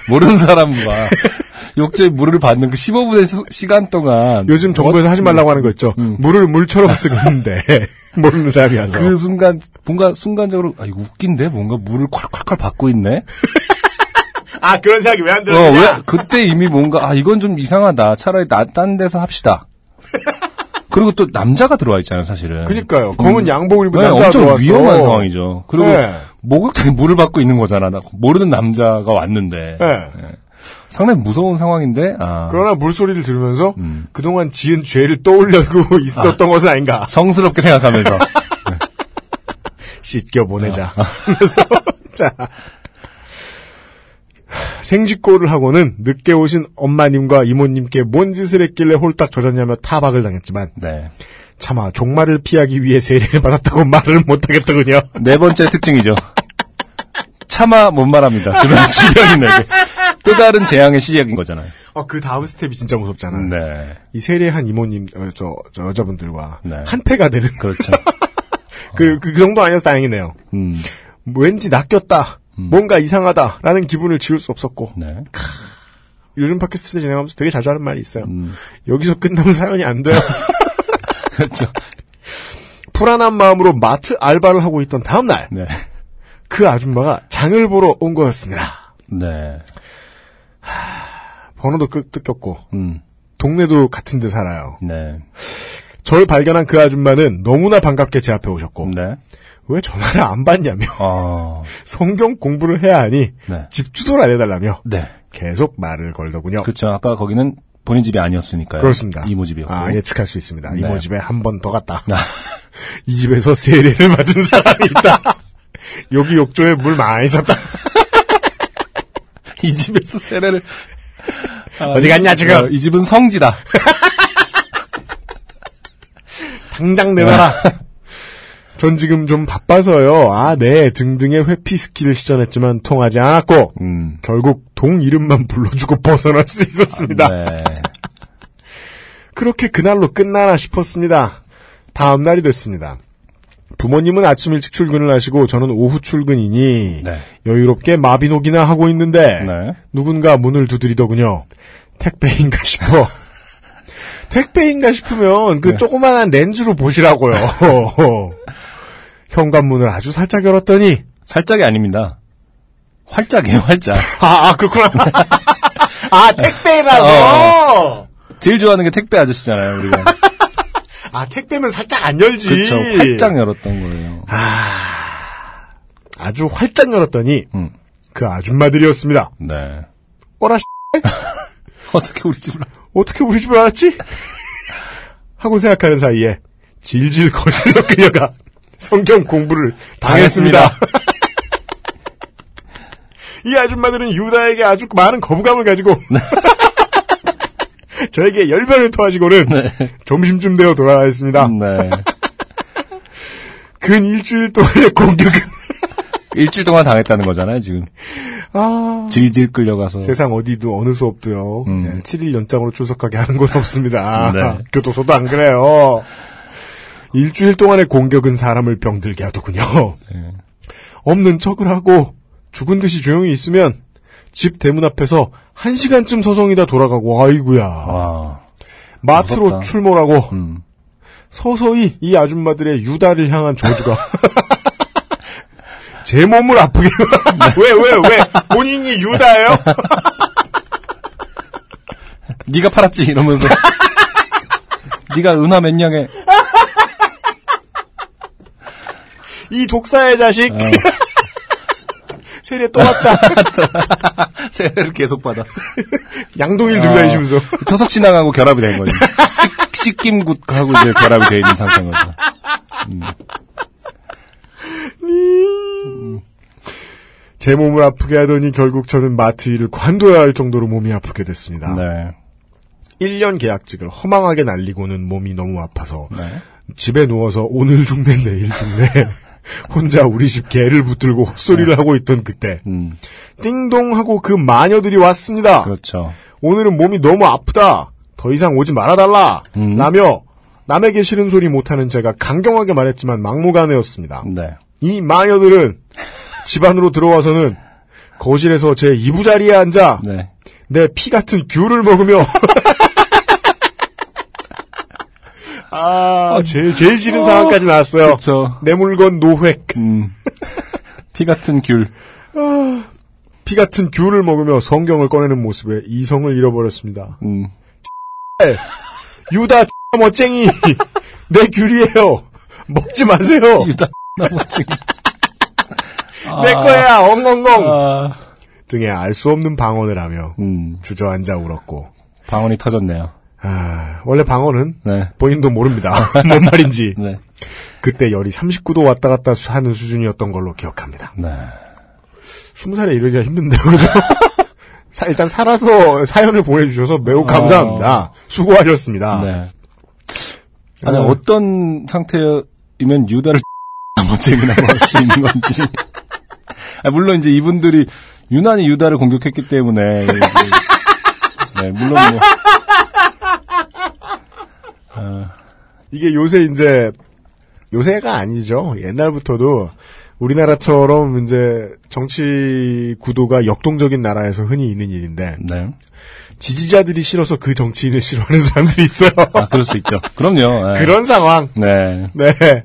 모르는 사람과 욕조에 물을 받는 그 15분의 시간 동안 요즘 정부에서 어, 하지 말라고 하는 거 있죠. 음. 물을 물처럼 쓰고 있는데 모르는 사람이 와서. 그 순간 뭔가 순간적으로 아 이거 웃긴데 뭔가 물을 콜콜콜 받고 있네. 아 그런 생각이 왜안어왜 그때 이미 뭔가 아 이건 좀 이상하다. 차라리 나, 딴 데서 합시다. 그리고 또 남자가 들어와 있잖아요, 사실은. 그니까요. 검은 양복을 입은 네, 남자가 엄청 들어왔어. 위험한 상황이죠. 그리고 네. 목욕탕에 물을 받고 있는 거잖아. 나 모르는 남자가 왔는데. 네. 상당히 무서운 상황인데, 아. 그러나 물소리를 들으면서 음. 그동안 지은 죄를 떠올려고 있었던 것은 아닌가. 성스럽게 생각하면서. 씻겨 보내자. 그래서 자 생쥐꼴을 하고는 늦게 오신 엄마님과 이모님께 뭔 짓을 했길래 홀딱 젖었냐며 타박을 당했지만 네. 차마 종말을 피하기 위해 세례를 받았다고 말을 못하겠더군요. 네 번째 특징이죠. 차마 못 말합니다. 주변 주변인에게. 또 다른 재앙의 시작인 거잖아요. 어, 그 다음 스텝이 진짜 무섭잖아. 네. 이 세례한 이모님, 어, 저, 저 여자분들과 네. 한패가 되는 그렇죠. 그, 그, 그 정도 아니어서 다행이네요. 음. 왠지 낚였다. 뭔가 이상하다라는 기분을 지울 수 없었고 네. 요즘 팟캐스트 진행하면서 되게 자주 하는 말이 있어요. 음. 여기서 끝나면 사연이 안 돼요. 그렇죠. 불안한 마음으로 마트 알바를 하고 있던 다음 날, 네. 그 아줌마가 장을 보러 온 거였습니다. 네. 번호도 끄- 뜯겼고, 음. 동네도 같은 데 살아요. 네. 절 발견한 그 아줌마는 너무나 반갑게 제 앞에 오셨고, 네. 왜 전화를 안 받냐며, 아. 성경 공부를 해야 하니, 네. 집 주소를 알려달라며, 네. 계속 말을 걸더군요. 그렇죠. 아까 거기는 본인 집이 아니었으니까요. 그렇습니다. 이모 집이었고. 아, 예측할 수 있습니다. 네. 이모 집에 한 번 더 갔다. 아. 이 집에서 세례를 받은 사람이 있다. 여기 욕조에 물 많이 썼다. 이 집에서 세례를 아, 어디 갔냐, 지금? 어, 이 집은 성지다. 당장 내놔라. 전 지금 좀 바빠서요. 아, 네. 등등의 회피 skill을 시전했지만 통하지 않았고, 음. 결국 동 이름만 불러주고 벗어날 수 있었습니다. 네. 그렇게 그날로 끝나나 싶었습니다. 다음 날이 됐습니다. 부모님은 아침 일찍 출근을 하시고 저는 오후 출근이니 네. 여유롭게 마비노기나 하고 있는데 네. 누군가 문을 두드리더군요. 택배인가 싶어. 택배인가 싶으면 그 네. 조그만한 렌즈로 보시라고요. 현관문을 아주 살짝 열었더니 살짝이 아닙니다. 활짝이에요, 활짝. 아, 아, 그렇구나. 아 택배라서. 제일 좋아하는 게 택배 아저씨잖아요, 우리가. 아 택배면 살짝 안 열지. 그렇죠. 활짝 열었던 거예요. 아주 활짝 열었더니 음. 그 아줌마들이었습니다. 네. 어라 씨, 어떻게 우리 집을 어떻게 우리 집을 알았지? 하고 생각하는 사이에 질질 거슬러 그녀가 성경 공부를 당했습니다. 이 아줌마들은 유다에게 아주 많은 거부감을 가지고 저에게 열변을 토하시고는 점심쯤 되어 돌아가셨습니다. 네. 근 일주일 동안의 공격은 일주일 동안 당했다는 거잖아요, 지금. 아, 질질 끌려가서. 세상 어디도 어느 수업도요. 음. 네, 7일 연장으로 출석하게 하는 곳 없습니다. 네. 교도소도 안 그래요. 일주일 동안의 공격은 사람을 병들게 하더군요. 네. 없는 척을 하고 죽은 듯이 조용히 있으면 집 대문 앞에서 한 시간쯤 서성이다 돌아가고 아이구야. 와. 마트로 무섭다. 출몰하고 음. 서서히 이 아줌마들의 유다를 향한 저주가 제 몸을 아프게 왜왜왜 본인이 유다예요? 네가 팔았지 이러면서. 네가 은하 몇 냥에 이 독사의 자식 어. 세례 또 왔자 세례를 계속 받아. 양동일 어. 들고 다니시면서 토석신앙하고 결합이 된 거지. 식, 식김굿하고 이제 결합이 돼 있는 상태인 거죠. 제 몸을 아프게 하더니 결국 저는 마트 일을 관둬야 할 정도로 몸이 아프게 됐습니다. 네. 1년 계약직을 허망하게 날리고는 몸이 너무 아파서 네. 집에 누워서 오늘 죽네 내일 죽네 혼자 우리 집 개를 붙들고 헛소리를 하고 있던 그때 음. 띵동 하고 그 마녀들이 왔습니다. 그렇죠. 오늘은 몸이 너무 아프다. 더 이상 오지 말아달라. 음. 라며 남에게 싫은 소리 못하는 제가 강경하게 말했지만 막무가내였습니다. 네. 이 마녀들은 집 안으로 들어와서는 거실에서 제 이부자리에 앉아 네. 내 피 같은 귤을 먹으며 아, 제일, 제일 싫은 상황까지 나왔어요. 그렇죠. 내 물건 노획. 음. 피 같은 귤. 피 같은 귤을 먹으며 성경을 꺼내는 모습에 이성을 잃어버렸습니다. 음. 유다 멋쟁이 내 귤이에요. 먹지 마세요. 유다 나머지. 내 거야. 엉엉엉. 아. 등에 알수 없는 방언을 하며 음. 주저앉아 울었고. 방언이 터졌네요. 아, 원래 방언은 네. 본인도 모릅니다. 뭔 말인지. 네. 그때 열이 39도 왔다 갔다 하는 수준이었던 걸로 기억합니다. 네. 20살에 이러기가 힘든데요, 그죠? 사- 일단 살아서 사연을 보내주셔서 매우 감사합니다. 수고하셨습니다. 네. 아니, 어. 어떤 상태이면 유다를 멋쟁이라고 할수 있는 건지. 아, 물론 이제 이분들이 유난히 유다를 공격했기 때문에. 네, 물론 뭐. 이게 요새 이제 요새가 아니죠. 옛날부터도 우리나라처럼 이제 정치 구도가 역동적인 나라에서 흔히 있는 일인데 네. 지지자들이 싫어서 그 정치인을 싫어하는 사람들이 있어요. 아, 그럴 수 있죠. 그럼요. 네. 그런 상황. 네. 네.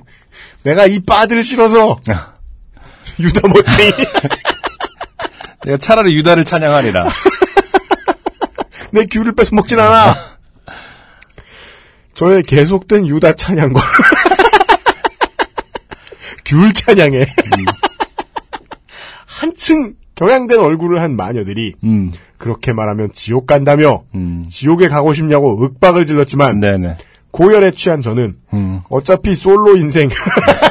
내가 이 빠들 싫어서 유다 멋쟁이. 내가 차라리 유다를 찬양하리라. 내 귤을 뺏어 먹진 않아. 저의 계속된 유다 찬양과 귤 찬양에 한층 경향된 얼굴을 한 마녀들이 음, 그렇게 말하면 지옥 간다며 음. 지옥에 가고 싶냐고 윽박을 질렀지만 네네. 고열에 취한 저는 음. 어차피 솔로 인생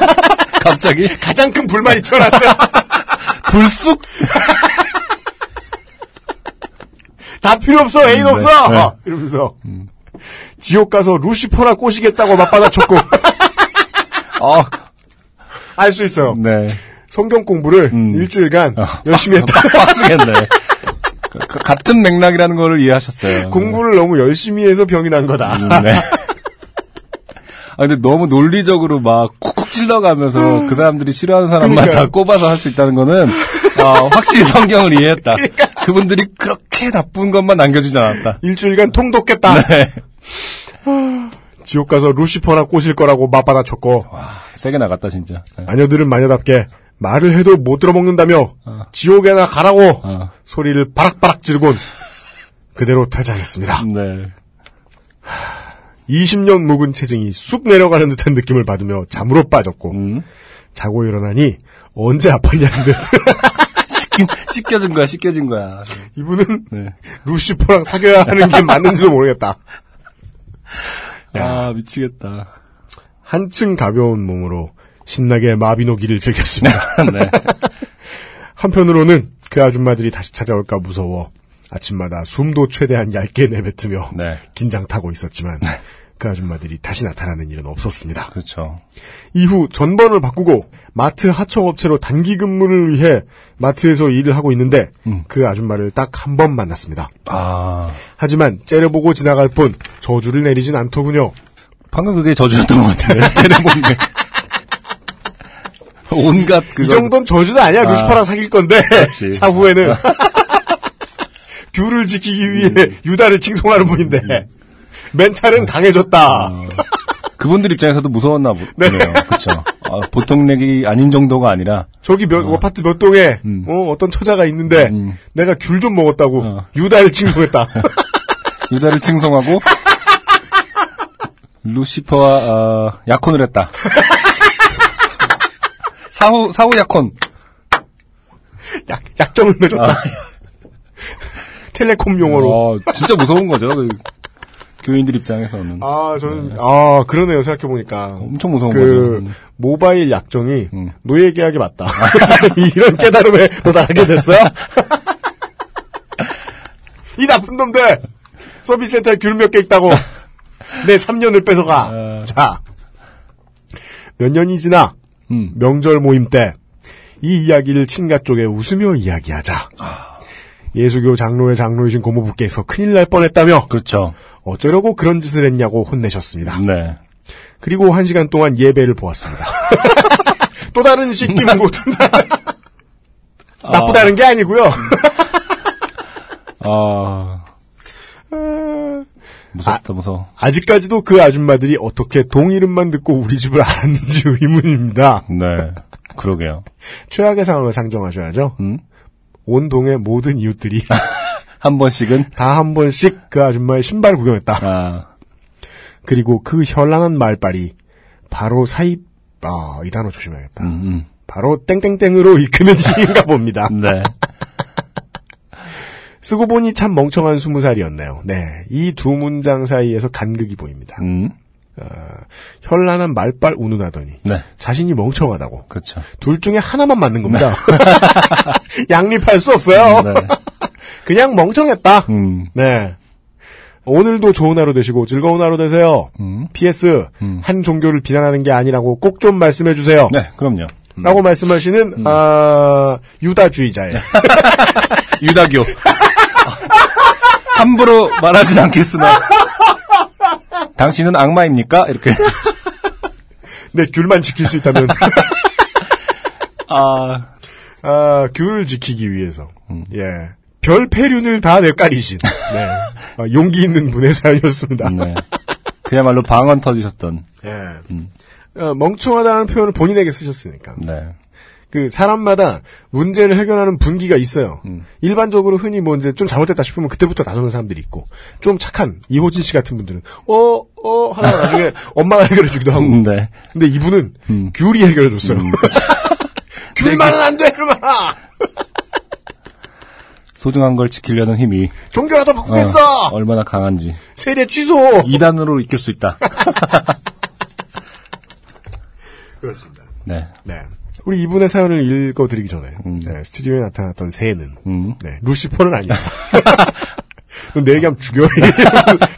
갑자기? 가장 큰 불만이 튀어났어요. 불쑥? 다 필요 없어 애인 네, 없어 네. 이러면서 지옥 가서 루시퍼나 꼬시겠다고 맞받아쳤고 아, 알수 있어요. 네. 성경 공부를 음. 일주일간 어. 열심히 했다. 빡빡하겠네. 그- 같은 맥락이라는 거를 이해하셨어요. 공부를 너무 열심히 해서 병이 난 거다. 음, 네. 아, 근데 너무 논리적으로 막 쿡쿡 찔러가면서 그 사람들이 싫어하는 사람만 그러니까요. 다 꼽아서 할 수 있다는 거는 어, 확실히 성경을 이해했다. 그러니까. 그분들이 그렇게 나쁜 것만 남겨주지 않았다. 일주일간 통독했다. 네. 지옥 가서 루시퍼나 꼬실 거라고 맞받아쳤고 세게 나갔다 진짜. 네. 마녀들은 마녀답게 말을 해도 못 들어먹는다며 지옥에나 가라고 어. 소리를 바락바락 지르곤 그대로 퇴장했습니다. 네. 20년 묵은 체증이 쑥 내려가는 듯한 느낌을 받으며 잠으로 빠졌고 음. 자고 일어나니 언제 아팠냐는 듯 씻겨진 거야, 씻겨진 거야. 이분은 네. 루시퍼랑 사귀어야 하는 게 맞는지도 모르겠다. 아, 미치겠다. 한층 가벼운 몸으로 신나게 마비노기를 즐겼습니다. 네. 한편으로는 그 아줌마들이 다시 찾아올까 무서워 아침마다 숨도 최대한 얇게 내뱉으며 네. 긴장 타고 있었지만 그 아줌마들이 다시 나타나는 일은 없었습니다. 그렇죠. 이후 전번을 바꾸고 마트 하청업체로 단기 근무를 위해 마트에서 일을 하고 있는데 음. 그 아줌마를 딱 한 번 만났습니다. 아, 하지만 째려보고 지나갈 뿐 저주를 내리진 않더군요. 방금 그게 저주였던 것 같은데. 쟤네 뭔데. 온갖 그거. 이 정도는 저주도 아니야. 아. 루시퍼랑 사귈 건데 그렇지. 사후에는 귤을 지키기 위해 유다를 칭송하는 분인데 멘탈은 강해졌다. 어, 그분들 입장에서도 무서웠나 보, 네. 그렇죠. 아, 보통 렉이 아닌 정도가 아니라 저기 몇, 아파트 몇 동에 음. 어, 어떤 처자가 있는데 음. 내가 귤 좀 먹었다고 어. 유다를 칭송했다. 유다를 칭송하고 루시퍼와 어, 약혼을 했다. 사후 사후 약혼. 약, 약정을 맺었다. 아. 텔레콤 용어로. 어, 진짜 무서운 거죠. 그 교인들 입장에서는 아, 저는, 아, 그러네요, 생각해보니까. 엄청 무서운 그, 거죠. 모바일 약정이 음. 노예 계약이 맞다. 이런 깨달음에 도달하게 됐어요? 이 나쁜 놈들! 서비스 센터에 귤 몇 개 있다고. 내 3년을 뺏어가. 아. 자. 몇 년이 지나, 음. 명절 모임 때, 이 이야기를 친가 쪽에 웃으며 이야기하자. 예수교 장로의 장로이신 고모부께서 큰일 날 뻔했다며, 그렇죠. 어쩌려고 그런 짓을 했냐고 혼내셨습니다. 네. 그리고 한 시간 동안 예배를 보았습니다. 또 다른 씻기는 곳. 나쁘다는 게 아니고요. 아 무섭다 무서워. 아직까지도 그 아줌마들이 어떻게 동 이름만 듣고 우리 집을 알았는지 의문입니다. 네. 그러게요. 최악의 상황을 상정하셔야죠. 음? 온 동의 모든 이웃들이 한 번씩은 다 한 번씩 그 아줌마의 신발 구경했다. 아 그리고 그 현란한 말빨이 바로 사입 아, 이 단어 조심해야겠다. 음, 바로 땡땡땡으로 이끄는 일인가 봅니다. 음. 네. 쓰고 보니 참 멍청한 스무 살이었네요. 네, 이 두 문장 사이에서 간극이 보입니다. 음. 현란한 말빨 운운하더니 네. 자신이 멍청하다고. 그렇죠. 둘 중에 하나만 맞는 겁니다. 양립할 수 없어요. 네. 그냥 멍청했다. 음. 네. 오늘도 좋은 하루 되시고 즐거운 하루 되세요. 음. PS 음. 한 종교를 비난하는 게 아니라고 꼭 좀 말씀해 주세요. 네, 그럼요. 음. 라고 말씀하시는 아, 유다주의자예요. 유다교. 함부로 말하진 않겠으나. 당신은 악마입니까? 이렇게. 네, 귤만 지킬 수 있다면 아, 아, 귤을 지키기 위해서 음. 예. 별 폐륜을 다 내까리신 네. 아, 용기 있는 분의 사연이었습니다. 네. 그야말로 방언 터지셨던. 예. 어, 멍청하다는 표현을 본인에게 쓰셨으니까. 네. 그 사람마다 문제를 해결하는 분기가 있어요. 음. 일반적으로 흔히 뭐 이제 좀 잘못됐다 싶으면 그때부터 나서는 사람들이 있고 좀 착한 이호진 씨 같은 분들은 어 어 하다가 나중에 엄마가 해결해 주기도 하고. 음, 네. 근데 이분은 음. 귤이 해결해 줬어요. 음, 귤만은 안 돼, 그만아. 소중한 걸 지키려는 힘이 종교라도 어, 바꾸겠어. 얼마나 강한지. 세례 취소. 이단으로 이길 수 있다. 그렇습니다. 네. 네. 우리 이분의 사연을 읽어드리기 전에 음. 네, 스튜디오에 나타났던 새는 음. 네, 루시퍼는 아니다. 내 얘기하면 죽여.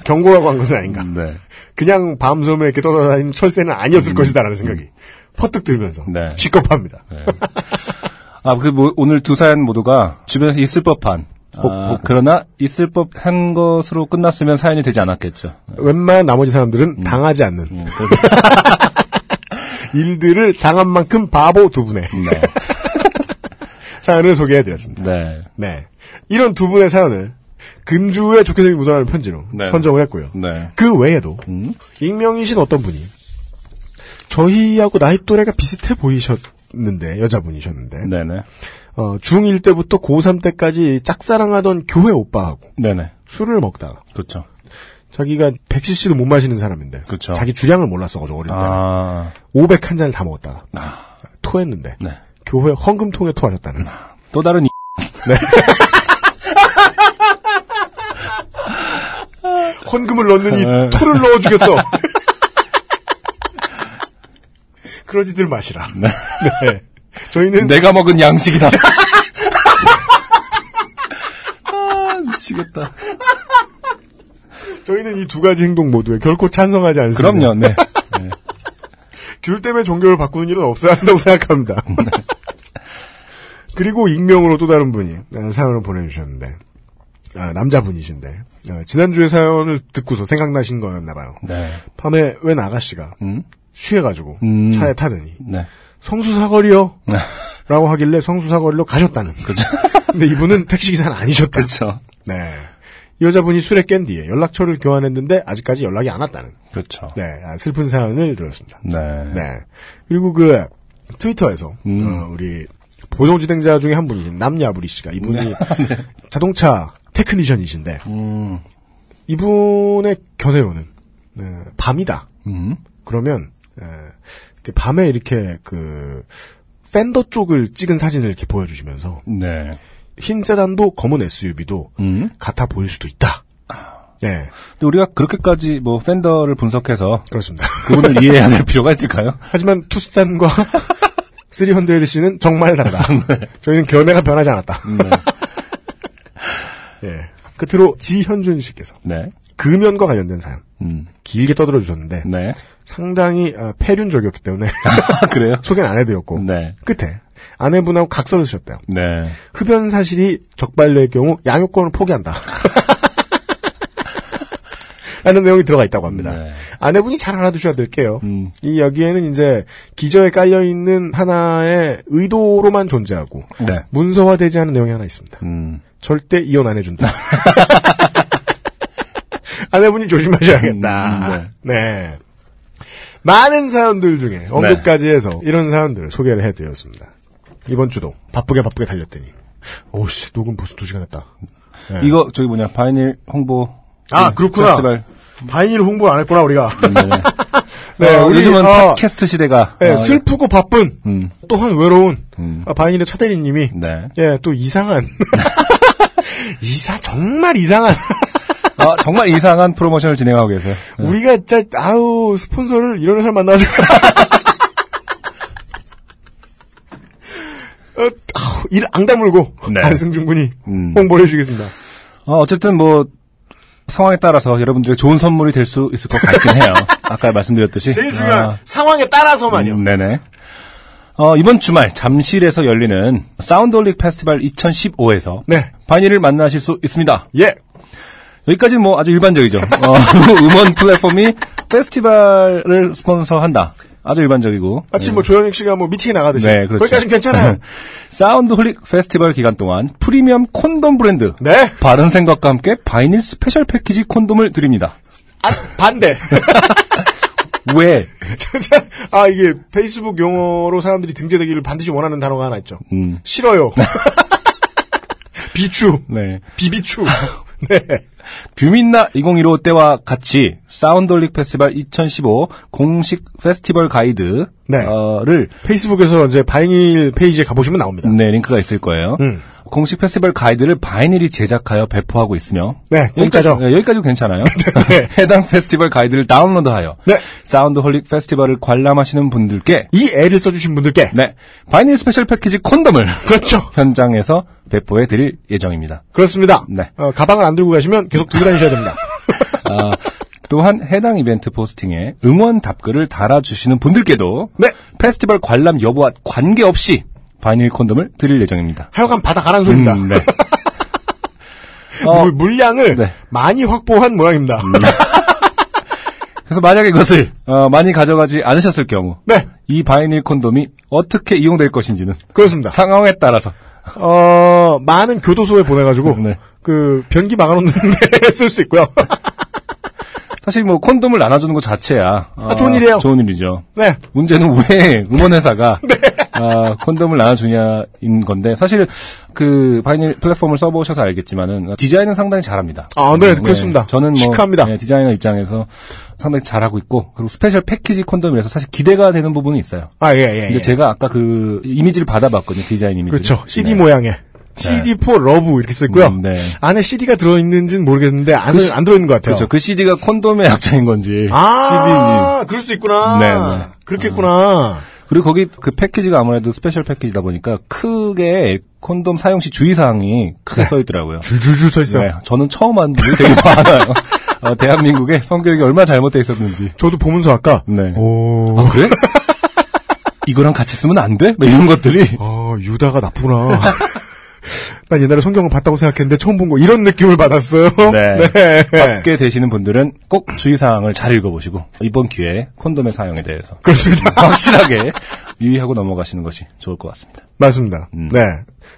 경고라고 한 것은 아닌가. 네. 그냥 밤섬에 이렇게 떠다니는 철새는 아니었을 것이다라는 생각이 퍼뜩 들면서 음. 네. 시겁합니다. 아, 그, 뭐, 오늘 두 사연 모두가 주변에서 있을 법한. 혹, 아, 혹. 그러나 있을 법한 것으로 끝났으면 사연이 되지 않았겠죠. 웬만한 나머지 사람들은 당하지 않는 음, 일들을 당한 만큼 바보 두 분의 네. 사연을 소개해드렸습니다. 네. 네. 이런 두 분의 사연을 금주에 좋게 생긴 묻어나는 편지로 네. 선정을 했고요. 네. 그 외에도 음? 익명이신 어떤 분이 저희하고 나이 또래가 비슷해 보이셨는데 여자분이셨는데 네네. 어, 중1 때부터 고3 때까지 짝사랑하던 교회 오빠하고 네네. 술을 먹다가 그렇죠. 자기가 100cc도 못 마시는 사람인데 그쵸. 자기 주량을 몰랐어가지고 어릴 때 아, 500한 잔을 다 먹었다가 아, 토했는데 네. 교회 헌금통에 토하셨다는 또 다른 이... 헌금을 넣는 이 네. 토를 넣어주겠어 그러지들 마시라 네. 저희는 내가 먹은 양식이다. 아, 미치겠다. 저희는 이 두 가지 행동 모두에 결코 찬성하지 않습니다. 그럼요, 네. 네. 귤 때문에 종교를 바꾸는 일은 없어야 한다고 생각합니다. 그리고 익명으로 또 다른 분이 어, 사연을 보내주셨는데 아, 남자분이신데 어, 지난주에 사연을 듣고서 생각나신 거였나 봐요. 네. 밤에 웬 아가씨가 음? 취해가지고 음. 차에 타더니 네. 성수사거리요 라고 하길래 성수사거리로 가셨다는 그죠. 근데 이분은 택시기사는 아니셨다. 그렇죠. 네. 이 여자분이 술에 깬 뒤에 연락처를 교환했는데 아직까지 연락이 안 왔다는 그렇죠. 네, 아, 슬픈 사연을 들었습니다. 네. 네. 그리고 그 트위터에서 음. 어, 우리 보정 진행자 중에 한 분이신 남야부리 씨가 이분이 자동차 테크니션이신데 음. 이분의 견해로는 네, 밤이다. 음. 그러면 에, 그 밤에 이렇게 그 팬더 쪽을 찍은 사진을 이렇게 보여주시면서 네. 흰 세단도 검은 SUV도 음. 같아 보일 수도 있다. 네, 근데 우리가 그렇게까지 뭐 팬더를 분석해서 그렇습니다. 그분을 이해해야 될 필요가 있을까요? 하지만 투싼과 300C는 정말 다르다. 저희는 견해가 변하지 않았다. 네. 예. 끝으로 지현준 씨께서 네. 금연과 관련된 사연 음. 길게 떠들어 주셨는데 네. 상당히 아, 폐륜적이었기 때문에 아, 그래요? 소개는 안 해드렸고 네. 끝에 아내분하고 각서를 쓰셨대요. 네. 흡연 사실이 적발될 경우 양육권을 포기한다. 라는 내용이 들어가 있다고 합니다. 네. 아내분이 잘 알아두셔야 될게요. 음. 이 여기에는 이제 기저에 깔려 있는 하나의 의도로만 존재하고 네. 문서화되지 않은 내용이 하나 있습니다. 음. 절대 이혼 안 해준다. 아내분이 조심하셔야겠다. 음, 네. 많은 사연들 중에 언급까지 해서 이런 사연들을 소개를 해드렸습니다. 이번 주도 바쁘게 바쁘게 달렸더니 오씨 녹음 벌써 두 시간 했다. 네. 이거 저기 뭐냐 바이닐 홍보 아 그 그렇구나. 페스티벌 바이닐 홍보 안 했구나 우리가. 네. 네, 어, 우리, 요즘은 어, 팟캐스트 시대가 네, 어, 슬프고 바쁜 음. 또한 외로운 음. 아, 바이닐의 차대리님이 네. 예, 또 이상한 이상 정말 이상한 아, 정말 이상한 프로모션을 진행하고 계세요. 네. 우리가 진짜 아우 스폰서를 이런 회사를 만나가 지고 어, 아우, 이를 앙다물고 네. 안승준 군이 음. 홍보를 해주겠습니다. 어, 어쨌든 뭐 상황에 따라서 여러분들의 좋은 선물이 될 수 있을 것 같긴 해요. 아까 말씀드렸듯이 제일 중요한 아, 상황에 따라서만요. 음, 네네. 어, 이번 주말 잠실에서 열리는 사운드올릭 페스티벌 2015에서 네, 바니를 만나실 수 있습니다. 예, 여기까지는 뭐 아주 일반적이죠. 어, 음원 플랫폼이 페스티벌을 스폰서한다. 아주 일반적이고. 마치 뭐 조영익 씨가 뭐 미팅에 나가듯이 네, 그렇죠. 거기까지는 괜찮아요. 사운드 홀릭 페스티벌 기간 동안 프리미엄 콘돔 브랜드 네, 바른 생각과 함께 바이닐 스페셜 패키지 콘돔을 드립니다. 아, 반대. 왜? 아 이게 페이스북 용어로 사람들이 등재되기를 반드시 원하는 단어가 하나 있죠. 음, 싫어요. 비추, 네. 비비추. 네. 뷰민라 2015 때와 같이 사운드홀릭 페스티벌 2015 공식 페스티벌 가이드를 네. 를 페이스북에서 이제 바이닐 페이지에 가보시면 나옵니다. 네, 링크가 있을 거예요. 음. 공식 페스티벌 가이드를 바이닐이 제작하여 배포하고 있으며 네, 공짜죠. 여기까지, 네, 여기까지도 괜찮아요. 네. 해당 페스티벌 가이드를 다운로드하여 네. 사운드홀릭 페스티벌을 관람하시는 분들께 이 애를 써주신 분들께 네, 바이닐 스페셜 패키지 콘돔을 그렇죠. 현장에서 배포해 드릴 예정입니다. 그렇습니다. 네. 어, 가방을 안 들고 가시면 계속 들고 다니셔야 됩니다. 아, 또한 해당 이벤트 포스팅에 응원 답글을 달아주시는 분들께도 네. 페스티벌 관람 여부와 관계없이 바이닐 콘돔을 드릴 예정입니다. 하여간 받아가란 소리입니다. 음, 네. 어, 물, 물량을 네. 많이 확보한 모양입니다. 그래서 만약에 그것을 어, 많이 가져가지 않으셨을 경우 네. 이 바이닐 콘돔이 어떻게 이용될 것인지는 그렇습니다. 상황에 따라서 어, 많은 교도소에 보내가지고, 네. 그, 변기 막아놓는데 쓸 수도 있고요. 사실 뭐 콘돔을 나눠주는 것 자체야 어, 좋은 일이에요. 좋은 일이죠. 네. 문제는 왜 음원회사가 아, 콘돔을 나눠주냐인 건데 사실 그 바이닐 플랫폼을 써보셔서 알겠지만은 디자인은 상당히 잘합니다. 아, 네, 음, 그렇습니다. 저는 뭐 시크합니다. 네, 디자이너 입장에서 상당히 잘하고 있고 그리고 스페셜 패키지 콘돔이라서 사실 기대가 되는 부분이 있어요. 아, 예, 예. 근데 예. 제가 아까 그 이미지를 받아봤거든요. 디자인 이미지. 그렇죠. CD 모양의. CD for love 이렇게 써 있고요. 음, 네. 안에 CD가 들어있는지는 모르겠는데, 안, 그 시- 안 들어있는 것 같아요. 그렇죠. 그 CD가 콘돔의 약자인 건지 아, 그럴 수도 있구나. 네, 네. 그렇겠구나. 그리고 거기 그 패키지가 아무래도 스페셜 패키지다 보니까 크게 콘돔 사용 시 주의사항이 크게 써 있더라고요. 줄줄줄 써 있어요. 네, 저는 처음 안 부분이 되게 많아요. 어, 대한민국에 성교육이 얼마나 잘못돼 있었는지. 저도 보면서 아까, 네. 오, 아, 그래? 이거랑 같이 쓰면 안 돼? 뭐 이런 것들이. 어, 유다가 나쁘구나. 난 옛날에 성경을 봤다고 생각했는데 처음 본 거 이런 느낌을 받았어요. 네. 네. 받게 되시는 분들은 꼭 주의사항을 잘 읽어보시고, 이번 기회에 콘돔의 사용에 대해서 그렇습니다. 확실하게 유의하고 넘어가시는 것이 좋을 것 같습니다. 맞습니다. 음. 네.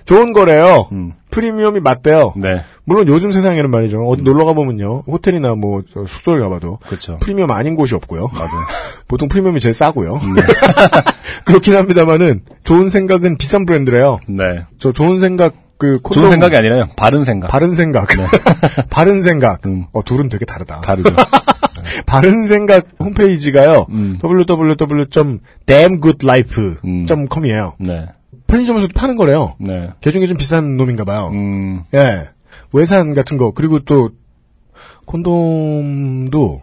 좋은 거래요. 음. 프리미엄이 맞대요. 네. 물론 요즘 세상에는 말이죠. 어디 놀러 가보면요. 호텔이나 뭐, 저 숙소를 가봐도. 그렇죠. 프리미엄 아닌 곳이 없고요. 맞아요. 보통 프리미엄이 제일 싸고요. 네. 그렇긴 합니다만은, 좋은 생각은 비싼 브랜드래요. 네. 저 좋은 생각, 그, 콘돔- 좋은 생각이 아니라요. 바른 생각. 바른 생각. 바른 생각. 음. 어, 둘은 되게 다르다. 다르죠. 바른 생각 홈페이지가요. 음. www.damngoodlife.com이에요. 네. 편의점에서도 파는 거래요. 네. 걔 중에 좀 비싼 놈인가 봐요. 음, 예. 외산 같은 거, 그리고 또, 콘돔도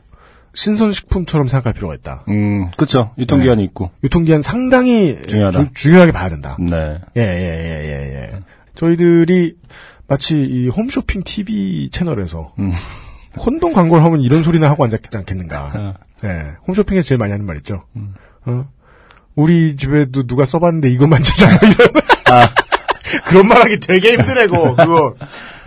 신선식품처럼 생각할 필요가 있다. 음, 그쵸. 유통기한이 있고. 유통기한 상당히 중요하다. 주- 중요하게 봐야 된다. 네. 예, 예, 예, 예, 예. 저희들이 마치 이 홈쇼핑 TV 채널에서 음. 콘돔 광고를 하면 이런 소리나 하고 앉았지 않겠는가. 어. 예. 홈쇼핑에서 제일 많이 하는 말 있죠. 음. 어? 우리 집에도 누가 써봤는데 이것만 찾아. 이런. 아. 그런 말 하기 되게 힘드네고, 그거.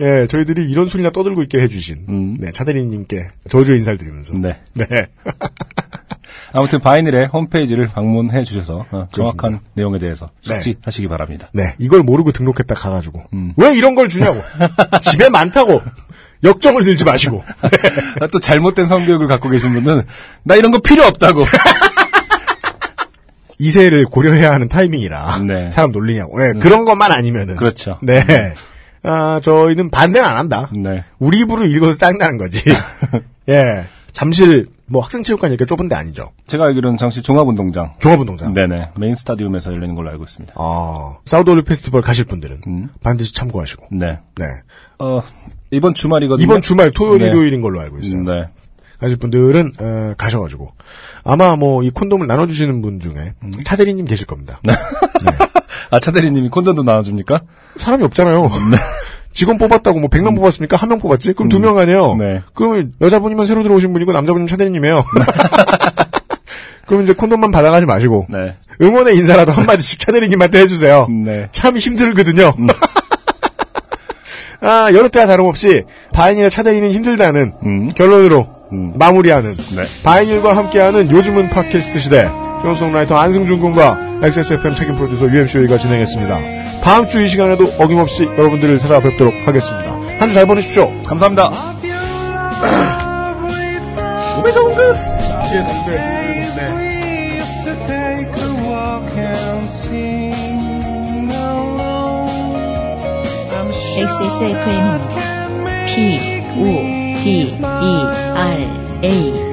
예, 저희들이 이런 소리나 떠들고 있게 해주신, 음. 네, 차대리님께 저주 인사를 드리면서. 네. 네. 아무튼 바이닐의 홈페이지를 방문해 주셔서 어, 정확한 내용에 대해서 숙지하시기 바랍니다. 네, 이걸 모르고 등록했다 가가지고. 음. 왜 이런 걸 주냐고. 집에 많다고. 역정을 들지 마시고. 아, 또 잘못된 성교육을 갖고 계신 분은 나 이런 거 필요 없다고. 이세를 고려해야 하는 타이밍이라. 네. 사람 놀리냐고. 예, 그런 것만 아니면은. 그렇죠. 네. 아, 저희는 반대는 안 한다. 네. 우리 입으로 읽어서 짜증나는 거지. 예. 잠실, 뭐 학생체육관 이렇게 좁은 데 아니죠. 제가 알기로는 잠시 종합운동장. 종합운동장. 네네. 메인 스타디움에서 열리는 걸로 알고 있습니다. 아, 사우드올리 페스티벌 가실 분들은 음. 반드시 참고하시고. 네. 네. 어, 이번 주말이거든요. 이번 주말 토요일, 네. 일요일인 걸로 알고 있어요. 음, 네. 가실 분들은 어, 가셔가지고 아마 뭐 이 콘돔을 나눠주시는 분 중에 음. 차대리님 계실 겁니다. 아, 차대리님이 콘돔도 나눠줍니까? 사람이 없잖아요. 직원 뽑았다고 뭐 100명 뽑았습니까? 한 명 뽑았지? 그럼 두명 아니에요. 음. 네. 그러면 여자분이면 새로 들어오신 분이고 남자분이면 차대리님이에요. 그럼 이제 콘돔만 받아가지 마시고 네. 응원의 인사라도 한마디씩 차대리님한테 해주세요. 네. 참 힘들거든요. 아, 여러 때와 다름없이 바인일의 차대리는 힘들다는 음. 결론으로 음. 마무리하는 네. 바인일과 함께하는 요즘은 팟캐스트 시대 쇼송라이터 안승준 군과 XSFM 책임 프로듀서 UMC가 진행했습니다. 다음 주 이 시간에도 어김없이 여러분들을 찾아뵙도록 하겠습니다. 한 주 잘 보내십시오. 감사합니다. I'm sure XSFM입니다. P, O, D, E, R, A.